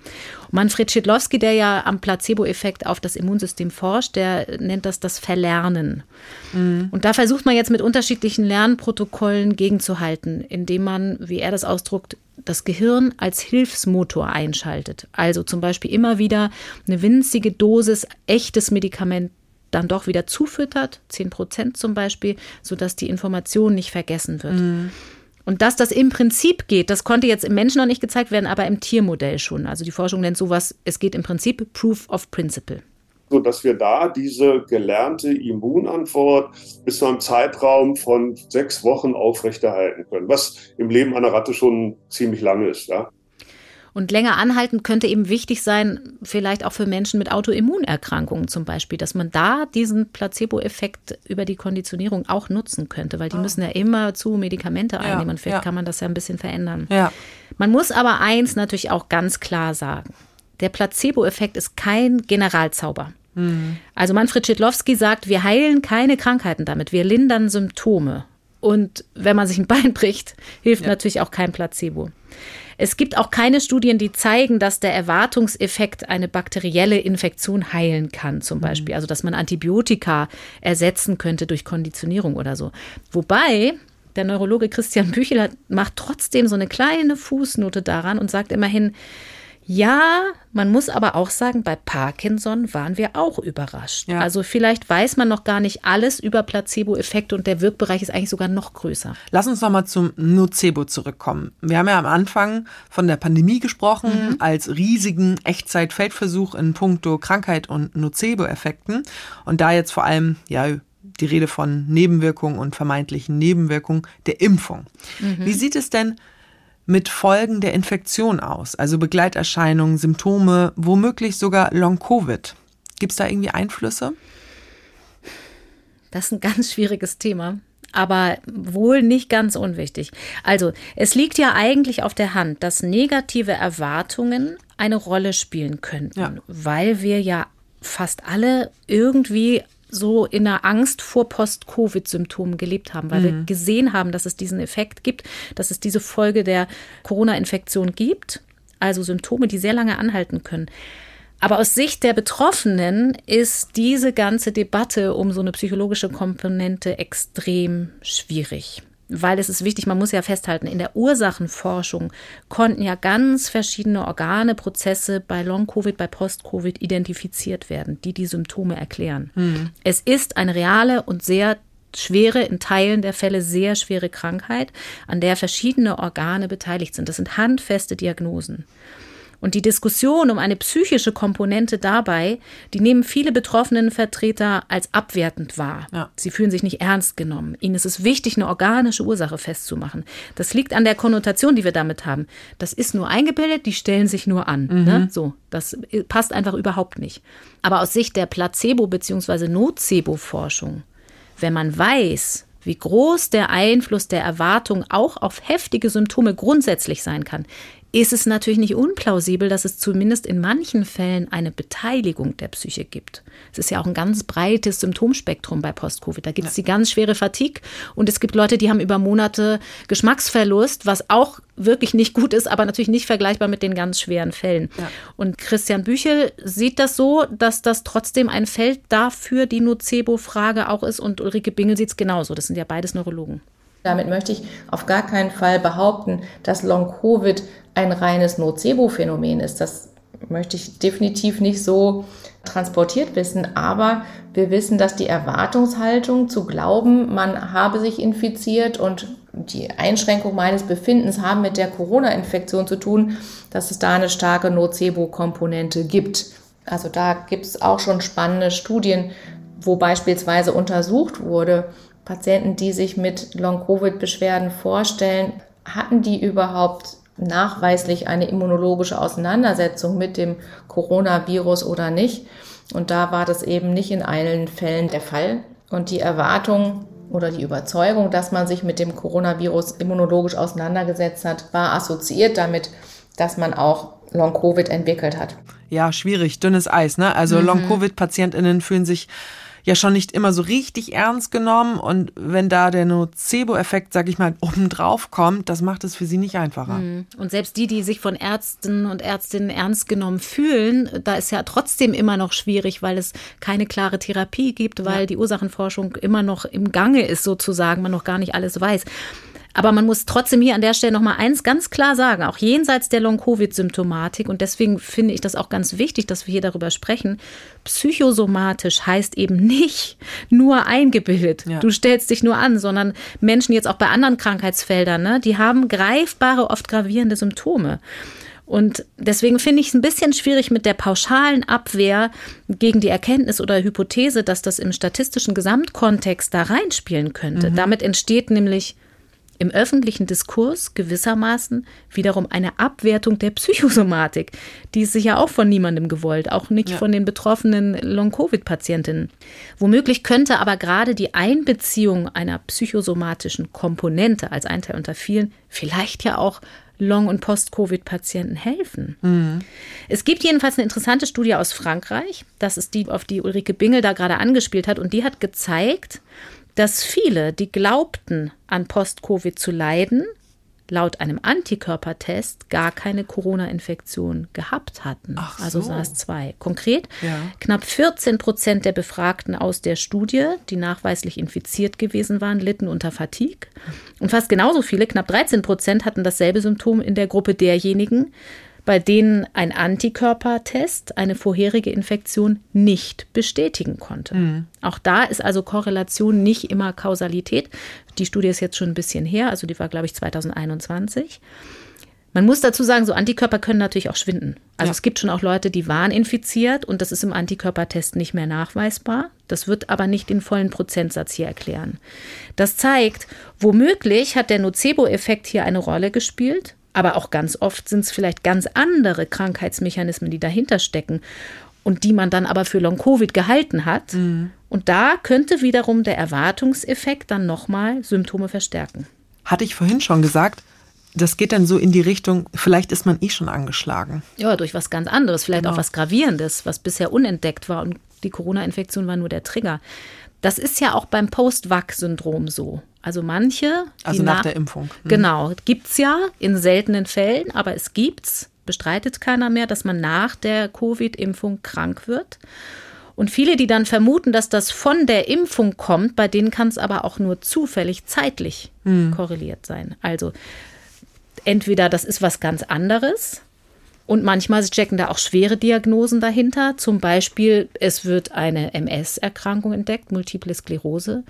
Manfred Schidlowski, der ja am Placebo-Effekt auf das Immunsystem forscht, der nennt das das Verlernen. Mhm. Und da versucht man jetzt mit unterschiedlichen Lernprotokollen gegenzuhalten, indem man, wie er das ausdruckt, das Gehirn als Hilfsmotor einschaltet. Also zum Beispiel immer wieder eine winzige Dosis echtes Medikament dann doch wieder zufüttert, 10 Prozent zum Beispiel, sodass die Information nicht vergessen wird. Mhm. Und dass das im Prinzip geht, das konnte jetzt im Menschen noch nicht gezeigt werden, aber im Tiermodell schon. Also die Forschung nennt sowas, es geht im Prinzip Proof of Principle. So dass wir da diese gelernte Immunantwort bis zu einem Zeitraum von sechs Wochen aufrechterhalten können, was im Leben einer Ratte schon ziemlich lange ist. Ja? Und länger anhalten könnte eben wichtig sein, vielleicht auch für Menschen mit Autoimmunerkrankungen zum Beispiel, dass man da diesen Placebo-Effekt über die Konditionierung auch nutzen könnte, weil die ah. müssen ja immer zu Medikamente einnehmen ja, und vielleicht ja. kann man das ja ein bisschen verändern. Ja. Man muss aber eins natürlich auch ganz klar sagen. Der Placebo-Effekt ist kein Generalzauber. Mhm. Also Manfred Schidlowski sagt, wir heilen keine Krankheiten damit, wir lindern Symptome. Und wenn man sich ein Bein bricht, hilft ja. natürlich auch kein Placebo. Es gibt auch keine Studien, die zeigen, dass der Erwartungseffekt eine bakterielle Infektion heilen kann, zum mhm. Beispiel. Also, dass man Antibiotika ersetzen könnte durch Konditionierung oder so. Wobei der Neurologe Christian Büchel macht trotzdem so eine kleine Fußnote daran und sagt immerhin, ja, man muss aber auch sagen, bei Parkinson waren wir auch überrascht. Ja. Also vielleicht weiß man noch gar nicht alles über Placebo-Effekte und der Wirkbereich ist eigentlich sogar noch größer. Lass uns noch mal zum Nocebo zurückkommen. Wir haben ja am Anfang von der Pandemie gesprochen mhm. als riesigen Echtzeit-Feldversuch in puncto Krankheit und Nocebo-Effekten und da jetzt vor allem ja die Rede von Nebenwirkungen und vermeintlichen Nebenwirkungen der Impfung. Mhm. Wie sieht es denn mit Folgen der Infektion aus, also Begleiterscheinungen, Symptome, womöglich sogar Long-Covid. Gibt es da irgendwie Einflüsse? Das ist ein ganz schwieriges Thema aber wohl nicht ganz unwichtig. Also, es liegt ja eigentlich auf der Hand, dass negative Erwartungen eine Rolle spielen könnten, ja. weil wir ja fast alle irgendwie so in der Angst vor Post-Covid-Symptomen gelebt haben, weil mhm. wir gesehen haben, dass es diesen Effekt gibt, dass es diese Folge der Corona-Infektion gibt, also Symptome, die sehr lange anhalten können. Aber aus Sicht der Betroffenen ist diese ganze Debatte um so eine psychologische Komponente extrem schwierig weil es ist wichtig, man muss ja festhalten, in der Ursachenforschung konnten ja ganz verschiedene Organe, Prozesse bei Long-Covid, bei Post-Covid identifiziert werden, die die Symptome erklären. Mhm. Es ist eine reale und sehr schwere, in Teilen der Fälle sehr schwere Krankheit, an der verschiedene Organe beteiligt sind. Das sind handfeste Diagnosen. Und die Diskussion um eine psychische Komponente dabei, die nehmen viele betroffenen Vertreter als abwertend wahr. Ja. Sie fühlen sich nicht ernst genommen. Ihnen ist es wichtig, eine organische Ursache festzumachen. Das liegt an der Konnotation, die wir damit haben. Das ist nur eingebildet, die stellen sich nur an. Mhm. Ne? So, das passt einfach überhaupt nicht. Aber aus Sicht der Placebo- bzw. Nocebo-Forschung, wenn man weiß, wie groß der Einfluss der Erwartung auch auf heftige Symptome grundsätzlich sein kann, ist es natürlich nicht unplausibel, dass es zumindest in manchen Fällen eine Beteiligung der Psyche gibt. Es ist ja auch ein ganz breites Symptomspektrum bei Post-Covid. Da gibt es ja. die ganz schwere Fatigue und es gibt Leute, die haben über Monate Geschmacksverlust, was auch wirklich nicht gut ist, aber natürlich nicht vergleichbar mit den ganz schweren Fällen. Ja. Und Christian Büchel sieht das so, dass das trotzdem ein Feld dafür die Nocebo-Frage auch ist und Ulrike Bingel sieht es genauso. Das sind ja beides Neurologen. Damit möchte ich auf gar keinen Fall behaupten, dass Long-Covid ein reines Nocebo-Phänomen ist. Das möchte ich definitiv nicht so transportiert wissen, aber wir wissen, dass die Erwartungshaltung zu glauben, man habe sich infiziert und die Einschränkung meines Befindens haben mit der Corona-Infektion zu tun, dass es da eine starke Nocebo-Komponente gibt. Also da gibt es auch schon spannende Studien, wo beispielsweise untersucht wurde, Patienten, die sich mit Long-Covid-Beschwerden vorstellen, hatten die überhaupt nachweislich eine immunologische Auseinandersetzung mit dem Coronavirus oder nicht? Und da war das eben nicht in allen Fällen der Fall. Und die Erwartung oder die Überzeugung, dass man sich mit dem Coronavirus immunologisch auseinandergesetzt hat, war assoziiert damit, dass man auch Long-Covid entwickelt hat. Ja, schwierig, dünnes Eis, ne? Also mhm. Long-Covid-PatientInnen fühlen sich ja schon nicht immer so richtig ernst genommen. Und wenn da der Nocebo-Effekt, sag ich mal, obendrauf kommt, das macht es für sie nicht einfacher. Mhm. Und selbst die, die sich von Ärzten und Ärztinnen ernst genommen fühlen, da ist ja trotzdem immer noch schwierig, weil es keine klare Therapie gibt, weil ja. die Ursachenforschung immer noch im Gange ist, sozusagen, man noch gar nicht alles weiß. Aber man muss trotzdem hier an der Stelle noch mal eins ganz klar sagen, auch jenseits der Long-Covid-Symptomatik und deswegen finde ich das auch ganz wichtig, dass wir hier darüber sprechen. Psychosomatisch heißt eben nicht nur eingebildet. Ja. Du stellst dich nur an, sondern Menschen jetzt auch bei anderen Krankheitsfeldern, ne, die haben greifbare, oft gravierende Symptome. Und deswegen finde ich es ein bisschen schwierig mit der pauschalen Abwehr gegen die Erkenntnis oder Hypothese, dass das im statistischen Gesamtkontext da reinspielen könnte. Mhm. Damit entsteht nämlich im öffentlichen Diskurs gewissermaßen wiederum eine Abwertung der Psychosomatik. Die ist sicher auch von niemandem gewollt, auch nicht ja. von den betroffenen Long-Covid-Patientinnen. Womöglich könnte aber gerade die Einbeziehung einer psychosomatischen Komponente als ein Teil unter vielen vielleicht ja auch Long- und Post-Covid-Patienten helfen. Mhm. Es gibt jedenfalls eine interessante Studie aus Frankreich. Das ist die, auf die Ulrike Bingel da gerade angespielt hat. Und die hat gezeigt, dass viele, die glaubten, an Post-Covid zu leiden, laut einem Antikörpertest gar keine Corona-Infektion gehabt hatten, Ach also so. SARS-2. Konkret, ja. knapp 14 Prozent der Befragten aus der Studie, die nachweislich infiziert gewesen waren, litten unter Fatigue. Und fast genauso viele, knapp 13 Prozent, hatten dasselbe Symptom in der Gruppe derjenigen, bei denen ein Antikörpertest eine vorherige Infektion nicht bestätigen konnte. Mhm. Auch da ist also Korrelation nicht immer Kausalität. Die Studie ist jetzt schon ein bisschen her, also die war, glaube ich, 2021. Man muss dazu sagen, so Antikörper können natürlich auch schwinden. Also ja. es gibt schon auch Leute, die waren infiziert und das ist im Antikörpertest nicht mehr nachweisbar. Das wird aber nicht den vollen Prozentsatz hier erklären. Das zeigt, womöglich hat der Nocebo-Effekt hier eine Rolle gespielt. Aber auch ganz oft sind es vielleicht ganz andere Krankheitsmechanismen, die dahinter stecken und die man dann aber für Long-Covid gehalten hat. Mhm. Und da könnte wiederum der Erwartungseffekt dann nochmal Symptome verstärken. Hatte ich vorhin schon gesagt, das geht dann so in die Richtung, vielleicht ist man eh schon angeschlagen. Ja, durch was ganz anderes, vielleicht genau. auch was Gravierendes, was bisher unentdeckt war und die Corona-Infektion war nur der Trigger. Das ist ja auch beim Post-Vac-Syndrom so. Also manche. Also nach, nach der Impfung. Mhm. Genau, gibt es ja in seltenen Fällen, aber es gibt's, bestreitet keiner mehr, dass man nach der Covid-Impfung krank wird. Und viele, die dann vermuten, dass das von der Impfung kommt, bei denen kann es aber auch nur zufällig zeitlich mhm. korreliert sein. Also entweder das ist was ganz anderes und manchmal stecken da auch schwere Diagnosen dahinter. Zum Beispiel, es wird eine MS-Erkrankung entdeckt, Multiple Sklerose,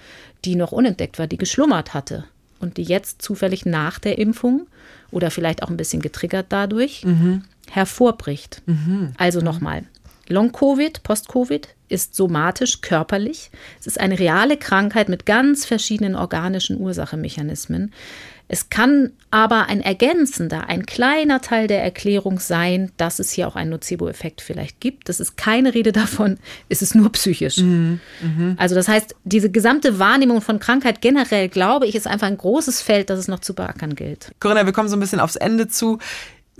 die noch unentdeckt war, die geschlummert hatte und die jetzt zufällig nach der Impfung oder vielleicht auch ein bisschen getriggert dadurch mhm. hervorbricht. Mhm. Also nochmal, Long-Covid, Post-Covid ist somatisch, körperlich. Es ist eine reale Krankheit mit ganz verschiedenen organischen Ursachenmechanismen. Es kann aber ein ergänzender, ein kleiner Teil der Erklärung sein, dass es hier auch einen Nocebo-Effekt vielleicht gibt. Das ist keine Rede davon, es ist nur psychisch. Mhm, mh. Also das heißt, diese gesamte Wahrnehmung von Krankheit generell, glaube ich, ist einfach ein großes Feld, das es noch zu beackern gilt. Corinna, wir kommen so ein bisschen aufs Ende zu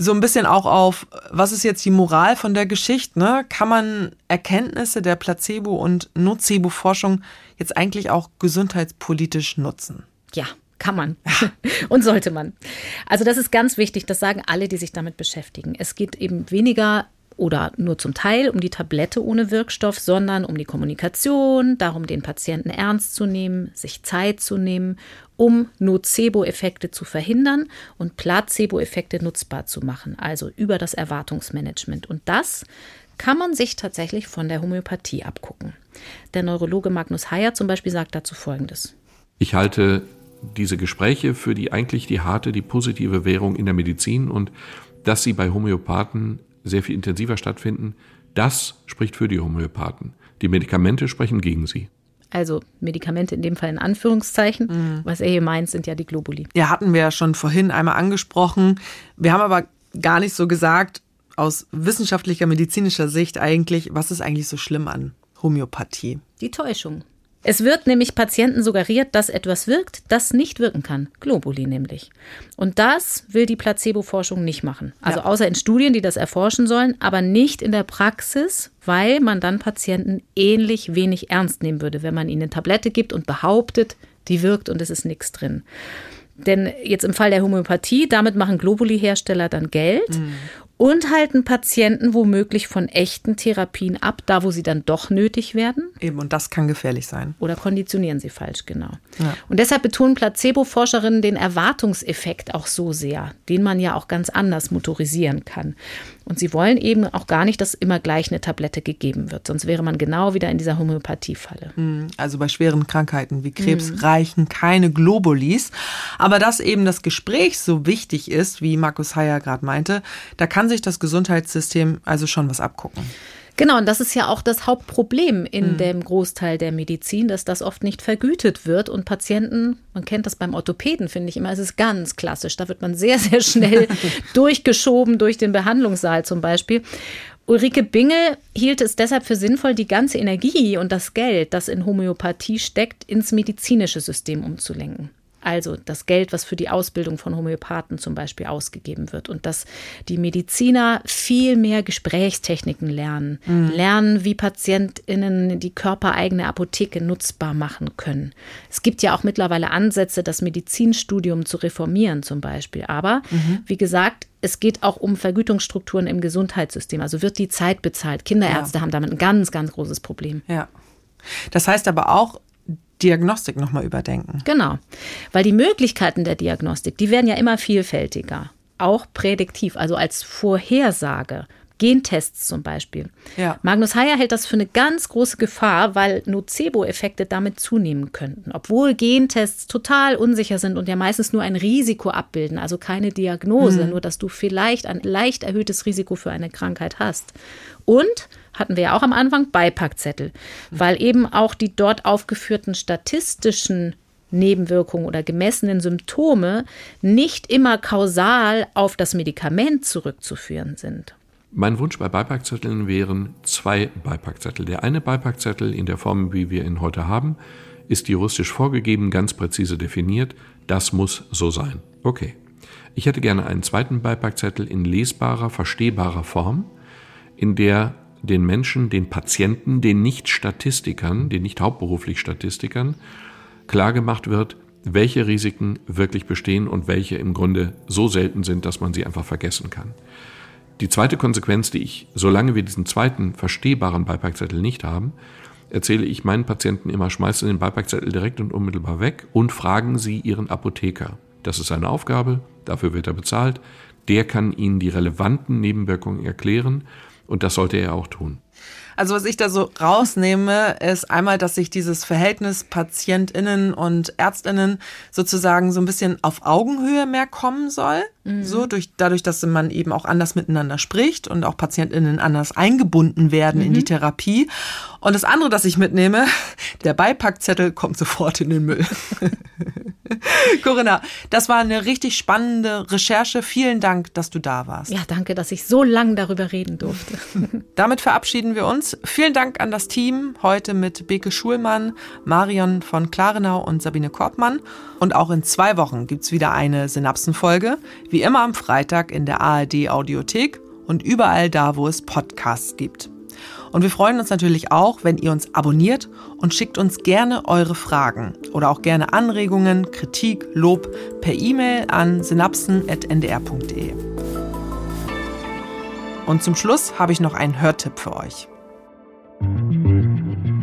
so ein bisschen auch auf, was ist jetzt die Moral von der Geschichte? Ne? Kann man Erkenntnisse der Placebo- und Nocebo-Forschung jetzt eigentlich auch gesundheitspolitisch nutzen? Ja, kann man und sollte man. Also das ist ganz wichtig, das sagen alle, die sich damit beschäftigen. Es geht eben weniger oder nur zum Teil um die Tablette ohne Wirkstoff, sondern um die Kommunikation, darum, den Patienten ernst zu nehmen, sich Zeit zu nehmen, um Nocebo-Effekte zu verhindern und Placebo-Effekte nutzbar zu machen, also über das Erwartungsmanagement. Und das kann man sich tatsächlich von der Homöopathie abgucken. Der Neurologe Magnus Heyer zum Beispiel sagt dazu Folgendes. Ich halte diese Gespräche für die eigentlich die harte, die positive Währung in der Medizin und dass sie bei Homöopathen sehr viel intensiver stattfinden, das spricht für die Homöopathen. Die Medikamente sprechen gegen sie. Also Medikamente in dem Fall in Anführungszeichen. Mhm. Was er hier meint, sind ja die Globuli. Ja, hatten wir ja schon vorhin einmal angesprochen. Wir haben aber gar nicht so gesagt, aus wissenschaftlicher, medizinischer Sicht eigentlich, was ist eigentlich so schlimm an Homöopathie? Die Täuschung. Es wird nämlich Patienten suggeriert, dass etwas wirkt, das nicht wirken kann. Globuli nämlich. Und das will die Placebo-Forschung nicht machen. Also ja. außer in Studien, die das erforschen sollen, aber nicht in der Praxis, weil man dann Patienten ähnlich wenig ernst nehmen würde, wenn man ihnen eine Tablette gibt und behauptet, die wirkt und es ist nichts drin. Denn jetzt im Fall der Homöopathie, damit machen Globuli-Hersteller dann Geld. Mhm und halten Patienten womöglich von echten Therapien ab, da wo sie dann doch nötig werden. Eben, und das kann gefährlich sein. Oder konditionieren sie falsch, genau. Ja. Und deshalb betonen Placebo-Forscherinnen den Erwartungseffekt auch so sehr, den man ja auch ganz anders motorisieren kann. Und sie wollen eben auch gar nicht, dass immer gleich eine Tablette gegeben wird. Sonst wäre man genau wieder in dieser Homöopathiefalle. Hm, also bei schweren Krankheiten wie Krebs mhm. reichen keine Globulis. Aber dass eben das Gespräch so wichtig ist, wie Markus Heyer gerade meinte, da kann sich das Gesundheitssystem also schon was abgucken. Genau, und das ist ja auch das Hauptproblem in mhm. dem Großteil der Medizin, dass das oft nicht vergütet wird und Patienten, man kennt das beim Orthopäden, finde ich immer, es ist ganz klassisch. Da wird man sehr, sehr schnell durchgeschoben durch den Behandlungssaal zum Beispiel. Ulrike Bingel hielt es deshalb für sinnvoll, die ganze Energie und das Geld, das in Homöopathie steckt, ins medizinische System umzulenken. Also das Geld, was für die Ausbildung von Homöopathen zum Beispiel ausgegeben wird. Und dass die Mediziner viel mehr Gesprächstechniken lernen. Mhm. Lernen, wie PatientInnen die körpereigene Apotheke nutzbar machen können. Es gibt ja auch mittlerweile Ansätze, das Medizinstudium zu reformieren zum Beispiel. Aber mhm. wie gesagt, es geht auch um Vergütungsstrukturen im Gesundheitssystem. Also wird die Zeit bezahlt. Kinderärzte ja. haben damit ein ganz, ganz großes Problem. Ja. Das heißt aber auch, Diagnostik nochmal überdenken. Genau, weil die Möglichkeiten der Diagnostik, die werden ja immer vielfältiger, auch prädiktiv, also als Vorhersage. Gentests zum Beispiel. Ja. Magnus Heyer hält das für eine ganz große Gefahr, weil Nocebo-Effekte damit zunehmen könnten. Obwohl Gentests total unsicher sind und ja meistens nur ein Risiko abbilden, also keine Diagnose, mhm. nur dass du vielleicht ein leicht erhöhtes Risiko für eine Krankheit hast. Und hatten wir ja auch am Anfang, Beipackzettel, weil eben auch die dort aufgeführten statistischen Nebenwirkungen oder gemessenen Symptome nicht immer kausal auf das Medikament zurückzuführen sind. Mein Wunsch bei Beipackzetteln wären zwei Beipackzettel. Der eine Beipackzettel in der Form, wie wir ihn heute haben, ist juristisch vorgegeben, ganz präzise definiert. Das muss so sein. Okay. Ich hätte gerne einen zweiten Beipackzettel in lesbarer, verstehbarer Form, in der den Menschen, den Patienten, den Nicht-Statistikern, den nicht hauptberuflich Statistikern klargemacht wird, welche Risiken wirklich bestehen und welche im Grunde so selten sind, dass man sie einfach vergessen kann. Die zweite Konsequenz, die ich, solange wir diesen zweiten verstehbaren Beipackzettel nicht haben, erzähle ich meinen Patienten immer, schmeißen den Beipackzettel direkt und unmittelbar weg und fragen Sie Ihren Apotheker. Das ist seine Aufgabe, dafür wird er bezahlt. Der kann Ihnen die relevanten Nebenwirkungen erklären und das sollte er auch tun. Also was ich da so rausnehme, ist einmal, dass sich dieses Verhältnis PatientInnen und ÄrztInnen sozusagen so ein bisschen auf Augenhöhe mehr kommen soll. Mhm. So durch, dadurch, dass man eben auch anders miteinander spricht und auch PatientInnen anders eingebunden werden mhm. in die mhm. Therapie. Und das andere, das ich mitnehme, der Beipackzettel kommt sofort in den Müll. Corinna, das war eine richtig spannende Recherche. Vielen Dank, dass du da warst. Ja, danke, dass ich so lange darüber reden durfte. Damit verabschieden wir uns. Vielen Dank an das Team. Heute mit Beke Schulmann, Marion von Klarenau und Sabine Korbmann. Und auch in zwei Wochen gibt es wieder eine Synapsenfolge. Wie immer am Freitag in der ARD Audiothek und überall da, wo es Podcasts gibt. Und wir freuen uns natürlich auch, wenn ihr uns abonniert und schickt uns gerne eure Fragen oder auch gerne Anregungen, Kritik, Lob per E-Mail an synapsen.ndr.de. Und zum Schluss habe ich noch einen Hörtipp für euch.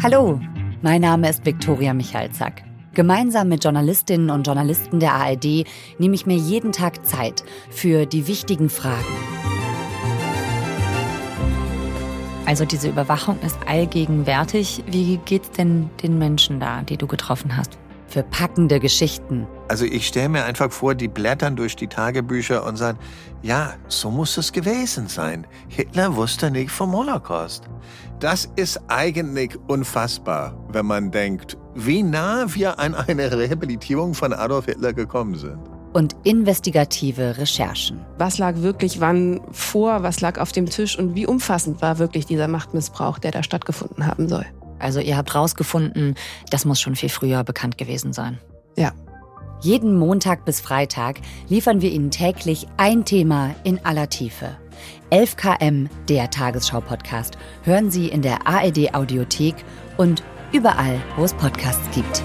Hallo, mein Name ist Viktoria Michalzack. Gemeinsam mit Journalistinnen und Journalisten der ARD nehme ich mir jeden Tag Zeit für die wichtigen Fragen. Also diese Überwachung ist allgegenwärtig. Wie geht's denn den Menschen da, die du getroffen hast? Für packende Geschichten. Also ich stelle mir einfach vor, die blättern durch die Tagebücher und sagen, ja, so muss es gewesen sein. Hitler wusste nicht vom Holocaust. Das ist eigentlich unfassbar, wenn man denkt, wie nah wir an eine Rehabilitierung von Adolf Hitler gekommen sind und investigative Recherchen. Was lag wirklich wann vor, was lag auf dem Tisch und wie umfassend war wirklich dieser Machtmissbrauch, der da stattgefunden haben soll. Also ihr habt rausgefunden, das muss schon viel früher bekannt gewesen sein. Ja. Jeden Montag bis Freitag liefern wir Ihnen täglich ein Thema in aller Tiefe. 11 km, der Tagesschau-Podcast, hören Sie in der ARD Audiothek und überall, wo es Podcasts gibt.